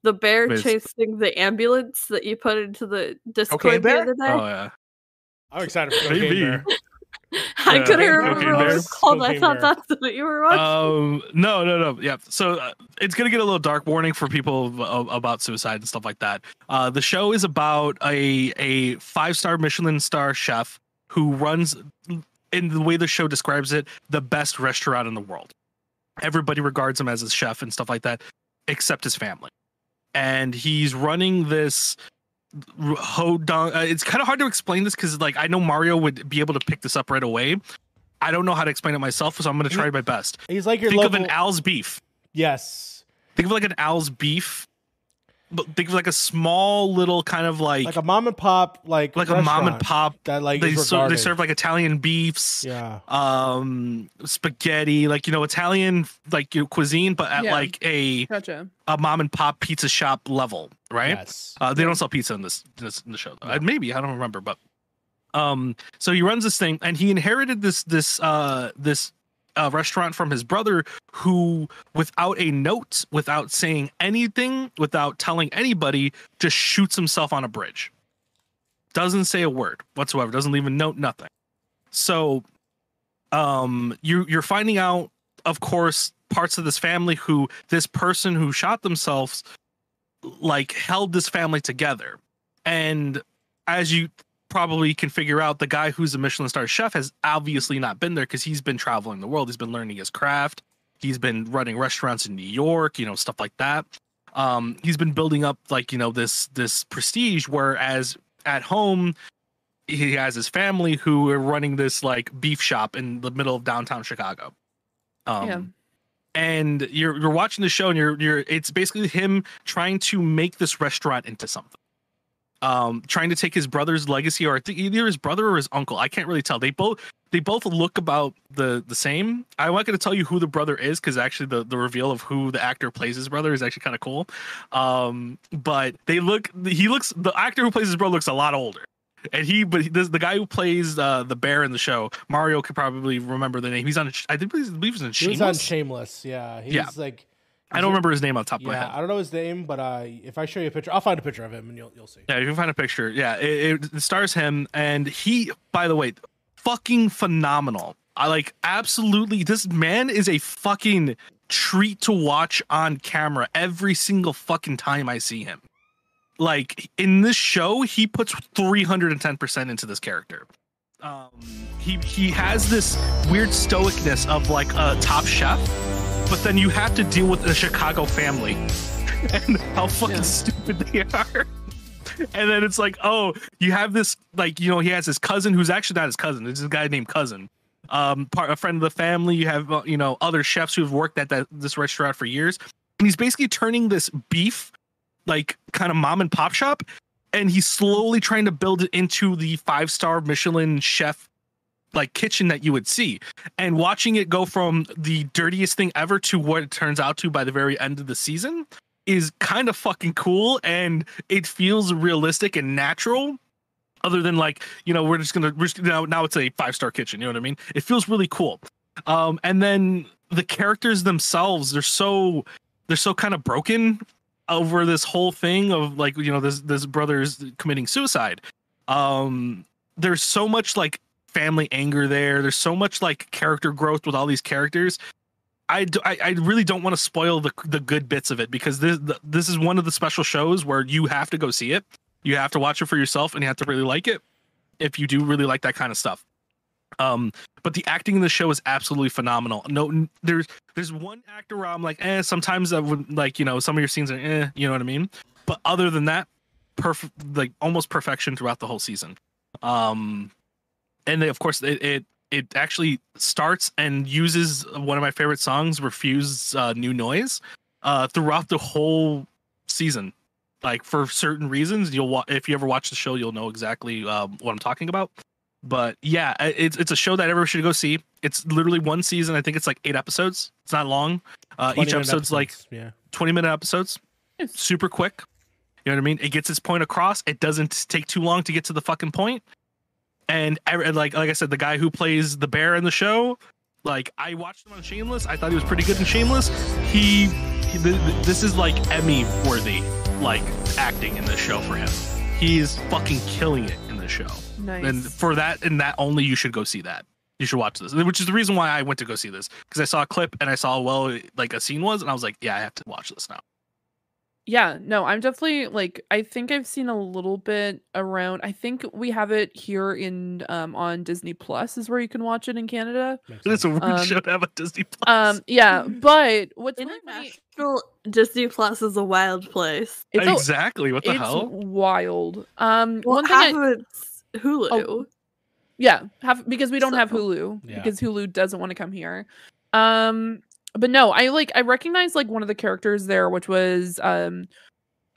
the bear With- chasing the ambulance that you put into the Cocaine Discord the bear? other day. Oh yeah. I'm excited for Cocaine Maybe. Bear. I Yeah, couldn't Cocaine remember what it was called. I thought Bear. that's what you were watching. Um, no, no, no. Yeah. So uh, it's gonna get a little dark warning for people a- about suicide and stuff like that. Uh, the show is about a a five star Michelin star chef who runs, in the way the show describes it, the best restaurant in the world. Everybody regards him as a chef and stuff like that, except his family. And he's running this hodong. Uh, it's kind of hard to explain this because, like, I know Mario would be able to pick this up right away. I don't know how to explain it myself, so I'm going to try my best. He's like your Think local. of an Al's beef. yes, Think of like an Al's beef, think of like a small little kind of like like a mom and pop, like like a mom and pop. that like They is serve, they serve like Italian beefs, Yeah, um, spaghetti, like you know Italian like you know, cuisine, but at Yeah. like a Gotcha. a mom and pop pizza shop level, right? Yes. Uh, they don't sell pizza in this in, this, in the show. Though. Uh, Maybe I don't remember, but um, so he runs this thing, and he inherited this this uh this uh, restaurant from his brother, who without a note, without saying anything, without telling anybody, just shoots himself on a bridge. Doesn't say a word whatsoever. Doesn't leave a note. Nothing. So, um, you you're finding out, of course, parts of this family who this person who shot themselves like held this family together. And as you probably can figure out, the guy who's a Michelin star chef has obviously not been there because he's been traveling the world. He's been learning his craft. He's been running restaurants in New York, you know, stuff like that. Um, he's been building up like, you know, this this prestige, whereas at home he has his family who are running this like beef shop in the middle of downtown Chicago. Um, Yeah. and you're you're watching the show and you're you're it's basically him trying to make this restaurant into something um trying to take his brother's legacy or either his brother or his uncle i can't really tell they both they both look about the the same i'm not going to tell you who the brother is because actually the the reveal of who the actor plays his brother is actually kind of cool um but they look he looks the actor who plays his brother looks a lot older and he but he, this, the guy who plays uh, the bear in the show mario could probably remember the name he's on i think he's, I believe he's in he was on Shameless. Shameless. Yeah, he's Yeah. like. I don't remember his name on top of my Yeah, head I don't know his name, but uh, if I show you a picture, I'll find a picture of him and you'll you'll see. Yeah, you can find a picture. Yeah, it, it stars him, and he, by the way, fucking phenomenal. I like absolutely. This man is a fucking treat to watch on camera every single fucking time I see him. Like in this show, he puts three hundred and ten percent into this character. Um, he he has this weird stoicness of like a top chef, but then you have to deal with the Chicago family and how fucking Yeah. stupid they are. And then it's like, oh, you have this like you know he has his cousin who's actually not his cousin. It's a guy named cousin, um, part a friend of the family. You have uh, you know other chefs who've worked at that this restaurant for years, and he's basically turning this beef like kind of mom and pop shop, and he's slowly trying to build it into the five star Michelin chef like kitchen that you would see. And watching it go from the dirtiest thing ever to what it turns out to by the very end of the season is kind of fucking cool and it feels realistic and natural other than like you know we're just gonna we're just, now now it's a five star kitchen you know what i mean? It feels really cool. Um and then the characters themselves they're so they're so kind of broken over this whole thing of like you know this this brother's committing suicide. Um there's so much like family anger there there's so much like character growth with all these characters I I really don't want to spoil the the good bits of it because this the, this is one of the special shows where you have to go see it. You have to watch it for yourself and you have to really like it if you do really like that kind of stuff. Um, but the acting in the show is absolutely phenomenal. No, there's there's one actor where I'm like, eh, sometimes I would like you know some of your scenes are, eh, you know what I mean. But other than that, perfect, like almost perfection throughout the whole season. Um, and they, of course it, it it actually starts and uses one of my favorite songs, "Refuse uh, New Noise," uh, throughout the whole season. like for certain reasons. You'll wa- if you ever watch the show, you'll know exactly um, what I'm talking about. But yeah, it's it's a show that everyone should go see. It's literally one season. I think it's like eight episodes. It's not long. Uh, each minute episode's like yeah. 20 minute episodes super quick you know what i mean it gets its point across it doesn't take too long to get to the fucking point and every, like like i said the guy who plays the bear in the show like i watched him on shameless. I thought he was pretty good in shameless. He, he th- th- this is like emmy worthy like acting in this show for him. He's fucking killing it in this show. Nice. and for that and that only you should go see that. You should watch this which is the reason why i went to go see this because i saw a clip and i saw well like a scene was and i was like yeah i have to watch this now Yeah, no, I'm definitely like I think I've seen a little bit around. I think we have it here in um on Disney Plus is where you can watch it in Canada. Makes it's a weird Um, show to have a disney plus Um yeah, but what's really funny International Disney Plus is a wild place. it's a- exactly what the it's hell wild. Um Well, one thing half I, of it's Hulu. Oh, yeah, have because we don't have Hulu Yeah. because Hulu doesn't want to come here. Um but no, I like I recognize like one of the characters there which was um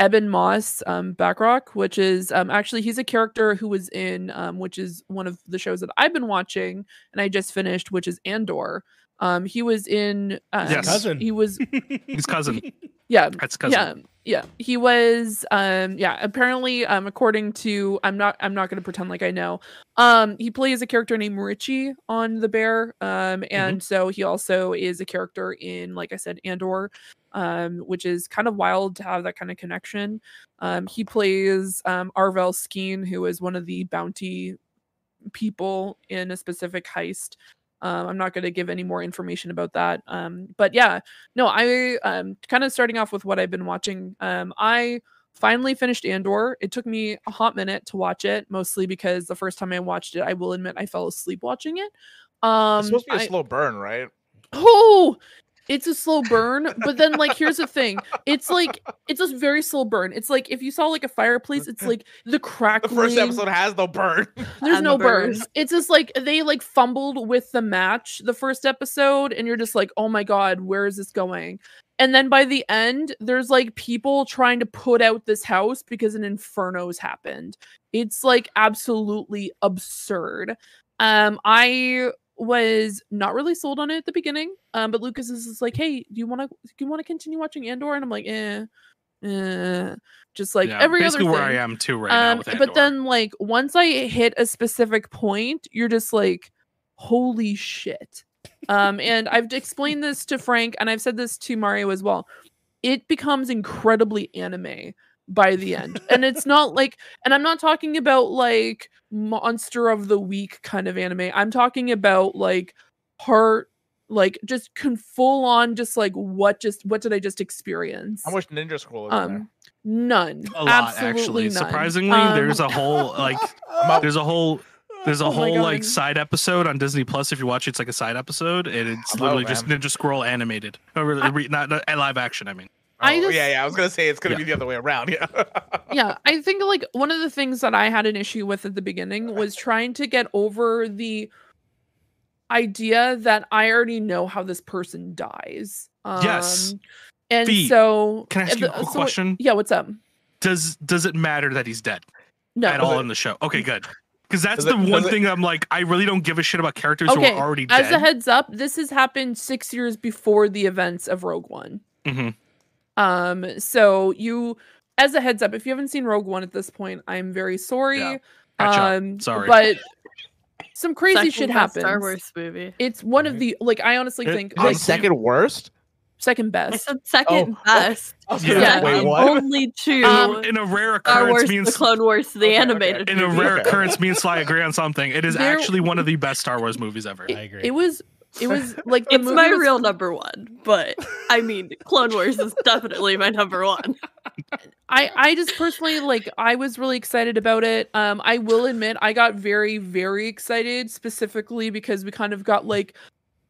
Ebon Moss, um, Bachrach, which is um, actually he's a character who was in, um, which is one of the shows that I've been watching and I just finished, which is Andor. Um, he was in, um, Yes. Cousin. he was, his cousin yeah, that's cousin yeah, yeah. He was, um, yeah. Apparently, um, according to, I'm not, I'm not going to pretend like I know. Um, he plays a character named Richie on The Bear, um, and so he also is a character in, like I said, Andor, um, which is kind of wild to have that kind of connection. Um, he plays um, Arvel Skeen, who is one of the bounty people in a specific heist. Um, I'm not going to give any more information about that. Um, but yeah, no, I um kind of starting off with what I've been watching. Um, I finally finished Andor. It took me a hot minute to watch it, mostly because the first time I watched it, I will admit I fell asleep watching it. Um, it's supposed to be a I- slow burn, right? oh, it's a slow burn. But then, like, here's the thing: it's like it's a very slow burn. It's like if you saw like a fireplace, it's like the The crackling. first episode has no burn. There's and no the burn. burns. It's just like they like fumbled with the match the first episode, and you're just like, oh my god, where is this going? And then by the end, there's like people trying to put out this house because an inferno's happened. It's like absolutely absurd. Um, I was not really sold on it at the beginning. Um, but Lucas is just like, hey, do you want to do you want to continue watching Andor? And I'm like, eh, eh. Just like yeah, every other basically thing. where i am too right now Um, with but then like once I hit a specific point, you're just like, holy shit. Um, and I've explained this to Frank and I've said this to Mario as well. It becomes incredibly anime by the end. and it's not like and I'm not talking about like monster of the week kind of anime. I'm talking about like heart like just can full on just like what just what did I just experience? How much Ninja Scroll is in there? um none. a lot Absolutely actually none. surprisingly Um, there's a whole like there's a whole there's a Oh whole like side episode on Disney Plus. If you watch it, it's like a side episode, and it's Oh, literally just. Ninja Scroll animated, or re- re- not, not live action. I mean, I Oh, just- yeah, yeah. I was gonna say it's gonna Yeah. be the other way around. Yeah. yeah i think like one of the things that i had an issue with at the beginning was trying to get over the idea that i already know how this person dies um Yes. and Fee, so can I ask you a the- quick so- question? yeah what's up does does it matter that he's dead no at all in the show? Okay, good. Because that's Does the it- one does it- thing I'm like, I really don't give a shit about characters who are already dead. as a heads up this has happened six years before the events of rogue one hmm um so you as a heads up if you haven't seen rogue one at this point i'm very sorry Yeah, catch up. um Sorry. but some crazy Second shit best happens Star Wars movie. It's one of the like I honestly It- think it- Like like, Honestly- second worst. second I best. said second Oh, best. I Yeah. Yeah. wait, Um, what? Only two. Um, in a rare Star occurrence Wars: means The Clone Wars, the Okay, okay. animated. in a rare Okay. occurrence means fly agree on something. It is There- actually one of the best Star Wars movies ever. I agree. It was it was like the It's movie my was- real number one, but I mean, Clone Wars is definitely my number one. I I just personally like I was really excited about it. Um I will admit I got very very excited specifically because we kind of got like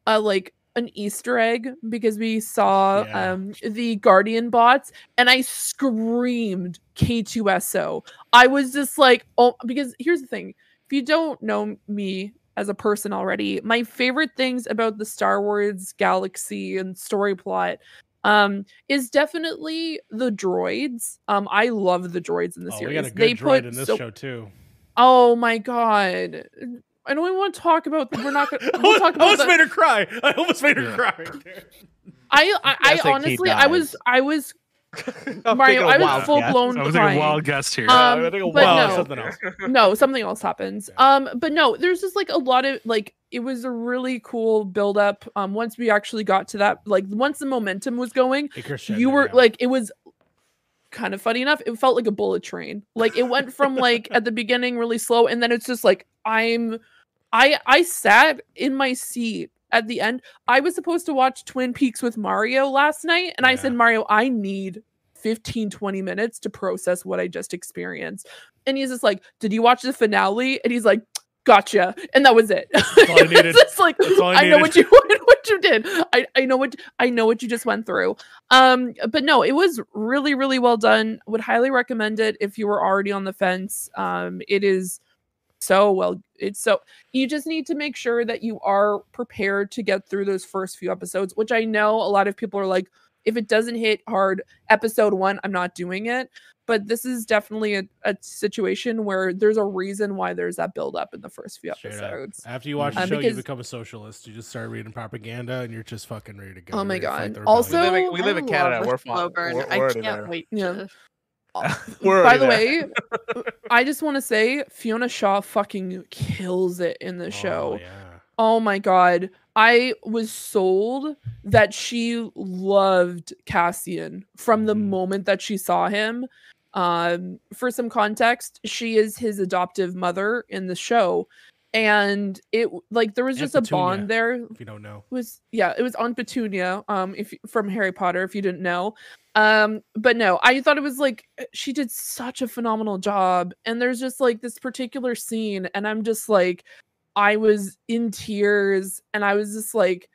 a like an Easter egg because we saw Yeah. um the Guardian bots and I screamed K2SO. I was just like, oh because here's the thing. If you don't know me as a person already, my favorite things about the Star Wars galaxy and story plot um, is definitely the droids. Um, I love the droids in the Oh, series. we got a good they droid put in this so- show too. Oh my god. I don't even want to talk about we're not gonna we'll talk I about almost the- made her cry. I almost made her Yeah. cry. I I, I honestly I was. I was I'm Mario, taking a I was full guess. blown I was crying. a wild guest here. Um, I think a but no. something else. no, something else happens. Um, but no, there's just like a lot of like it was a really cool build up. Um, once we actually got to that, like once the momentum was going, you were yeah. like it was kind of funny enough. It felt like a bullet train. Like it went from like at the beginning really slow, and then it's just like I'm, I I sat in my seat at the end. I was supposed to watch Twin Peaks with Mario last night, and I said, Mario, I need 15 20 minutes to process what I just experienced. And he's just like, Did you watch the finale? And he's like, Gotcha. And that was it. It's just like I I, know what you what you did. I, I know what I know what you just went through. Um, but no, it was really, really well done. Would highly recommend it if you were already on the fence. Um, it is so well it's so you just need to make sure that you are prepared to get through those first few episodes which i know a lot of people are like if it doesn't hit hard episode one i'm not doing it but this is definitely a, a situation where there's a reason why there's that build up in the first few Straight up. episodes After you watch the Um, show, you become a socialist. You just start reading propaganda, and you're just fucking ready to go. Oh my ready to fight God. Also- we live, in, we live in Canada. We're a fine. We're, I we're already can't there. wait. Yeah. To... We're by the there. way i just want to say fiona shaw fucking kills it in the Oh, show yeah. Oh my god. I was sold that she loved Cassian from the Mhm. moment that she saw him. Um, for some context, she is his adoptive mother in the show. And it like there was And just a Petunia. bond there If you don't know, it was yeah it was on petunia um if from harry potter if you didn't know um but no i thought it was like she did such a phenomenal job and there's just like this particular scene and i'm just like i was in tears and i was just like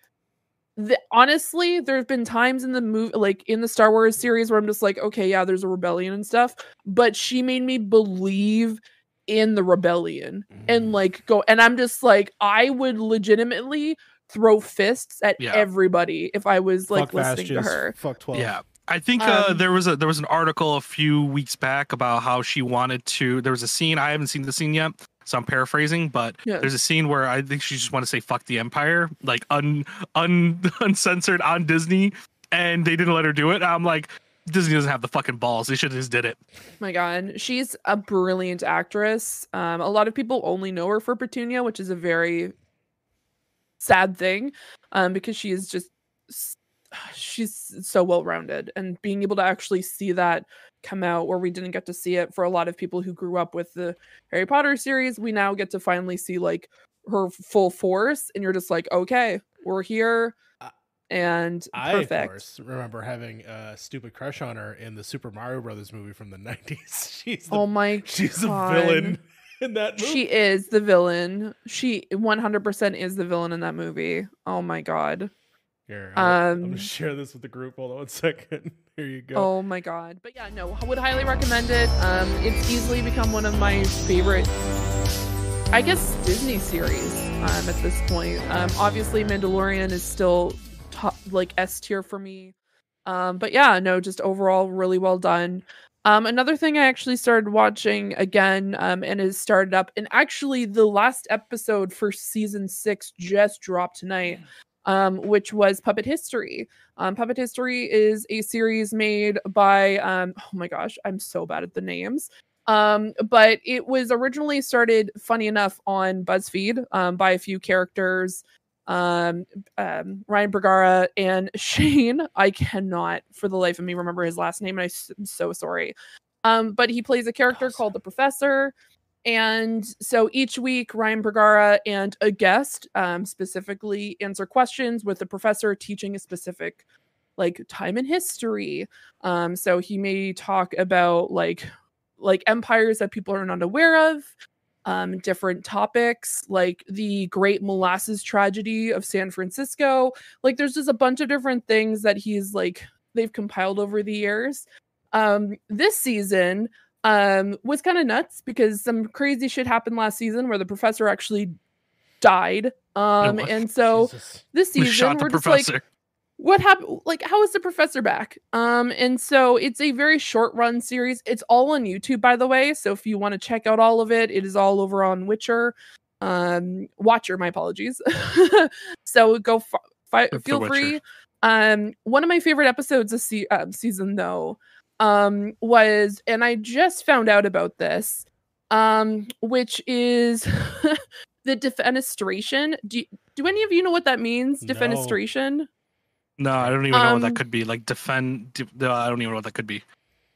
the, honestly there have been times in the movie like in the star wars series where i'm just like okay yeah there's a rebellion and stuff but she made me believe in the rebellion and Mhm. like go and i'm just like i would legitimately throw fists at Yeah. everybody if i was like fuck listening to her Fuck twelve. Yeah. I think uh, Um, there was a there was an article a few weeks back about how she wanted to. There was a scene I haven't seen the scene yet, so I'm paraphrasing. But Yeah. there's a scene where I think she just want to say "fuck the empire," like un, un uncensored on Disney, and they didn't let her do it. I'm like, Disney doesn't have the fucking balls. They should have just did it. my god she's a brilliant actress um a lot of people only know her for petunia which is a very sad thing um because she is just she's so well rounded and being able to actually see that come out where we didn't get to see it for a lot of people who grew up with the Harry Potter series we now get to finally see like her full force and you're just like okay we're here and I of perfect course remember having a stupid crush on her in the Super Mario Brothers movie from the '90s. She's the, oh my she's God. a villain in that movie. She is the villain. She 100% is the villain in that movie. Oh my god. Here, I'm, gonna- I'm Um, gonna share this with the group. Hold on one second. Here you go. Oh my god. But yeah, no, I would highly recommend it. Um it's easily become one of my favorite I guess Disney series um at this point. Um obviously Mandalorian is still top like S tier for me. Um but yeah, no, just overall really well done. Um, another thing I actually started watching again, um, and has started up, and actually the last episode for season six just dropped tonight, um, which was Puppet History. Um, Puppet History is a series made by, um, oh my gosh, I'm so bad at the names. Um, but it was originally started, funny enough, on BuzzFeed um, by a few characters um, um, Ryan Bergara and Shane. I cannot, for the life of me, remember his last name, and I am so sorry. Um, but he plays a character called the Professor. And so each week, Ryan Bergara and a guest um, specifically answer questions with the professor teaching a specific like time in history. Um, so he may talk about like like empires that people are not aware of, um, different topics like the Great Molasses Tragedy of San Francisco. Like there's just a bunch of different things that he's like they've compiled over the years. Um, this season um was kind of nuts because some crazy shit happened last season where the professor actually died. Um, what? and so Jesus. this We season the we're just like what happened like how is the professor back um and so it's a very short run series it's all on youtube by the way so if you want to check out all of it it is all over on witcher um watcher my apologies so go fi- feel free um one of my favorite episodes of se- um, season though um was and i just found out about this um which is the defenestration do, do any of you know what that means defenestration No, I don't even know what Um, that could be. Like defend. De- no, I don't even know what that could be.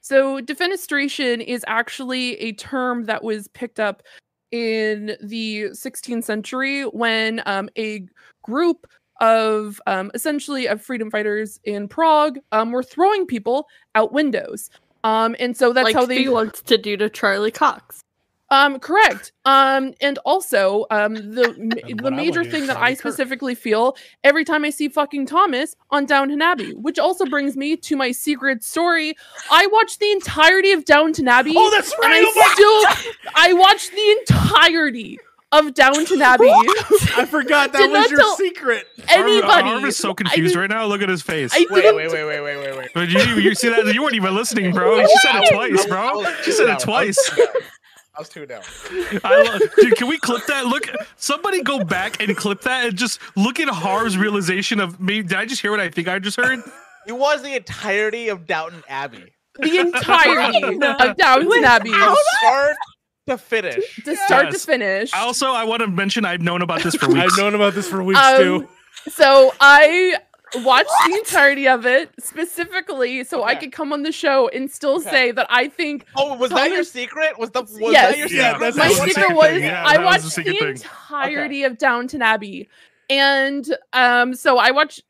So, defenestration is actually a term that was picked up in the 16th century when um, a group of um, essentially of freedom fighters in Prague um, were throwing people out windows. Um, and so that's like how they Felix to do to Charlie Cox. Um, correct. Um, and also, um, the m- And the major thing that Charlie I Kirk. specifically feel every time I see fucking Thomas on Downton Abbey, which also brings me to my secret story. I watched the entirety of Downton Abbey, Oh, that's and. I oh still I watched the entirety of Downton Abbey. I forgot that Did was your secret. Anybody, Harv is so confused right now. Look at his face. I Wait, wait, wait, wait, wait, wait, wait. But you, you see that? You weren't even listening, bro. She said it twice, bro. She said it twice. I was two down. I love, dude, can we clip that? Look, somebody go back and clip that and just look at Harv's realization of me. Did I just hear what I think I just heard? It was the entirety of Downton Abbey. the entirety of Downton Abbey, From start to finish. to start Yes. to finish. I also, I want to mention I've known about this for weeks. I've known about this for weeks Um, too. So I watched the entirety of it specifically so I could come on the show and still Okay. say that I think Oh, was that your secret? Was the was Yes. that your Yeah, secret? that's my the one secret secret was yeah, I that was the watched the, secret thing. entirety of Downton Abbey. And um so I watched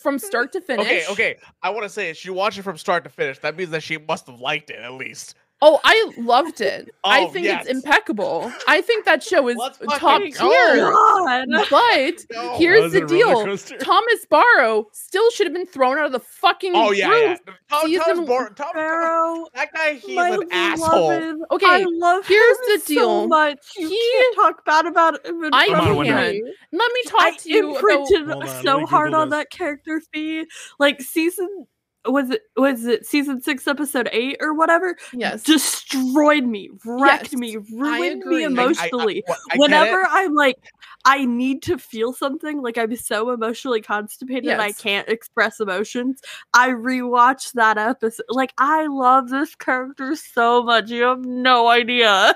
from start to finish. Okay, okay. I want to say she watched it from start to finish. That means that she must have liked it at least. Oh, I loved it. I Oh, think yes. it's impeccable. I think that show is Let's top tier. go. God. But No. here's the it a roller deal. Thomas Barrow still should have been thrown out of the fucking Oh yeah, roof. yeah. Tom, season Tom's boring. Tom, Tom, Barrow, that guy, he's my an asshole. beloved. Okay, I love here's him the deal. so much. You He- can't talk bad about him. in I front of can't. me. Let me talk I to you about imprinted Hold on, so hard on this. that character fee. Like season was it was it season six episode eight or whatever? yes. Destroyed me, wrecked Yes, me, ruined me Like, I- I- emotionally. I Whenever. I'm like, I need to feel something, like I'm so emotionally constipated, I can't express emotions. I rewatch that episode. Like I love this character so much. You have no idea.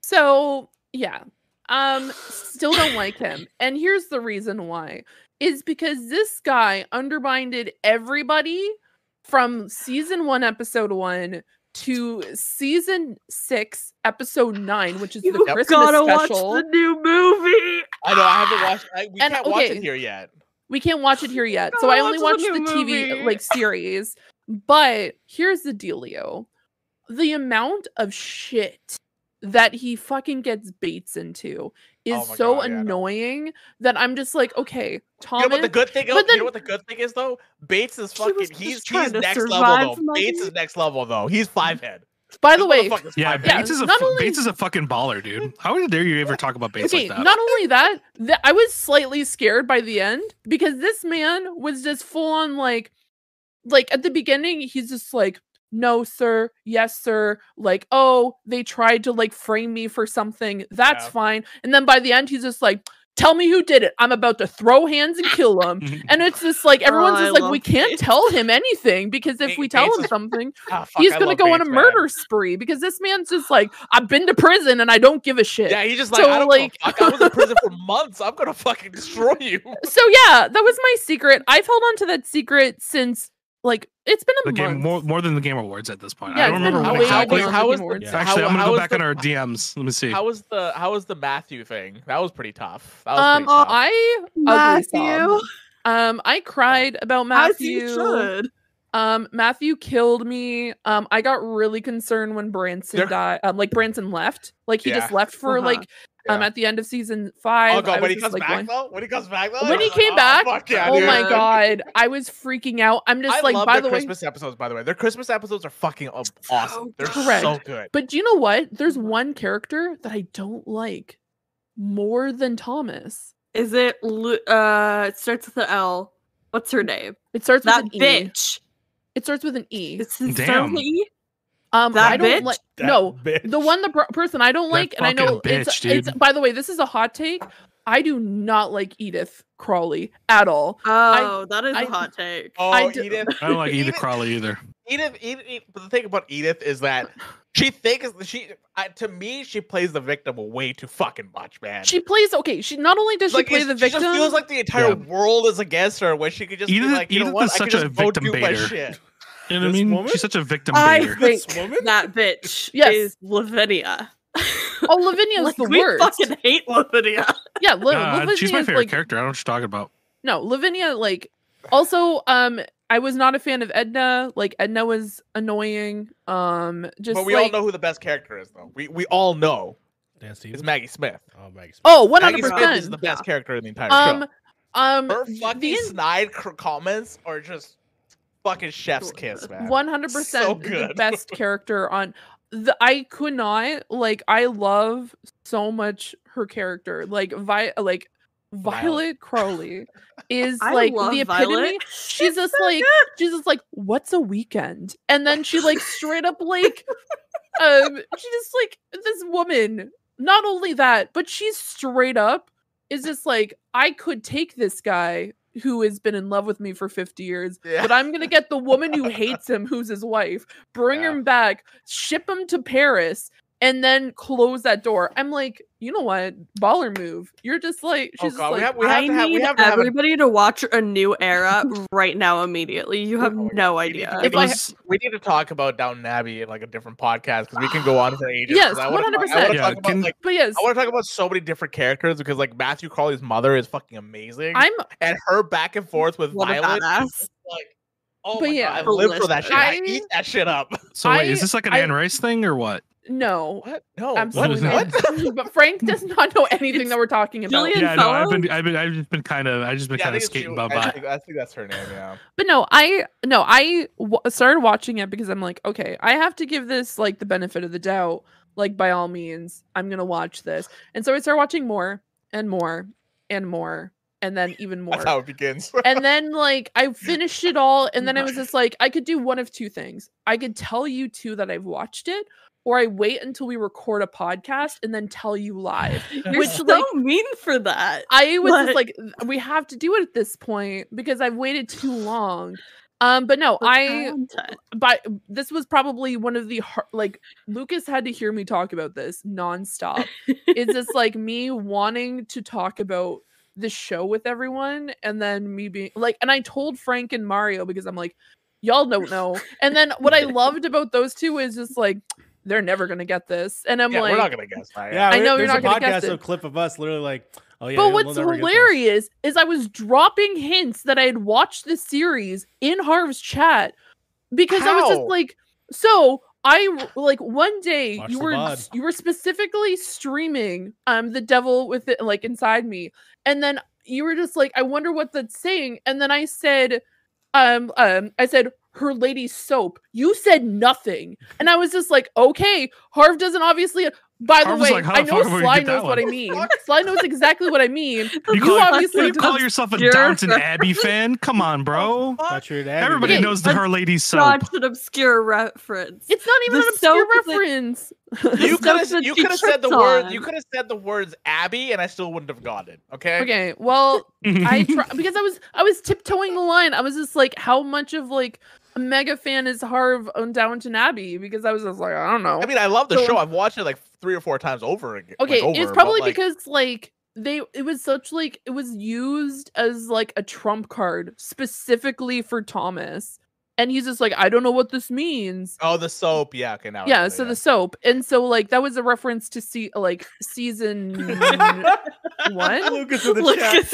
So yeah, um, still don't like him, and here's the reason why: is because this guy undermined everybody from season one, episode one to season six, episode nine, which is the You Christmas gotta special. watch the new movie. I know I haven't watched. I, we And, can't watch it here yet. We can't watch it here yet, so I only watch watched the the TV movie. like series. But here's the dealio: the amount of shit that he fucking gets baits into Oh is Oh so God, yeah, annoying that I'm just like, okay, You know what the good thing? Oh, but you know what the good thing is though? Bates is fucking. He's trying he's to next survive, level though. Muggy. Bates is next level though. He's mm. five head. by the way, Yeah, five Yeah. Bates is a not only- Bates is a fucking baller, dude. How dare you ever talk about Bates okay, like that? not only that, th- I was slightly scared by the end because this man was just full on like, like at the beginning, he's just like, no, sir, yes, sir. Like, oh, they tried to like frame me for something. That's Yeah. fine. And then by the end, he's just like, tell me who did it. I'm about to throw hands and kill him. And it's just like everyone's Oh, I just like, we love can't tell him anything because if we tell Bates him is- something, Ah, fuck, he's gonna go on a Bates, man. murder spree because this man's just like, I've been to prison and I don't give a shit. Yeah, he's just like, So, I like-. I was in prison for months. I'm gonna fucking destroy you. so yeah, that was my secret. I've held on to that secret since like it's been a the game more more than the Game Awards at this point. Yeah, I don't remember how- what way exactly. beyond how the is Game the- Awards. how- Actually, I'm gonna go back the- on our DMs. Let me see. How was the how was the Matthew thing? That was pretty tough. That was Um, pretty tough. I Matthew. Um, I cried about as you Matthew. Should. Um, Matthew killed me. Um, I got really concerned when Branson There- died. Um, like Branson left. Like he just left for Uh-huh. like um Yeah. at the end of season five. oh god, when he comes like, back going- though, when he comes back though, When he came like, back, oh, fuck yeah, oh dude. my god, I was freaking out. I'm just I like, love by their the way, Christmas episodes. By the way, their Christmas episodes are fucking awesome. They're Correct. so good. But do you know what? There's one character that I don't like more than Thomas. Is it uh it starts with the L. What's her name? It starts That with an E. bitch. It starts with an E. It's it Damn. starts with E? Um, that I don't bitch? like. That No, bitch. the one the per- person I don't That like, and I know fucking it's, bitch, it's. By the way, this is a hot take. I do not like Edith Crawley at all. Oh, that is a I- hot take. Oh, I do- Edith. I don't like Edith Edith- Crawley either. Edith, Edith, Edith. But the thing about Edith is that she thinks she. I, to me, she plays the victim way too fucking much, man. She plays okay. She not only does she like play the victim, She just feels like the entire Yeah. world is against her, where she could just Edith- be like, you know Edith what? is I such a just go victim do my baiter. shit. You know what I mean? woman? She's such a victim I baiter. This think woman? that bitch Yes. is Lavinia. oh, Lavinia's like, the we worst. fucking hate Lavinia. Yeah, Li- God, she's my favorite like, character. I don't know what you're talking about. No, Lavinia, like, also, um, I was not a fan of Edna. Like, Edna was annoying. Um, just But we like, all know who the best character is, though. We we all know Dan it's Maggie Smith. Oh, Maggie Smith. oh, one Maggie hundred Smith is the percent. best character in the entire Um, show. um, Her fucking in- snide cr- comments are just fucking chef's kiss, man. One hundred percent the best character on the. I could not like. I love so much her character. Like Vi, like Violet. Violet Crawley is I like the epitome. Violet. She's just like she's just like, what's a weekend? And then she like straight up like, um, she just like this woman. Not only that, but she's straight up is just like, I could take this guy who has been in love with me for 50 years, Yeah. but I'm gonna get the woman who hates him, who's his wife, bring Yeah. him back, ship him to Paris, and then close that door. I'm like, you know what? Baller move. You're just like, Oh, she's just God, we like, have- we have I to have- need have to have a- everybody to watch a new era right now immediately. You have Oh no We idea. we If I- need to- we need to talk about Downton Abbey in like a different podcast because we can go on for ages. 'cause Yes, I wanna talk- I 100%. Yeah, talk about, can- like, but yes, I want to talk about so many different characters because like Matthew Crawley's mother is fucking amazing, I'm and her back and forth with What Violet, is badass. just, like, oh But my yeah. god, I live for that shit. I, I- eat that shit up. So wait, I- is this like an I- Anne Rice thing or what? no. What? No, Absolutely what? not. But Frank does not know anything It's that we're talking about. Gillian Yeah, no, I've been, I've been, I've just been kind of, I've just been Yeah, kind of skating by I think, I think that's her name. Yeah. But no, I no, I w- started watching it because I'm like, okay, I have to give this like the benefit of the doubt. Like by all means, I'm gonna watch this. And so I started watching more and more and more and then even more. That's how it begins. and then like I finished it all, and then I was just like, I could do one of two things. I could tell you two that I've watched it, or I wait until we record a podcast and then tell you live. You're Which, so like, mean for that. I was just like, we have to do it at this point because I've waited too long. Um, but no, The I content. but this was probably one of the har- like Lucas had to hear me talk about this nonstop. it's just like me wanting to talk about the show with everyone, and then me being like, and I told Frank and Mario because I'm like, y'all don't know. And then what I loved about those two is just like they're never gonna get this, and I'm yeah, like, we're not gonna guess that. Yeah, I we- know you're not a gonna guess podcast, it. a clip of us literally like, oh yeah. but we'll what's never get this. hilarious is I was dropping hints that I had watched the series in Harv's chat because I was just like, so I like one day Watch you were VOD. you were specifically streaming um the devil with it like inside me, and then you were just like, I wonder what that's saying, and then I said, um um I said her lady soap. You said nothing, and I was just like, okay, Harv doesn't obviously. By the way, like, I know fuck would we Cly knows what I mean. Cly knows exactly what I mean. You, You call, obviously you call yourself a obscure Downton Abbey fan? Come on, bro. Thought you were an Everybody Okay, knows the but Her Lady soap. Such an obscure reference. It's not even The an obscure soap that- reference. You could have that you could have said the trips word on. you could have said the words Abby and I still wouldn't have got it. Okay. okay, well, I try because I was I was tiptoeing the line. I was just like, how much of like a mega fan is Harv on Downton Abbey? Because I was just like, I don't know. I mean, I love the So- show. I've watched it like three or four times over again. like, okay, over, it's but, probably like, because like they it was such like it was used as like a trump card specifically for Thomas. And he's just like, I don't know what this means. oh the soap. Yeah. Okay. Now. I yeah get it, so the soap and so like that was a reference to see like season one Lucas in the Lucas chat. is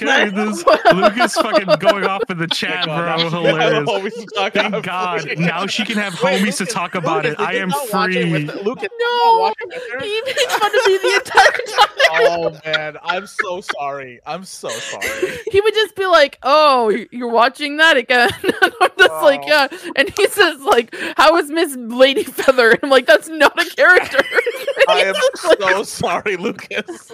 Read this. this Lucas fucking going off in the chat, Thank bro. now she Hilarious. homies to talk Thank God. free. Now she can have Wait, homies to talk about Lucas, it. I am not with free. the- Lucas, did you No, not watch it with her? he made fun of me the entire time Oh man, I'm so sorry. I'm so sorry. he would just be like oh you're watching that again and i'm just like yeah and he says like how is miss lady feather and i'm like that's not a character I am He's like- so sorry, Lucas.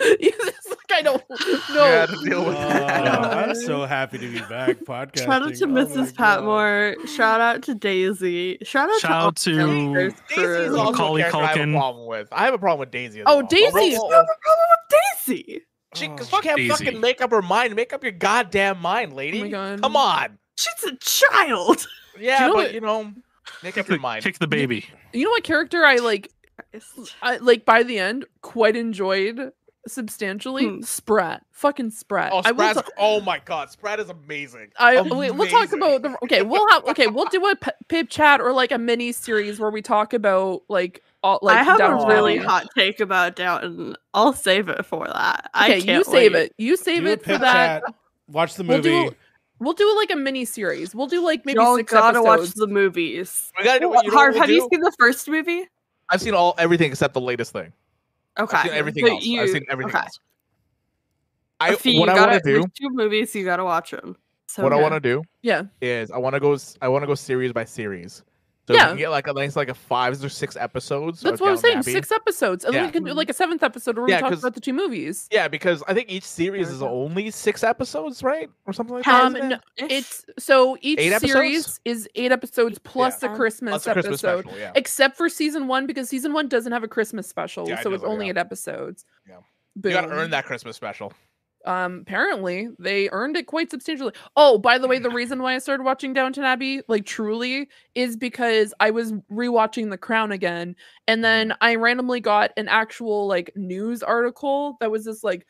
It's like I don't know. Yeah, to deal Oh, with I'm so happy to be back podcasting. Shout out to Oh my Mrs. God. Shout Shout out to Daisy. Shout out Shout to all out the to Daisy's also Macaulay a character I have a problem with. I have a problem with Daisy. Oh, well. Daisy we'll- I have a problem with Daisy. She, Oh, she can't Daisy. fucking make up her mind. Make up your goddamn mind, lady. Oh my God. Come on. She's a child. Yeah, know but what- you know, make up your mind. kick the baby. You know what character I like? I like by the end quite enjoyed substantially. Hmm. Sprat, fucking Sprat. Oh, I Sprat's, ta- oh my god, Sprat is amazing. I wait, we'll talk about the okay. We'll have okay. We'll do a p- pip chat or like a mini series where we talk about like all like I have a really Abbey. hot take about Downton. I'll save it for that. I Okay, can't you save wait. it. You save Do it for that. chat, Watch the We'll movie. do we'll do like a mini series. We'll do like maybe Y'all six gotta watch the movies. We gotta do. Well, you know what Harv, we'll have you seen the first movie? I've seen all everything except the latest thing. Okay, I've seen everything so else. I've seen everything okay. else. I Fee, what you I gotta, want to do. two movies you gotta watch them. So What I want to do Yeah. is I want to go. s- I want to go series by series. So Yeah. we can get like at least like a five or six episodes. That's what I was saying. Downton Abbey. Six episodes. And then Yeah. we can do like a seventh episode where Yeah, we talk about the two movies. Yeah, because I think each series is only six episodes, right, or something like that. Um, isn't no, it? it's so each Eight episodes? series is eight episodes plus Yeah. a Christmas That's a Christmas episode. special. Yeah. Except for season one, because season one doesn't have a Christmas special, Yeah, so it's only yeah. eight episodes. Yeah. Boom. You gotta earn that Christmas special. Um, apparently they earned it quite substantially. Oh, by the way, the reason why I started watching Downton Abbey, like truly, is because I was rewatching The Crown again, and then I randomly got an actual like news article that was this like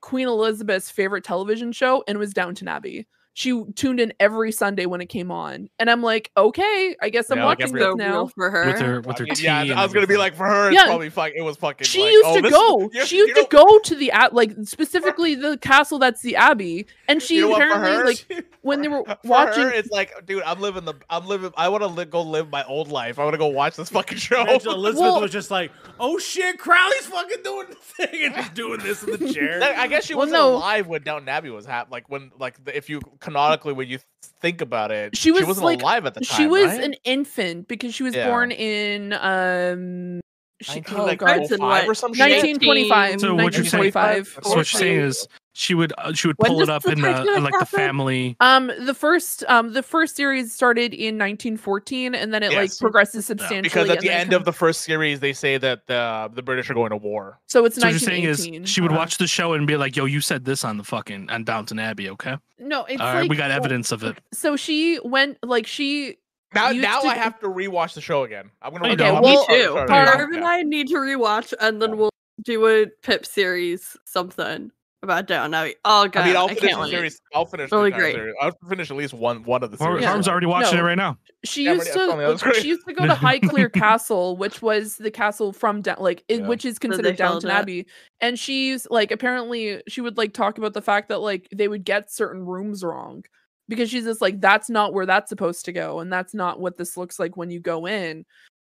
Queen Elizabeth's favorite television show, and it was Downton Abbey. She tuned in every Sunday when it came on, and I'm like, okay, I guess I'm Yeah, like watching every- this now. for her. with her with her I mean, tea. yeah, I was gonna be like, for her, it's Yeah. probably fuck. It was fucking. She like, used oh, to this- go. you- she you used to go to the at like specifically the castle that's the abbey, and she you know what, for apparently her, like when they were for watching her, it's like, dude, I'm living the, I'm living, I want to li- go live my old life. I want to go watch this fucking show. Elizabeth Well- was just like, "Oh shit, Crawley's fucking doing the thing and just doing this in the chair." I guess she wasn't no. alive when Downton Abbey was hap- like when like the, if you canonically when you think about it, She was, wasn't like- alive at the time. she was right? an infant because she was Yeah. born in um she, 19, oh like, god Prince and 05 what? or some 1925 So what you're saying- 1925 So what you're saying is she would uh, she would pull it up in the in like the family. um the first um the first series started in 1914 and then it like progresses substantially because at the then end of the first series they say that the the British are going to war. so it's So what you're saying is she would Uh, watch the show and be like, "Yo, you said this on the fucking on Downton Abbey, okay? no it's All right, like we got evidence of it." so she went like she Now now to- I have to rewatch the show again. I'm gonna. No, you watch it. well, Me too. Sorry, sorry, Harv yeah. And I need to rewatch, and then we'll do a Pip series something about Down Abbey. Oh god, I mean, I'll I finish can't the wait. series. I'll finish. the Really entire great. series. I'll finish at least one one of the Har- series. Yeah. Harm's already watching No. it right now. she Yeah, used but yeah, tell me, that was to she used to go to Highclere Castle, which was the castle from down like it, Yeah. which is considered Downton. Abbey. And she's like apparently she would like talk about the fact that like they would get certain rooms wrong because she's just like that's not where that's supposed to go and that's not what this looks like when you go in.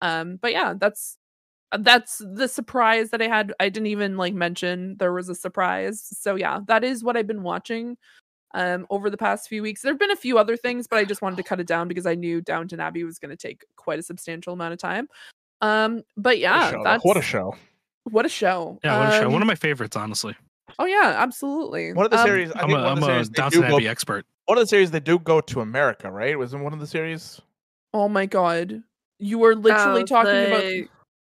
Um but yeah, that's that's the surprise that I had. I didn't even like mention there was a surprise. So yeah, that is what I've been watching um over the past few weeks. There've been a few other things, but I just wanted to cut it down because I knew Downton Abbey was going to take quite a substantial amount of time. Um but What a yeah, show, that's what a show. what a show. Yeah, what a show. Um, One of my favorites, honestly. Oh yeah, absolutely. One of the Um, series. I I'm think a, one of I'm the a series Downton do go. Abbey expert. One of the series they do go to America, right? Was in one of the series. Oh my god. You were literally Oh, talking the about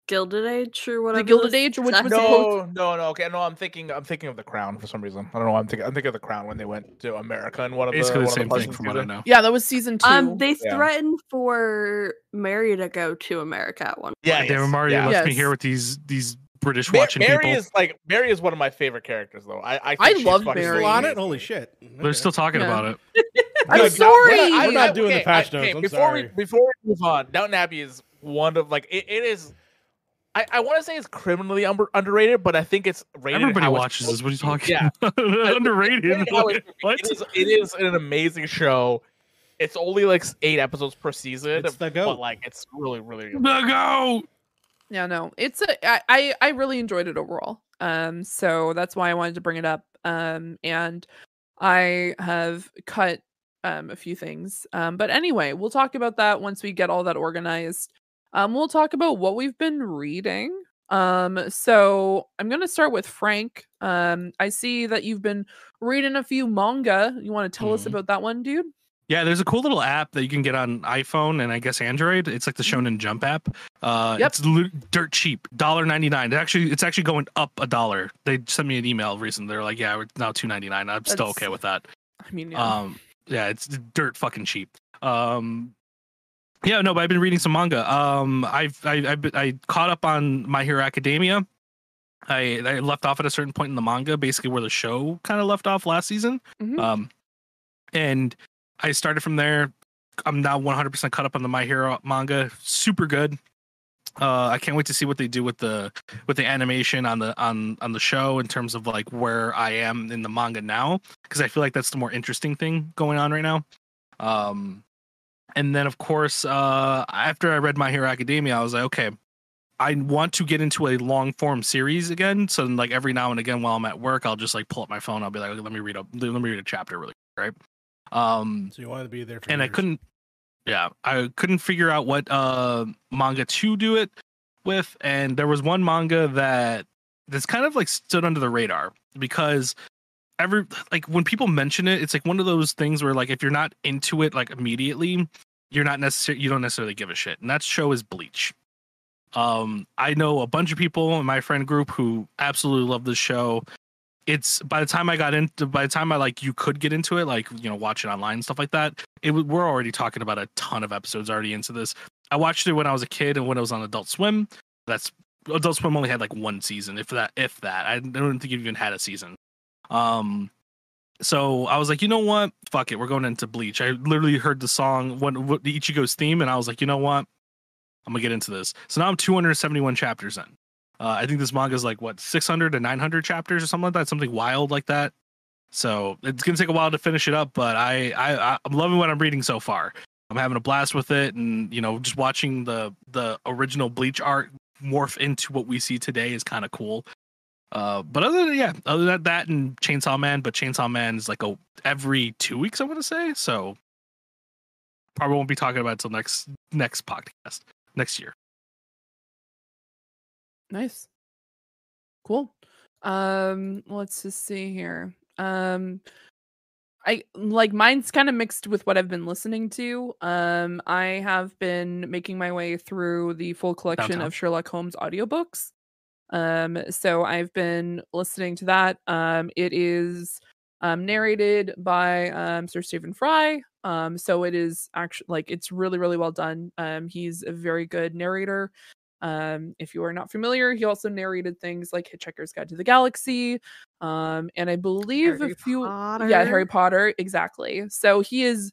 Gilded Age or whatever. The Gilded this Age, which was second- supposed- No, no, no. Okay, no. I'm thinking. I'm thinking of the Crown for some reason. I don't know. why I'm thinking. I'm thinking of the Crown when they went to America and one of the Basically one the of same parts thing of the from what I know. Yeah, that was season 2. Um, they Yeah. threatened for Mary to go to America at one point. Yeah, Damn, yes, Mario yeah. left me here with these these British Ma- watching Mary people. is like Mary is one of my favorite characters though. I I, think I love Mary. Still on it? Holy shit! They're still talking Yeah. about it. I'm Good. sorry. We're not, we're not doing the patch notes. okay, I'm before sorry. we before we move on, Downton Abbey is one of like it, it is. I, I want to say it's criminally under, underrated, but I think it's rated. Everybody watches this. What are you talking. Yeah, about? Underrated. Rated it's- what? It is, it is an amazing show. It's only like eight episodes per season, It's the but like it's really really good. The go. Yeah, no, it's a I, I I really enjoyed it overall. Um, so that's why I wanted to bring it up. Um, and I have cut um a few things. Um, but anyway, we'll talk about that once we get all that organized. Um, we'll talk about what we've been reading. Um, so I'm gonna start with Frank. Um, I see that you've been reading a few manga. You want to tell us Mhm. about that one, dude? Yeah, there's a cool little app that you can get on iPhone and I guess Android. It's like the Shonen Jump app. Uh, Yep. It's dirt cheap, dollar ninety nine. It actually, it's actually going up a dollar. They sent me an email recently. They're like, "Yeah, we're now two ninety nine. I'm still okay with that." I mean, yeah. Um, yeah, it's dirt fucking cheap. Um, yeah, no, but I've been reading some manga. Um, I've I I've I caught up on My Hero Academia. I I left off at a certain point in the manga, basically where the show kind of left off last season. Mhm. Um, and I started from there. I'm now 100% caught up on the My Hero manga. Super good. Uh, I can't wait to see what they do with the with the animation on the on on the show in terms of like where I am in the manga now because I feel like that's the more interesting thing going on right now. Um, and then of course, uh, after I read My Hero Academia, I was like, okay, I want to get into a long form series again. So then, like every now and again while I'm at work, I'll just like pull up my phone. I'll be like, let me read a let me read a chapter really quick, right? Um, So you wanted to be there for and I couldn't yeah i couldn't figure out what uh manga to do it with and there was one manga that that's kind of like stood under the radar because every like when people mention it it's like one of those things where like if you're not into it like immediately you're not necessarily you don't necessarily give a shit and that show is bleach um i know a bunch of people in my friend group who absolutely love this show it's by the time I got into by the time I like you could get into it, like you know, watch it online and stuff like that. It we're already talking about a ton of episodes already into this. I watched it when I was a kid and when it was on Adult Swim. That's Adult Swim only had like one season, if that, if that. I don't think it even had a season. Um, so I was like, you know what? Fuck it, we're going into Bleach. I literally heard the song, when the Ichigo's theme, and I was like, you know what? I'm gonna get into this. So now I'm 271 chapters in. Uh, I think this manga is like what 600 to 900 chapters or something like that, something wild like that. So it's gonna take a while to finish it up, but I, I I'm loving what I'm reading so far. I'm having a blast with it, and you know, just watching the the original Bleach art morph into what we see today is kind of cool. Uh, but other than yeah, other than that and Chainsaw Man, but Chainsaw Man is like a every two weeks I want to say, so probably won't be talking about it till next next podcast next year. Nice. Cool. Um, let's just see here. Um I like mine's kind of mixed with what I've been listening to. Um I have been making my way through the full collection Downtown. of Sherlock Holmes audiobooks. Um so I've been listening to that. Um it is um narrated by um Sir Stephen Fry. Um so it is actually like it's really really well done. Um he's a very good narrator. Um, if you are not familiar, he also narrated things like Hitchhiker's Guide to the Galaxy, um, and I believe Harry a few, yeah, Harry Potter, exactly. So he is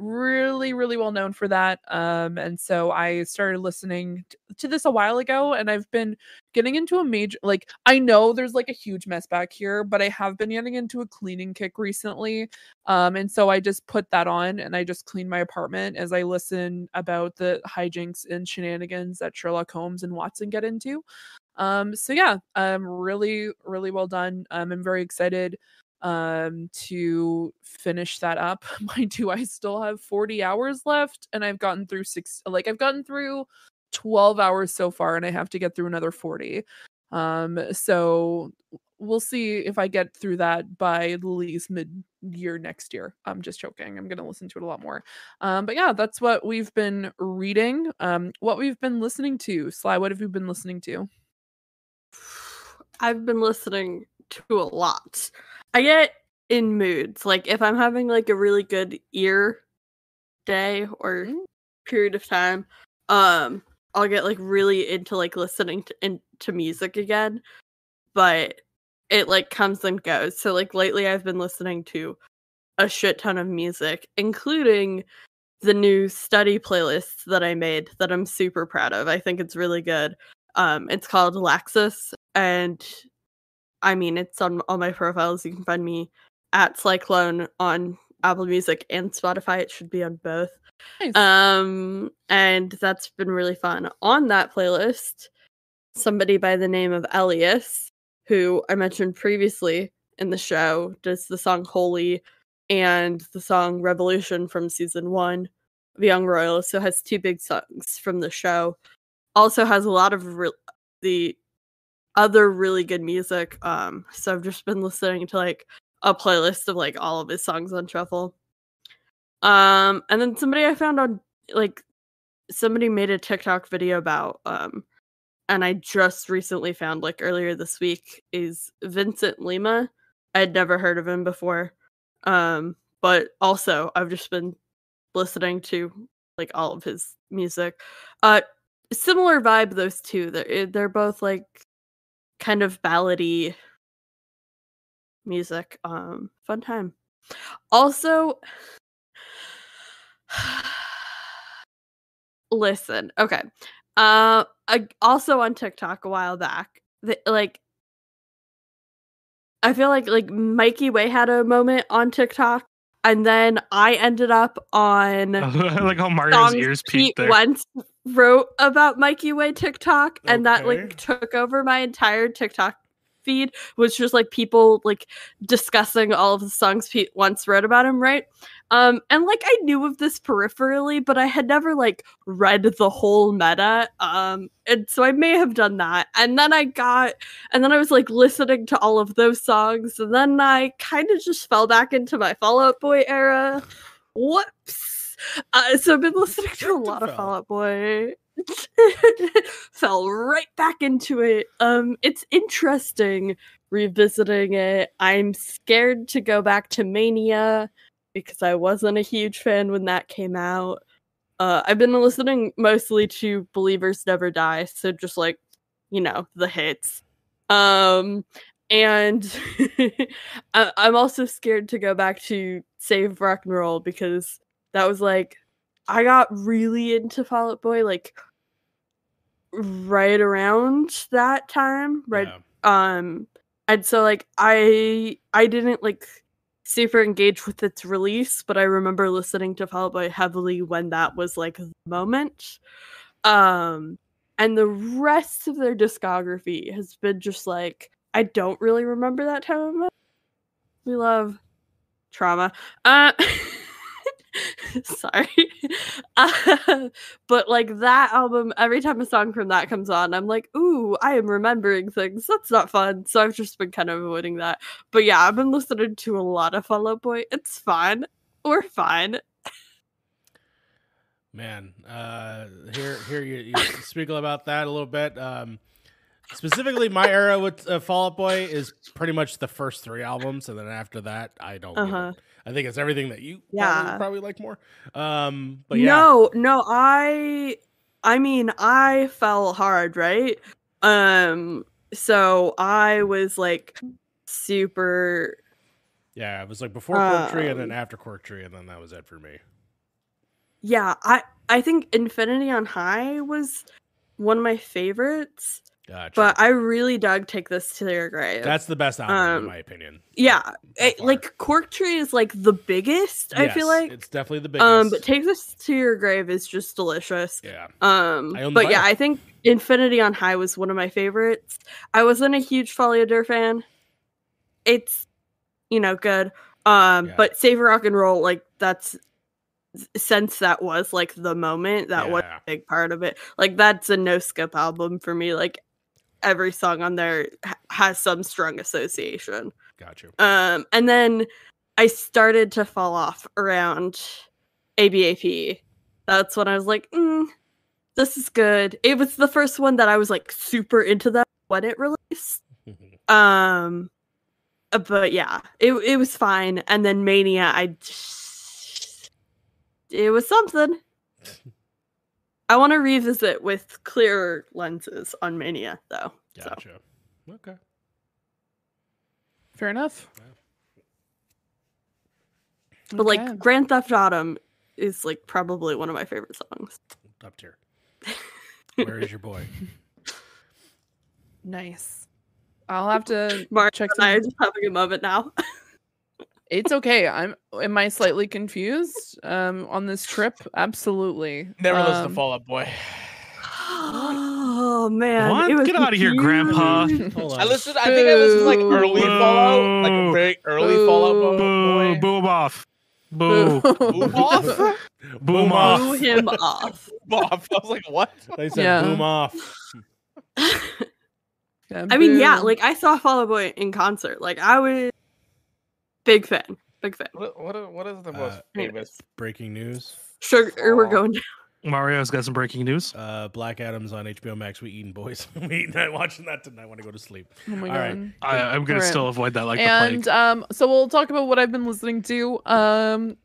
really, really well known for that. Um, and so I started listening t- to this a while ago, and I've been getting into a major, like I know there's like a huge mess back here, but I have been getting into a cleaning kick recently. Um, and so I just put that on and I just clean my apartment as I listen about the hijinks and shenanigans that Sherlock Holmes and Watson get into. Um, so yeah, um, really, really well done. Um, I'm very excited um to finish that up. Mind you, I still have 40 hours left and I've gotten through six like I've gotten through 12 hours so far and I have to get through another 40. Um so we'll see if I get through that by at least mid year next year. I'm just joking. I'm going to listen to it a lot more. Um but yeah, that's what we've been reading. Um what we've been listening to. Cly, what have you been listening to? I've been listening to a lot. I get in moods. Like if I'm having like a really good ear day or Mm. period of time, um, I'll get like really into like listening to into music again. But it like comes and goes. So like lately I've been listening to a shit ton of music, including the new study playlist that I made that I'm super proud of. I think it's really good. Um, it's called Laxus, and I mean it's on all my profiles. You can find me at Cyclone on Apple Music and Spotify. It should be on both. Nice. Um, and that's been really fun. On that playlist, somebody by the name of Elias, who I mentioned previously in the show, does the song Holy and the song Revolution from season one of Young Royals. So has two big songs from the show. Also has a lot of re- the other really good music. Um, so I've just been listening to like a playlist of like all of his songs on shuffle. Um, and then somebody I found on like somebody made a TikTok video about um and I just recently found like earlier this week is Vincent Lima. I had never heard of him before. Um, but also I've just been listening to like all of his music. Uh similar vibe those two. They're eh, they're both like kind of ballady music. Um fun time. Also listen, okay. Uh I, also on TikTok a while back, the, like I feel like like Mikey Way had a moment on TikTok, and then I ended up on like how Mario's ears Pete peaked there. once wrote about Mikey Way TikTok, and that like took over my entire TikTok feed, which was like people like discussing all of the songs Pete once wrote about him, right? Um, and like I knew of this peripherally, but I had never like read the whole meta. Um, and so I may have done that. And then I got, and then I was like listening to all of those songs, and then I kind of just fell back into my Fall Out Boy era. Whoops. Uh, so I've been listening to a lot of fell. Fall Out Boy. fell right back into it. Um, it's interesting revisiting it. I'm scared to go back to Mania because I wasn't a huge fan when that came out. Uh, I've been listening mostly to Believers Never Die, so just like you know the hits. Um, and I- I'm also scared to go back to Save Rock and Roll because that was like I got really into Fall Out Boy like right around that time, right Yeah. um and so like i i didn't like super engaged with its release but i remember listening to fall Out boy heavily when that was like the moment. Um and the rest of their discography has been just like i don't really remember that time. We love trauma. Uh sorry uh, but like that album every time a song from that comes on i'm like ooh i am remembering things that's not fun so i've just been kind of avoiding that but yeah i've been listening to a lot of Fall Out boy it's fine we're fine Man, uh, here, here you, you speak about that a little bit. Um, specifically, my era with uh, Fall Out Boy is pretty much the first three albums, and then after that, I don't. Uh-huh. I think it's everything that you Yeah. probably, probably like more. Um, but yeah, no no i i mean i fell hard right um so i was like super yeah, it was like before Cork Tree and then Um, after Cork Tree, and then that was it for me. yeah i i think infinity on high was one of my favorites Gotcha. but i really dug take this to your grave. That's the best album in um, my opinion. yeah it- like cork tree is like the biggest i feel like. it's definitely the biggest. um but take this to your grave is just delicious. Yeah, um but yeah i think infinity on high was one of my favorites. I wasn't a huge Folie à Deux fan. It's you know good. Um Yeah. but save rock and roll like that's since that was like the moment that was a big part of it. Like that's a no skip album for me. Like every song on there has some strong association got you. um, and then I started to fall off around ABAP. That's when I was like, mm, this is good. It was the first one that I was like super into that when it released. Um, uh, but yeah, it it was fine. And then Mania, I just, it was something. I want to revisit with clearer lenses on Mania, though. So Okay. Fair enough. But Okay. like Grand Theft Autumn is like probably one of my favorite songs. Up tier. Where is your boy? nice. I'll have to Mark check and I'm just having a moment now. It's okay. I'm. Am I slightly confused um, on this trip? Absolutely. Never listen Um, to Fall Out Boy. oh man, What? it was Get outta here, Grandpa. huge. Hold on. I listened. I think I listened to like early Boo. Fallout, like a very early Fallout Boo. Bo- Boo, boy. boom off. Boo. Boom off. Boom Boom off. Blew him off. Off. I was like, what? They said Yeah. boom off. I mean, yeah, like I saw Fall Out Boy in concert. Like I was big fan, big fan. What what is, what is the most Uh, famous? Breaking news: sugar, we're going down. Mario's got some breaking news. uh, Black Adam's on HBO Max. We eating boys. we eating that, watching that tonight. I want to go to sleep. oh my all god. right. I, I'm gonna Alright. still avoid that like the and plague. um so we'll talk about what i've been listening to um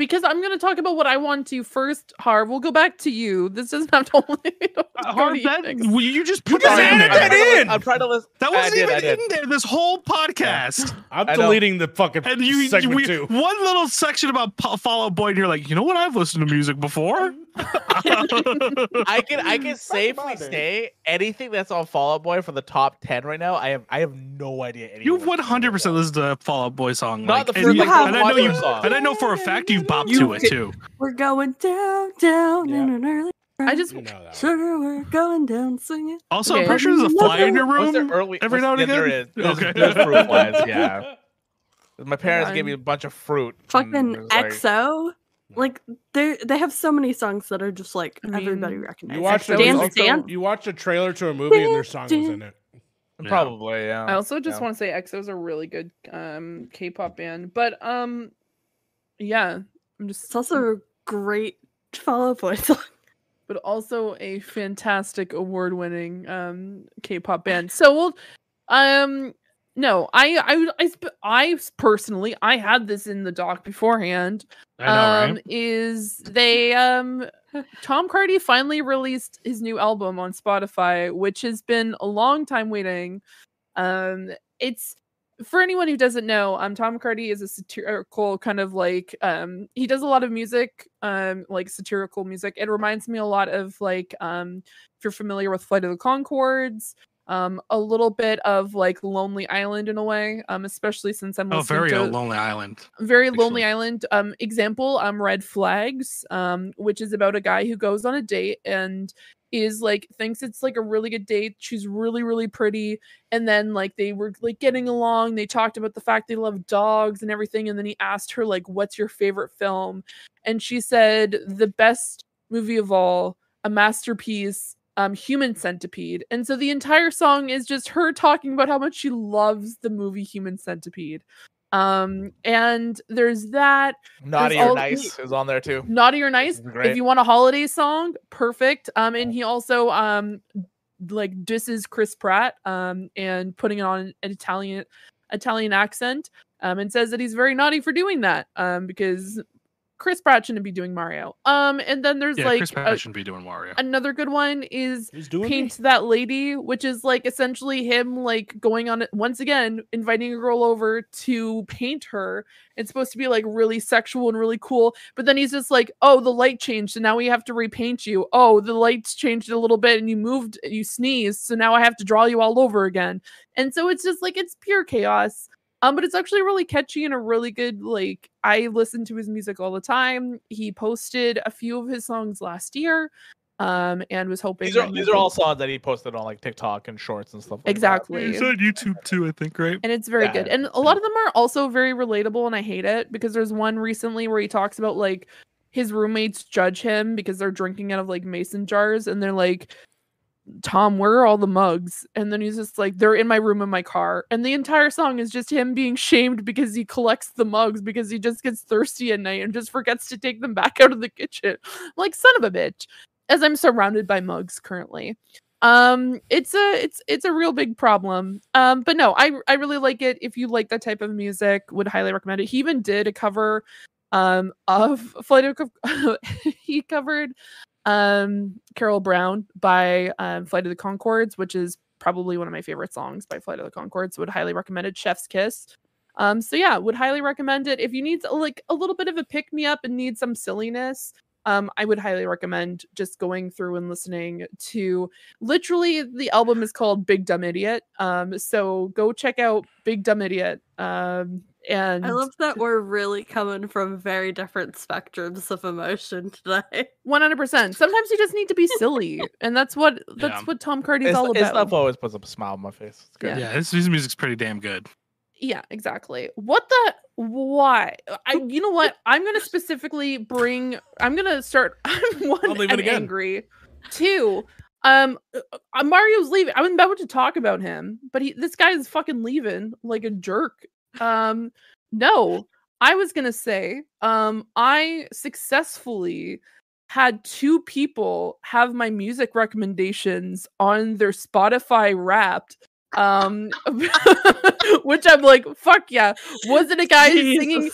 because i'm going to talk about what i want to first harv we'll go back to you this doesn't have to only go Uh, to Harv, you that, well, you just put just that in added there. that I'm trying to in! I'm trying to listen. That wasn't did, even in there. This whole podcast. I'm I know. deleting the fucking And you, segment we, too. one little section about Pa- Fall Out Boy, and you're like, you know what? I've listened to music before. I can I can safely say anything that's on Fall Out Boy for the top ten right now. I have I have no idea. You've 100 percent listened to a Fall Out Boy song. Not like, the and first you- like, and I know you, song. and I know for a fact you bopped You to it could- too. We're going down, down Yeah. in an early. i just You know that. one. sugar. We're going down, swinging. Also, Okay. I'm pretty sure there's a fly in your Was there room. early every was- now and yeah, again? is. There's, Okay. there's fruit flies. Yeah. My parents gave me a bunch of fruit. Fucking it like- EXO. Like they they have so many songs that are just like I everybody recognizes. You watched, a, Dance also- Dance. you watched a trailer to a movie and their song was in it. Yeah. Probably, yeah. i also just yeah. want to say exo's a really good um k-pop band but um yeah i'm just It's also a great Fall Out Boy song. but also a fantastic award-winning um K-pop band. So we'll um no, I I I, sp- I personally I had this in the doc beforehand. I know, um right? is they um Tom Cardy finally released his new album on Spotify, which has been a long time waiting. Um it's for anyone who doesn't know, um Tom Cardy is a satirical kind of like um he does a lot of music, um like satirical music. It reminds me a lot of like um if you're familiar with Flight of the Conchords, um a little bit of like Lonely Island in a way, um especially since I'm Oh, very to uh, Lonely Island. very lonely island um example um red flags um which is about a guy who goes on a date and is like thinks it's like a really good date she's really really pretty and then like they were like getting along they talked about the fact they love dogs and everything and then he asked her like what's your favorite film? And she said the best movie of all a masterpiece um human centipede. And so the entire song is just her talking about how much she loves the movie human centipede um and there's that Naughty there's or nice is on there too. naughty or nice if you want a holiday song perfect. Um and he also um like disses chris pratt um and putting it on an italian italian accent um and says that he's very naughty for doing that um because chris pratt shouldn't be doing mario. Um and then there's Yeah, like Chris a- Pratt shouldn't be doing Wario. another good one is Who's doing paint that lady which is like essentially him like going on it once again inviting a girl over to paint her. It's supposed to be like really sexual and really cool but then he's just like oh the light changed so now we have to repaint you. Oh the lights changed a little bit and you moved you sneezed so now i have to draw you all over again. And so it's just like it's pure chaos um but it's actually really catchy and a really good like i listen to his music all the time he posted a few of his songs last year um and was hoping These are these would- are all songs that he posted on like TikTok and shorts and stuff. Like that. exactly He's on YouTube too, I think, right? and it's very Yeah, good and a lot of them are also very relatable and i hate it because there's one recently where he talks about like his roommates judge him because they're drinking out of like mason jars and they're like tom where are all the mugs? And then he's just like they're in my room in my car. And the entire song is just him being shamed because he collects the mugs because he just gets thirsty at night and just forgets to take them back out of the kitchen. Like son of a bitch. As i'm surrounded by mugs currently. Um it's a it's it's a real big problem. Um but no i i really like it. If you like that type of music would highly recommend it. He even did a cover um of flight of he covered um carol brown by um flight of the conchords which is probably one of my favorite songs by flight of the conchords would highly recommend it chef's kiss um so yeah would highly recommend it if you need like a little bit of a pick me up and need some silliness um, I would highly recommend just going through and listening to literally the album is called Big Dumb Idiot. Um, so go check out Big Dumb Idiot. Um, and I love that we're really coming from very different spectrums of emotion today. 100%. Sometimes you just need to be silly, and that's what that's Yeah. what Tom Cardy's It's, all it's about. stuff always puts a smile on my face. It's good. Yeah. Yeah, his, his music's pretty damn good. Yeah, exactly. What the why? I you know what? I'm gonna specifically bring I'm gonna start I'm one I'll leave it I'm again. angry. Two, Um, uh, uh, Mario's leaving. I'm about to talk about him, but he this guy is fucking leaving like a jerk. Um, no, I was gonna say, um, I successfully had two people have my music recommendations on their Spotify wrapped um which i'm like fuck yeah was it a guy Jesus singing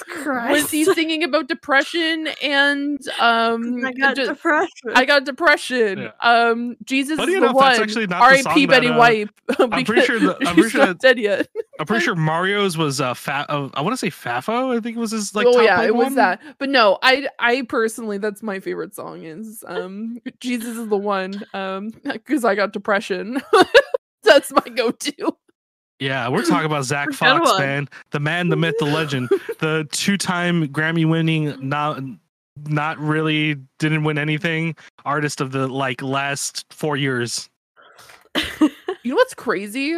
was he singing about depression and um I got ju- depression. I got depression. Yeah. Um, Jesus Funny is the enough, that's one. actually not the R.I.P. song Betty that, uh, White. pretty sure the- I'm pretty sure not that- dead yet. I'm pretty sure Mario's was uh, fa- uh I want to say Fafo. I think it was his like. oh top yeah, like, it was one. that. But no, I I personally that's my favorite song is um Jesus is the one. Um, because I got depression. That's my go-to. Yeah, we're talking about Zach Fox, man, the man, the myth, the legend, the two-time Grammy-winning, not not really didn't win anything artist of the like last four years. You know what's crazy?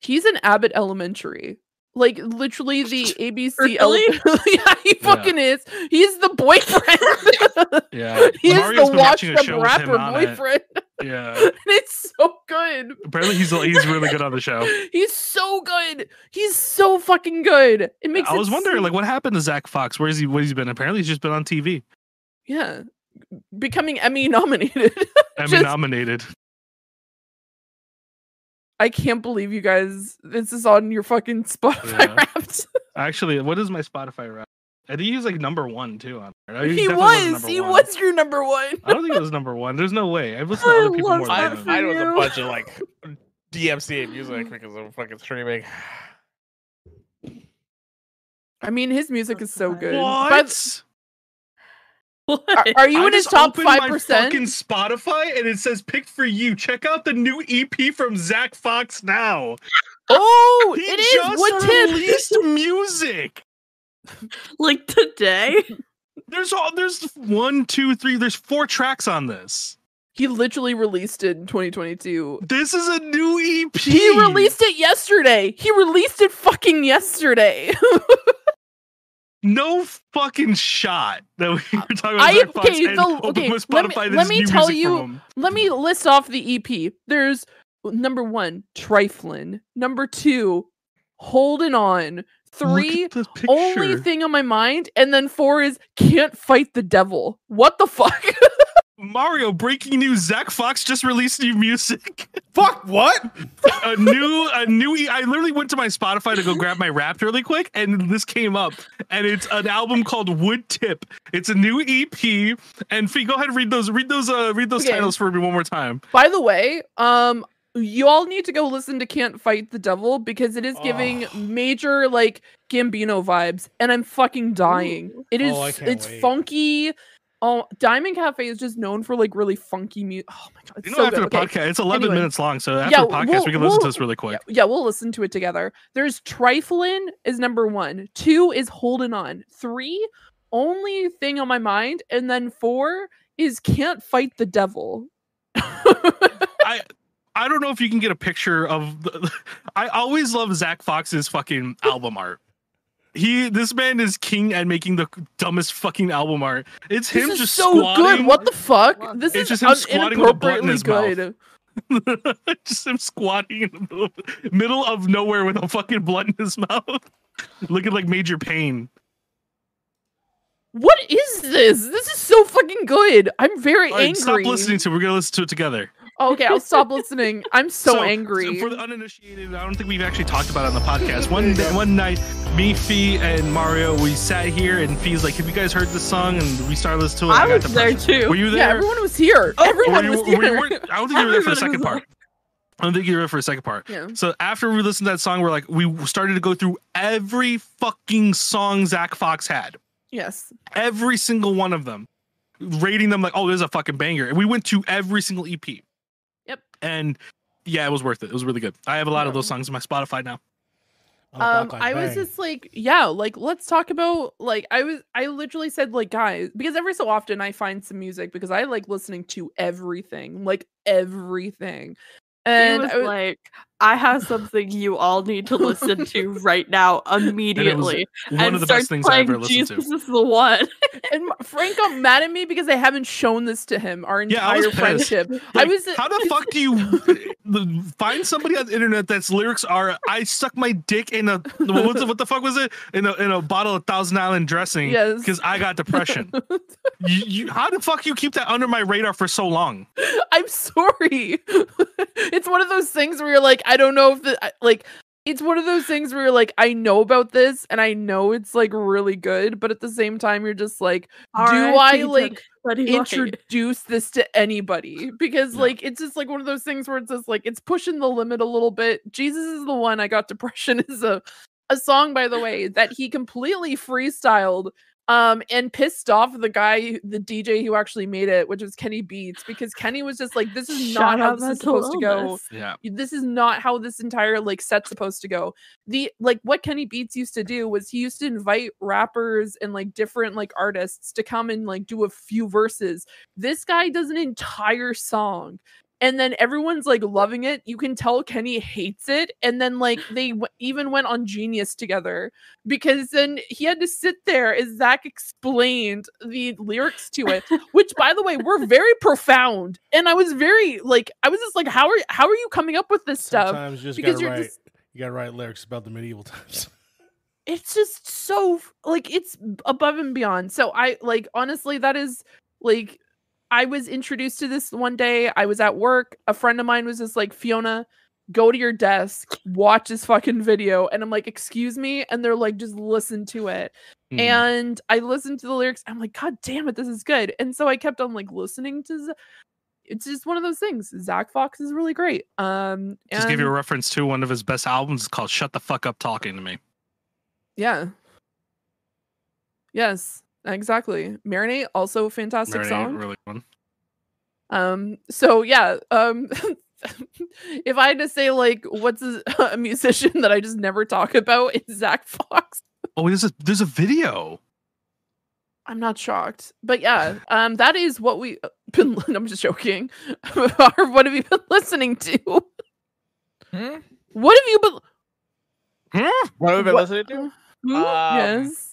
He's in Abbott Elementary. Like literally the ABC. ele- Really? yeah, he Yeah. fucking is. He's the boyfriend. Yeah, He's the watch watching a them show with him rapper on it. boyfriend. Yeah, and it's so good. apparently he's he's really good on the show. He's so good. He's so fucking good. It makes. I was wondering, so- like, what happened to Zach Fox? Where's he? Where's he been? Apparently, he's just been on TV. yeah, becoming Emmy nominated. Emmy Just- nominated. I can't believe you guys. This is on your fucking Spotify Yeah. Wrapped. Actually, what is my Spotify rap? I think he's like number one too on there. He definitely was. number He one. was your number one. I don't think it was number one. There's no way. I've listened to I other people love more I, than that him. I know a bunch of like DMCA music because of fucking streaming. I mean, his music is so good. What? But are, are you I in his just top opened five my percent? Fucking Spotify, and it says "picked for you." Check out the new EP from Zach Fox now. Oh, He it is. just What tip? released music. like today. There's all there's one, two, three. There's four tracks on this. He literally released it in 2022. This is a new EP. He released it yesterday. He released it fucking yesterday. no fucking shot that we were talking about. I- okay, the- okay, let me- let me tell you- Let me list off the EP. There's number one, Triflin. Number two, Holding On. Three, only thing on my mind. And then four is Can't Fight the Devil. What the fuck? Mario breaking news: Zach Fox just released new music. Fuck what? a new, a new. E- I literally went to my Spotify to go grab my Wrapped really quick, and this came up, and it's an album called Wood Tip. It's a new EP, and Fee, go ahead and read those, read those, uh, read those Okay. titles for me one more time. By the way, um, you all need to go listen to Can't Fight the Devil because it is giving Oh. major like Gambino vibes, and I'm fucking dying. It is Oh, it's wait. funky. Oh, Diamond Cafe is just known for like really funky music. Oh my god, it's You know, so after good. the Okay. podcast, it's 11 Anyway. minutes long, so after Yeah, the podcast, we'll- we can listen to we'll- this really quick. Yeah, we'll listen to it together. There's Triflin is number one. Two is Holding On. Three, only thing on my mind, and then four is Can't Fight the Devil. I I don't know if you can get a picture of the, I always love Zach Fox's fucking album art. He this man is king at making the dumbest fucking album art. It's him this is just so squatting. good. What the fuck? This It's is just him un- squatting with a blunt in inappropriately his mouth. just him squatting in the middle of, middle of nowhere with a fucking blunt in his mouth. Looking like major pain. What is this? This is so fucking good. I'm very All right, angry. stop listening to it. We're gonna listen to it together. Okay, I'll stop listening. I'm so, So, angry. For the uninitiated, I don't think we've actually talked about it on the podcast. One day, one night, me, Fee, and Mario, we sat here, and Fee's like, "Have you guys heard this song?" And we started listening to it. I got was there too. Were you there? yeah, everyone was here. Oh, everyone you- was here. weren't- I don't think you were there for the second part. I don't think you were there for the second part. yeah. So after we listened to that song, we're like, we started to go through every fucking song Zach Fox had, Yes. every single one of them, rating them like, oh, there's a fucking banger. And we went to every single EP. Yep. And yeah, it was worth it. It was really good. I have a lot of those songs in my Spotify now. Um, I was just like, yeah, like let's talk about like I was I literally said like guys because every so often I find some music because I like listening to everything, like everything. And was I was, like, I have something you all need to listen to right now immediately. One and of the start best things I playing ever listened Jesus to. is the one. And Frank got mad at me because I haven't shown this to him our Yeah, I was entire pissed. friendship. I was how the fuck do you find somebody on the internet that's lyrics are I suck my dick in a what, the, what the fuck was it in a in a bottle of Thousand Island dressing Yes. because I got depression. you, you, how the fuck you keep that under my radar for so long? I'm sorry. it's one of those things where you're like, I don't know if the like. It's one of those things where you're like, I know about this and I know it's like really good, but at the same time, you're just like, do I like introduce this to anybody? Because like it's just like one of those things where it's just like it's pushing the limit a little bit. Jesus is the one I got depression is a a song by the way that he completely freestyled um and pissed off the guy the DJ who actually made it which was Kenny Beats because Kenny was just like this is Shout not how this is mental supposed to go. illness. Yeah, this is not how this entire like set's supposed to go. The like what kenny beats used to do was he used to invite rappers and like different like artists to come and like do a few verses. This guy does an entire song and then everyone's like loving it you can tell kenny hates it and then like they w- even went on genius together because then he had to sit there as zach explained the lyrics to it which by the way were very profound and i was very like i was just like how are how are you coming up with this stuff Sometimes you just because you're write. just You gotta write lyrics about the medieval times. it's just so like it's above and beyond so i like honestly that is like i was introduced to this one day i was at work a friend of mine was just like fiona go to your desk watch this fucking video and i'm like excuse me and they're like just listen to it Mhm. and i listened to the lyrics i'm like god damn it this is good and so i kept on like listening to Z- it's just one of those things zach fox is really great um just give you a reference to one of his best albums called "Shut the Fuck Up Talking to Me." Yeah. Yes, exactly. Marinate, also a fantastic Marinate, song. really fun. Um, so yeah, um if I had to say like what's a, a musician that I just never talk about, it's Zach Fox. Oh, there's a there's a video. I'm not shocked. But yeah, um that is what we uh, been I'm just joking. what have you been listening to? Hmm? What have you been Hmm? What have we been What- listening to? Hmm? Um, yes.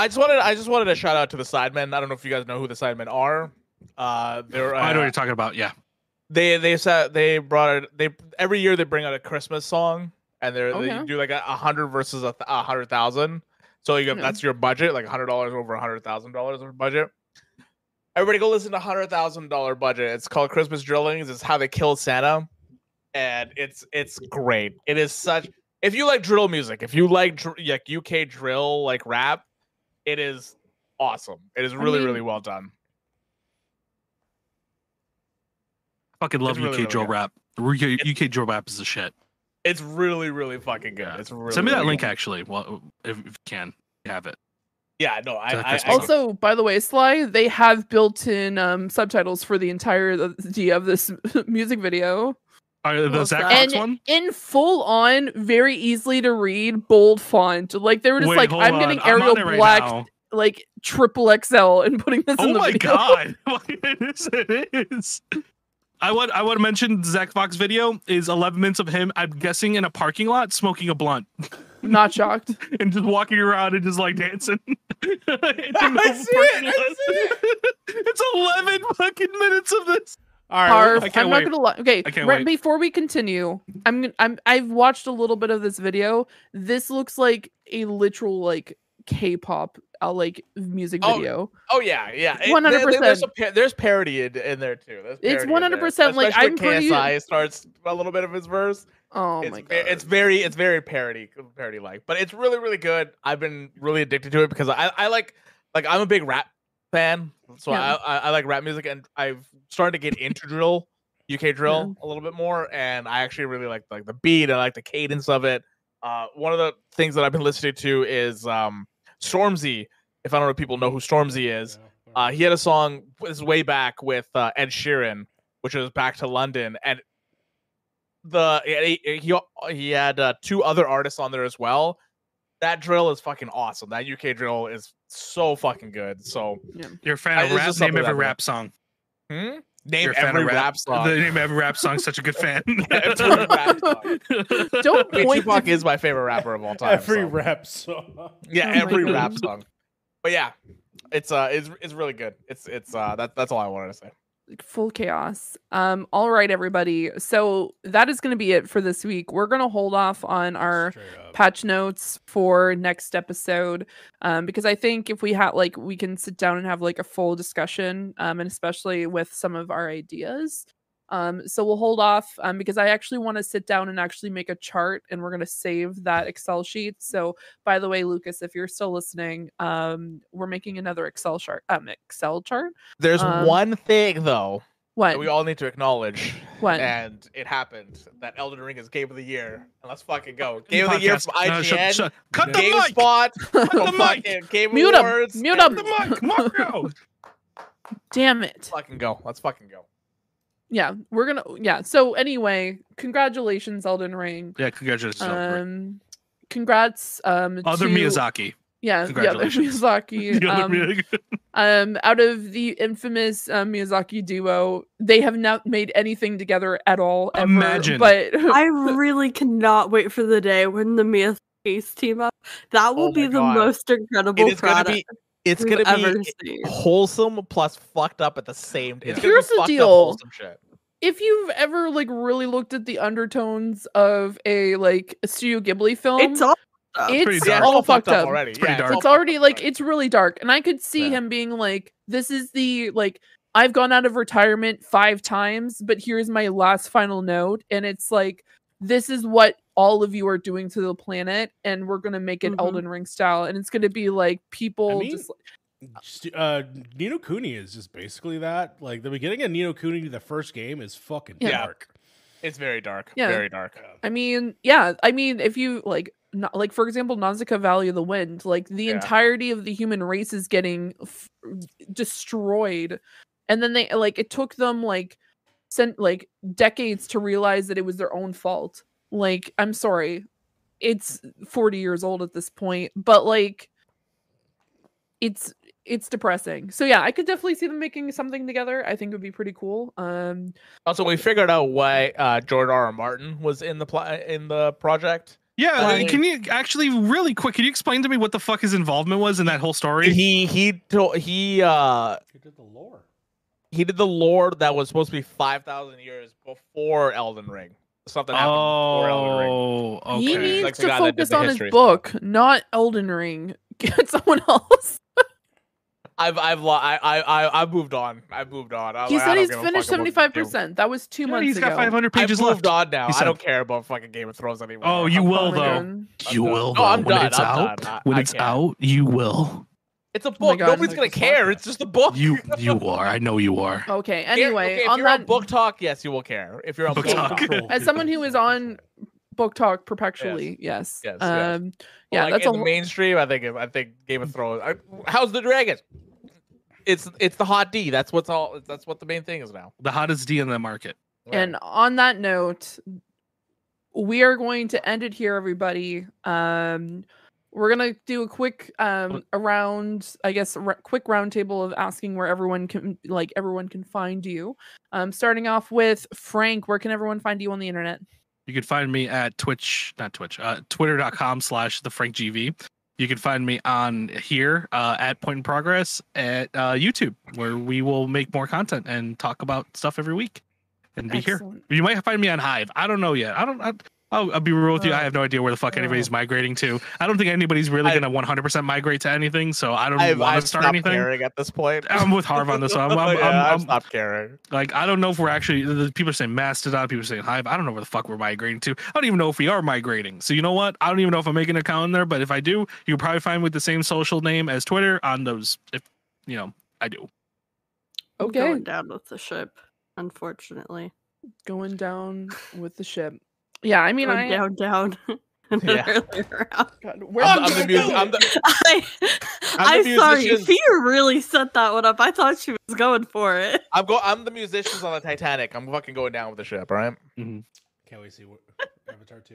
I just wanted I just wanted to shout out to the Sidemen. I don't know if you guys know who the Sidemen are. Uh, they're uh, I know what you're talking about. Yeah, they they said they brought it. They every year they bring out a Christmas song, and they're Okay. they do like a, a hundred versus a, th- a hundred thousand. So you got, Yeah. that's your budget, like a hundred dollars over a hundred thousand dollars of budget. Everybody go listen to hundred thousand dollar budget. It's called Christmas Drillings. It's how they kill Santa, and it's it's great. It is such. If you like drill music, if you like dr- like UK drill like rap, it is awesome. It is really mean- really well done. fucking love It's really, UK really drill good. rap. UK, UK drill rap is the shit. It's really really fucking good. Yeah. It's really, Send me that really link good. actually. Well, if, if you can, you have it. Yeah, no, I, I, I. Also, by the way, Cly, they have built-in um, subtitles for the entirety of this music video, Uh, the Zach Zach- Fox and one. in full-on, very easily to read, bold font. Like they were just Wait, like, "I'm on. getting I'm Arial right Black, now. like triple XL, and putting this in Oh the my video." god! it is. It is. I want. I want to mention Zach Fox video is 11 minutes of him. I'm guessing in a parking lot smoking a blunt Not shocked. and just walking around and just like dancing. I see it, I lot. it's 11 fucking minutes of this. All right. Can't I'm wait. not gonna lie. Okay, right wait. before we continue, I'm I'm I've watched a little bit of this video. This looks like a literal like K-pop uh, like music Oh, video. Oh yeah, yeah. One hundred there- there- There's, percent. there's parody in, in there too. It's in there, 100% like, I'm pretty- KSI starts a little bit of his verse. Oh it's my god! it's very it's very parody parody like, but it's really really good. I've been really addicted to it because I I like like I'm a big rap fan, so Yeah. I, I I like rap music and I've started to get into drill, UK drill a little bit more, and I actually really like like the beat. I like the cadence of it. Uh, one of the things that I've been listening to is um Stormzy. If I don't know if people know who Stormzy is, uh, he had a song this way back with uh, Ed Sheeran, which was "Back to London," and the he he, he had uh, two other artists on there as well. That drill is fucking awesome. That UK drill is so fucking good. So, You're a fan I- of rap. just Name something every rap song. hmm? Name You're every of rap, song. The name of every rap song. Such a good fan. Every rap song. Don't I mean, point. Tupac the- is my favorite rapper of all time. Every so- rap song. Yeah, every rap song. But yeah, it's uh, it's it's really good. It's it's uh, that that's all I wanted to say. Full chaos. Um, all right, everybody. So that is going to be it for this week. We're going to hold off on our patch notes for next episode um, because I think if we had like we can sit down and have like a full discussion, um, and especially with some of our ideas. Um, so we'll hold off um, because I actually want to sit down and actually make a chart, and we're going to save that Excel sheet. So, by the way, Lucas, if you're still listening, um, we're making another Excel chart. Um, Excel chart. There's Um, one thing though What? that we all need to acknowledge, What? and it happened that Elden Ring is Game of the Year. And let's fucking go. Game of the Year Podcast. from No, shut- IGN, shut- Cut the mic. GameSpot, the mic. fucking Game Mute 'em. Awards. Mute and- 'em. The mic, Mario. Damn it. Let's fucking go. Let's fucking go. Yeah we're gonna yeah so anyway congratulations elden ring Yeah, congratulations. Albert. um congrats um Other to, Miyazaki. yeah yeah, other miyazaki other um, Miyazaki. um out of the infamous um, miyazaki duo they have not made anything together at all ever, Imagine. but I really cannot wait for the day when the Mia Case team up. That will Oh be my the God. most incredible It is gonna product be. It's gonna be seen. wholesome plus fucked up at the same. time. Yeah. Here's be the fucked up deal. shit. if you've ever like really looked at the undertones of a like a studio ghibli film It's all stuff. it's pretty Yeah, dark. it's all fucked up already. pretty yeah, dark. it's already like already. it's really dark and i could see Yeah. him being like this is the like i've gone out of retirement five times but here's my last final note and it's like this is what all of you are doing to the planet and we're gonna make it Mhm. elden ring style and it's gonna be like people I mean, just St- Uh, Ni no Kuni is just basically that. Like the beginning of Ni no Kuni, the first game is fucking Yeah. dark. It's very dark. Yeah. Very dark. i mean yeah i mean if you like not, like for example nausicaa valley of the wind like the Yeah. entirety of the human race is getting f- destroyed and then they like it took them like sent like decades to realize that it was their own fault like i'm sorry it's 40 years old at this point but like it's it's depressing so yeah i could definitely see them making something together i think it would be pretty cool um Also, we figured out why uh, George R. R. Martin was in the pl- in the project. Yeah, uh, Like- can you actually really quick? Can you explain to me what the fuck his involvement was in that whole story? He he told he uh He did the lore. he did the lore that was supposed to be five thousand years before Elden Ring. Something happened before Elden Ring. Oh, okay. he needs the to guy that did focus on his history stuff. book not elden ring get someone else I've I've lo- I I I I've moved on. I've moved on. I'm he like, said he's finished seventy five percent. that was two Yeah, months he's ago got 500 I've pages moved left. on now. I don't care about fucking Game of Thrones anymore. Oh, you I'm will done. though. You done. will No, I'm though. When done. it's I'm out, done. I- when I it's can't. out, you will. It's a Oh book. God. Nobody's gonna care. podcast. It's just a book. You you are. I know you are. okay anyway okay, if on you're that on BookTok, yes, you will care. If you're on Book book, Talk. talk, as someone who is on BookTok perpetually yes, Yes, yes. um yeah like that's in a the mainstream. I think I think Game of Thrones. I, how's the dragon? It's it's the hot D. That's what's all. That's what the main thing is now. The hottest D in the market. And on that note, we are going to end it here, everybody. Um, we're gonna do a quick um around, I guess, r- quick roundtable of asking where everyone can, like, everyone can find you. Um, starting off with Frank, where can everyone find you on the internet? You can find me at Twitch, not Twitch, uh, twitter.com slash the Frank GV. You can find me on here uh, at Point in Progress at uh, YouTube, where we will make more content and talk about stuff every week and be here. You might find me on Hive. I don't know yet. I don't. I, I'll, I'll be real with you. I Uh, have no idea where the fuck anybody's migrating to. I don't think anybody's really gonna 100% migrate to anything. So I don't I've, want I've to start stopped anything. caring at this point. I'm with Harv on this. I'm, I'm, yeah, I'm- I've I'm- stopped caring. like I don't know if we're actually. The people are saying Mastodon. People are saying Hive. I don't know where the fuck we're migrating to. I don't even know if we are migrating. So you know what? I don't even know if I'm making an account in there. But if I do, you'll probably find me with the same social name as Twitter on those. If you know, I do. Okay, Going down with the ship, unfortunately. going down with the ship. Yeah, I mean, Going I. down, down. in Yeah. God, where I'm, I'm the you mus- go? I'm the, I, I'm the I'm sorry. musicians. Fear really set that one up. I thought she was going for it. I'm go. I'm the musicians on the Titanic. I'm fucking going down with the ship. All right. mm-hmm. Can't wait to see what Avatar 2.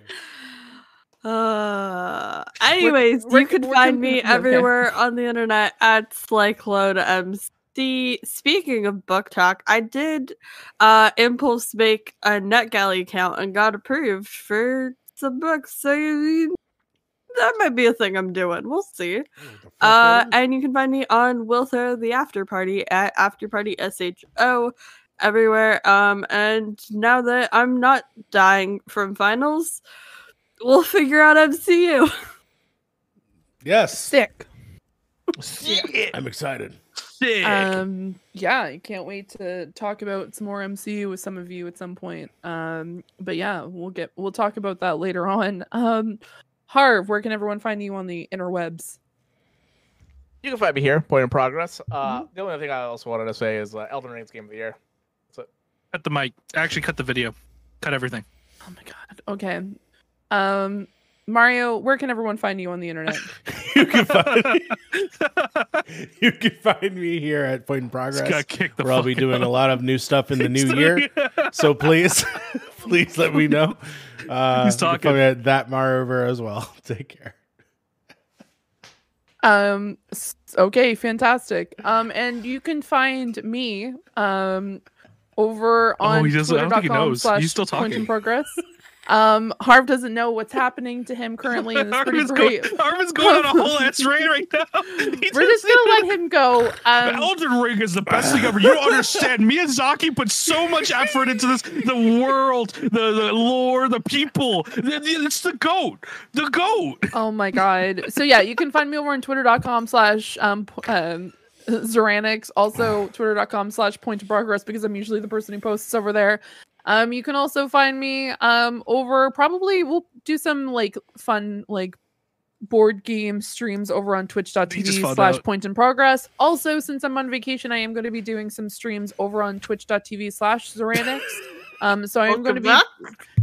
Uh, anyways, where you can- can where find can- me okay. everywhere on the internet at Clyclone the speaking of BookTok, I did uh impulse make a NetGalley account and got approved for some books. So you- that might be a thing I'm doing. We'll see. Uh, and you can find me on Will Throw the After Party at After Party SHO everywhere. Um, and now that I'm not dying from finals, we'll figure out MCU. yes, Sick. Sick. I'm excited. Sick. Um, yeah, I can't wait to talk about some more MCU with some of you at some point. Um, but yeah, we'll get we'll talk about that later on. Um, Harv, where can everyone find you on the interwebs? You can find me here, point in progress. Uh, The only thing I also wanted to say is uh, Elden Ring's game of the year. cut the mic. Actually, cut the video. Cut everything. Oh my god. Okay. Um, Mario, where can everyone find you on the internet? you can find you can find me here at Point in Progress, got kicked the where I'll be fuck doing a lot of new stuff in the new year. So please, please let me know. Uh, He's you can talking. find me at that Mario over as well. Take care. Um okay, fantastic. Um and you can find me um over on Oh, he doesn't- I don't think he knows. slash He's still talking. point in progress. Um Harv doesn't know what's happening to him currently and it's pretty Armin's great. going, Armin's going on a whole ass rain right now. He We're just gonna let him go. Um Elden Ring is the best thing ever. You don't understand. Miyazaki put so much effort into this. The world, the, the lore, the people. It's the goat. The goat. Oh my god. So yeah, you can find me over on twitter.com slash um um Zuraniix, also twitter.com slash point to progress because I'm usually the person who posts over there. Um you can also find me um over probably we'll do some like fun like board game streams over on He just twitch.tv slash point in progress. Also, since I'm on vacation, I am going to be doing some streams over on twitch.tv slash Zuraniix. Um, so I'm going to be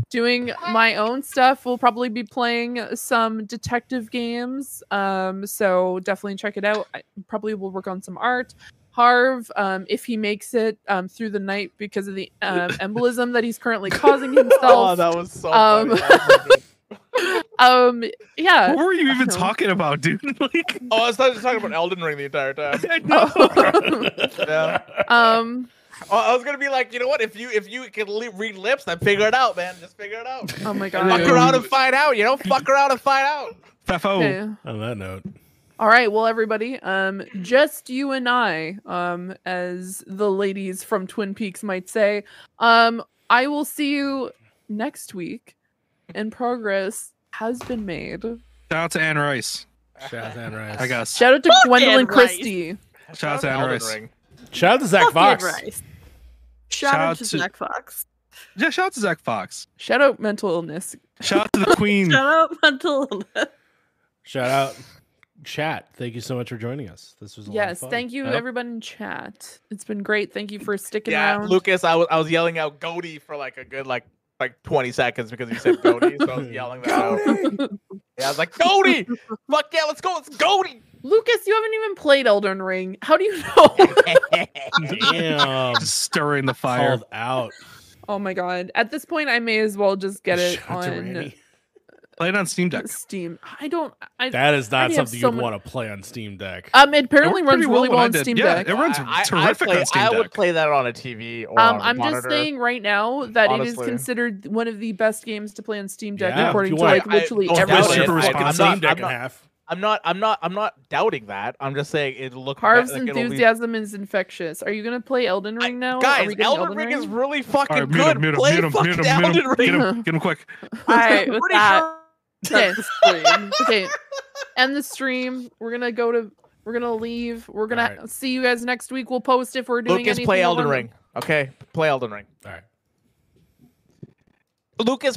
doing my own stuff. We'll probably be playing some detective games. Um, so definitely check it out. I probably will work on some art. Harv, um, if he makes it um, through the night because of the um, embolism that he's currently causing Oh, himself. that was so Um, funny. That was so um, yeah. What were you even Uh-huh. talking about, dude? Like, oh, I was talking talking about Elden Ring the entire time. I. Yeah. um, Oh, I was gonna be like, you know what? If you if you can li- read lips, then figure it out, man. Just figure it out. oh my god! Fuck god. around and find out. You know, fuck around and find out. Fefo. Okay. On that note, All right, well, everybody, um, just you and I, um, as the ladies from Twin Peaks might say, um, I will see you next week. And progress has been made. Shout out to Anne Rice. shout out to Anne Rice. I guess. Shout out to Fuck Gwendoline Anne Rice. Christie. Shout out to Anne Rice. Ring. Shout out to Zach Fuck Fox. Rice. Shout Shout out out to to- Zach Fox. Yeah, shout out to Zach Fox. Shout out mental illness. Shout out to the Queen. Shout out mental illness. Shout out chat. Thank you so much for joining us. This was a lot of Yes, fun. thank you, Yep. everyone in chat. It's been great. Thank you for sticking Yeah, around. Lucas, I was I was yelling out Goaty for like a good like like 20 seconds because you said Goaty, so I was yelling that out. Yeah, I was like Goaty. Fuck yeah, let's go. It's Goaty. Lucas, you haven't even played Elden Ring. How do you know? Damn. Just stirring the fire. Called out. oh my god. At this point, I may as well just get it Shout out to on Randy. Play it on Steam Deck. Steam. I don't. I, That is not already have something so you'd many- want to play on Steam Deck. um, it apparently It runs really when well on did. Steam Yeah, Deck. it runs I, I- terrific I, play, on Steam Deck. I Deck. would play that on a TV or Um, on a I'm just saying right now that it is considered one of the best games to play on Steam Deck, Yeah, according to want- like I- literally don't every doubt Super it. I- Split the I'm Steam not- Deck I'm in not- half. I'm not I'm not I'm not doubting that. I'm just saying it look Harv's like it'll be- enthusiasm is infectious. Are you gonna play Elden Ring now? Are Guys, we getting Elden, Ring, is really fucking All right, good. him, Play him, fucking him, Elden Ring. get him, get him quick. All right, with Pretty that. sure- Okay, stream. okay. End the stream. We're gonna go to. We're gonna leave. We're gonna Alright. see you guys next week. We'll post if we're doing Lucas, anything. play Elden Ring. Okay, play Elden Ring. All right. Lucas,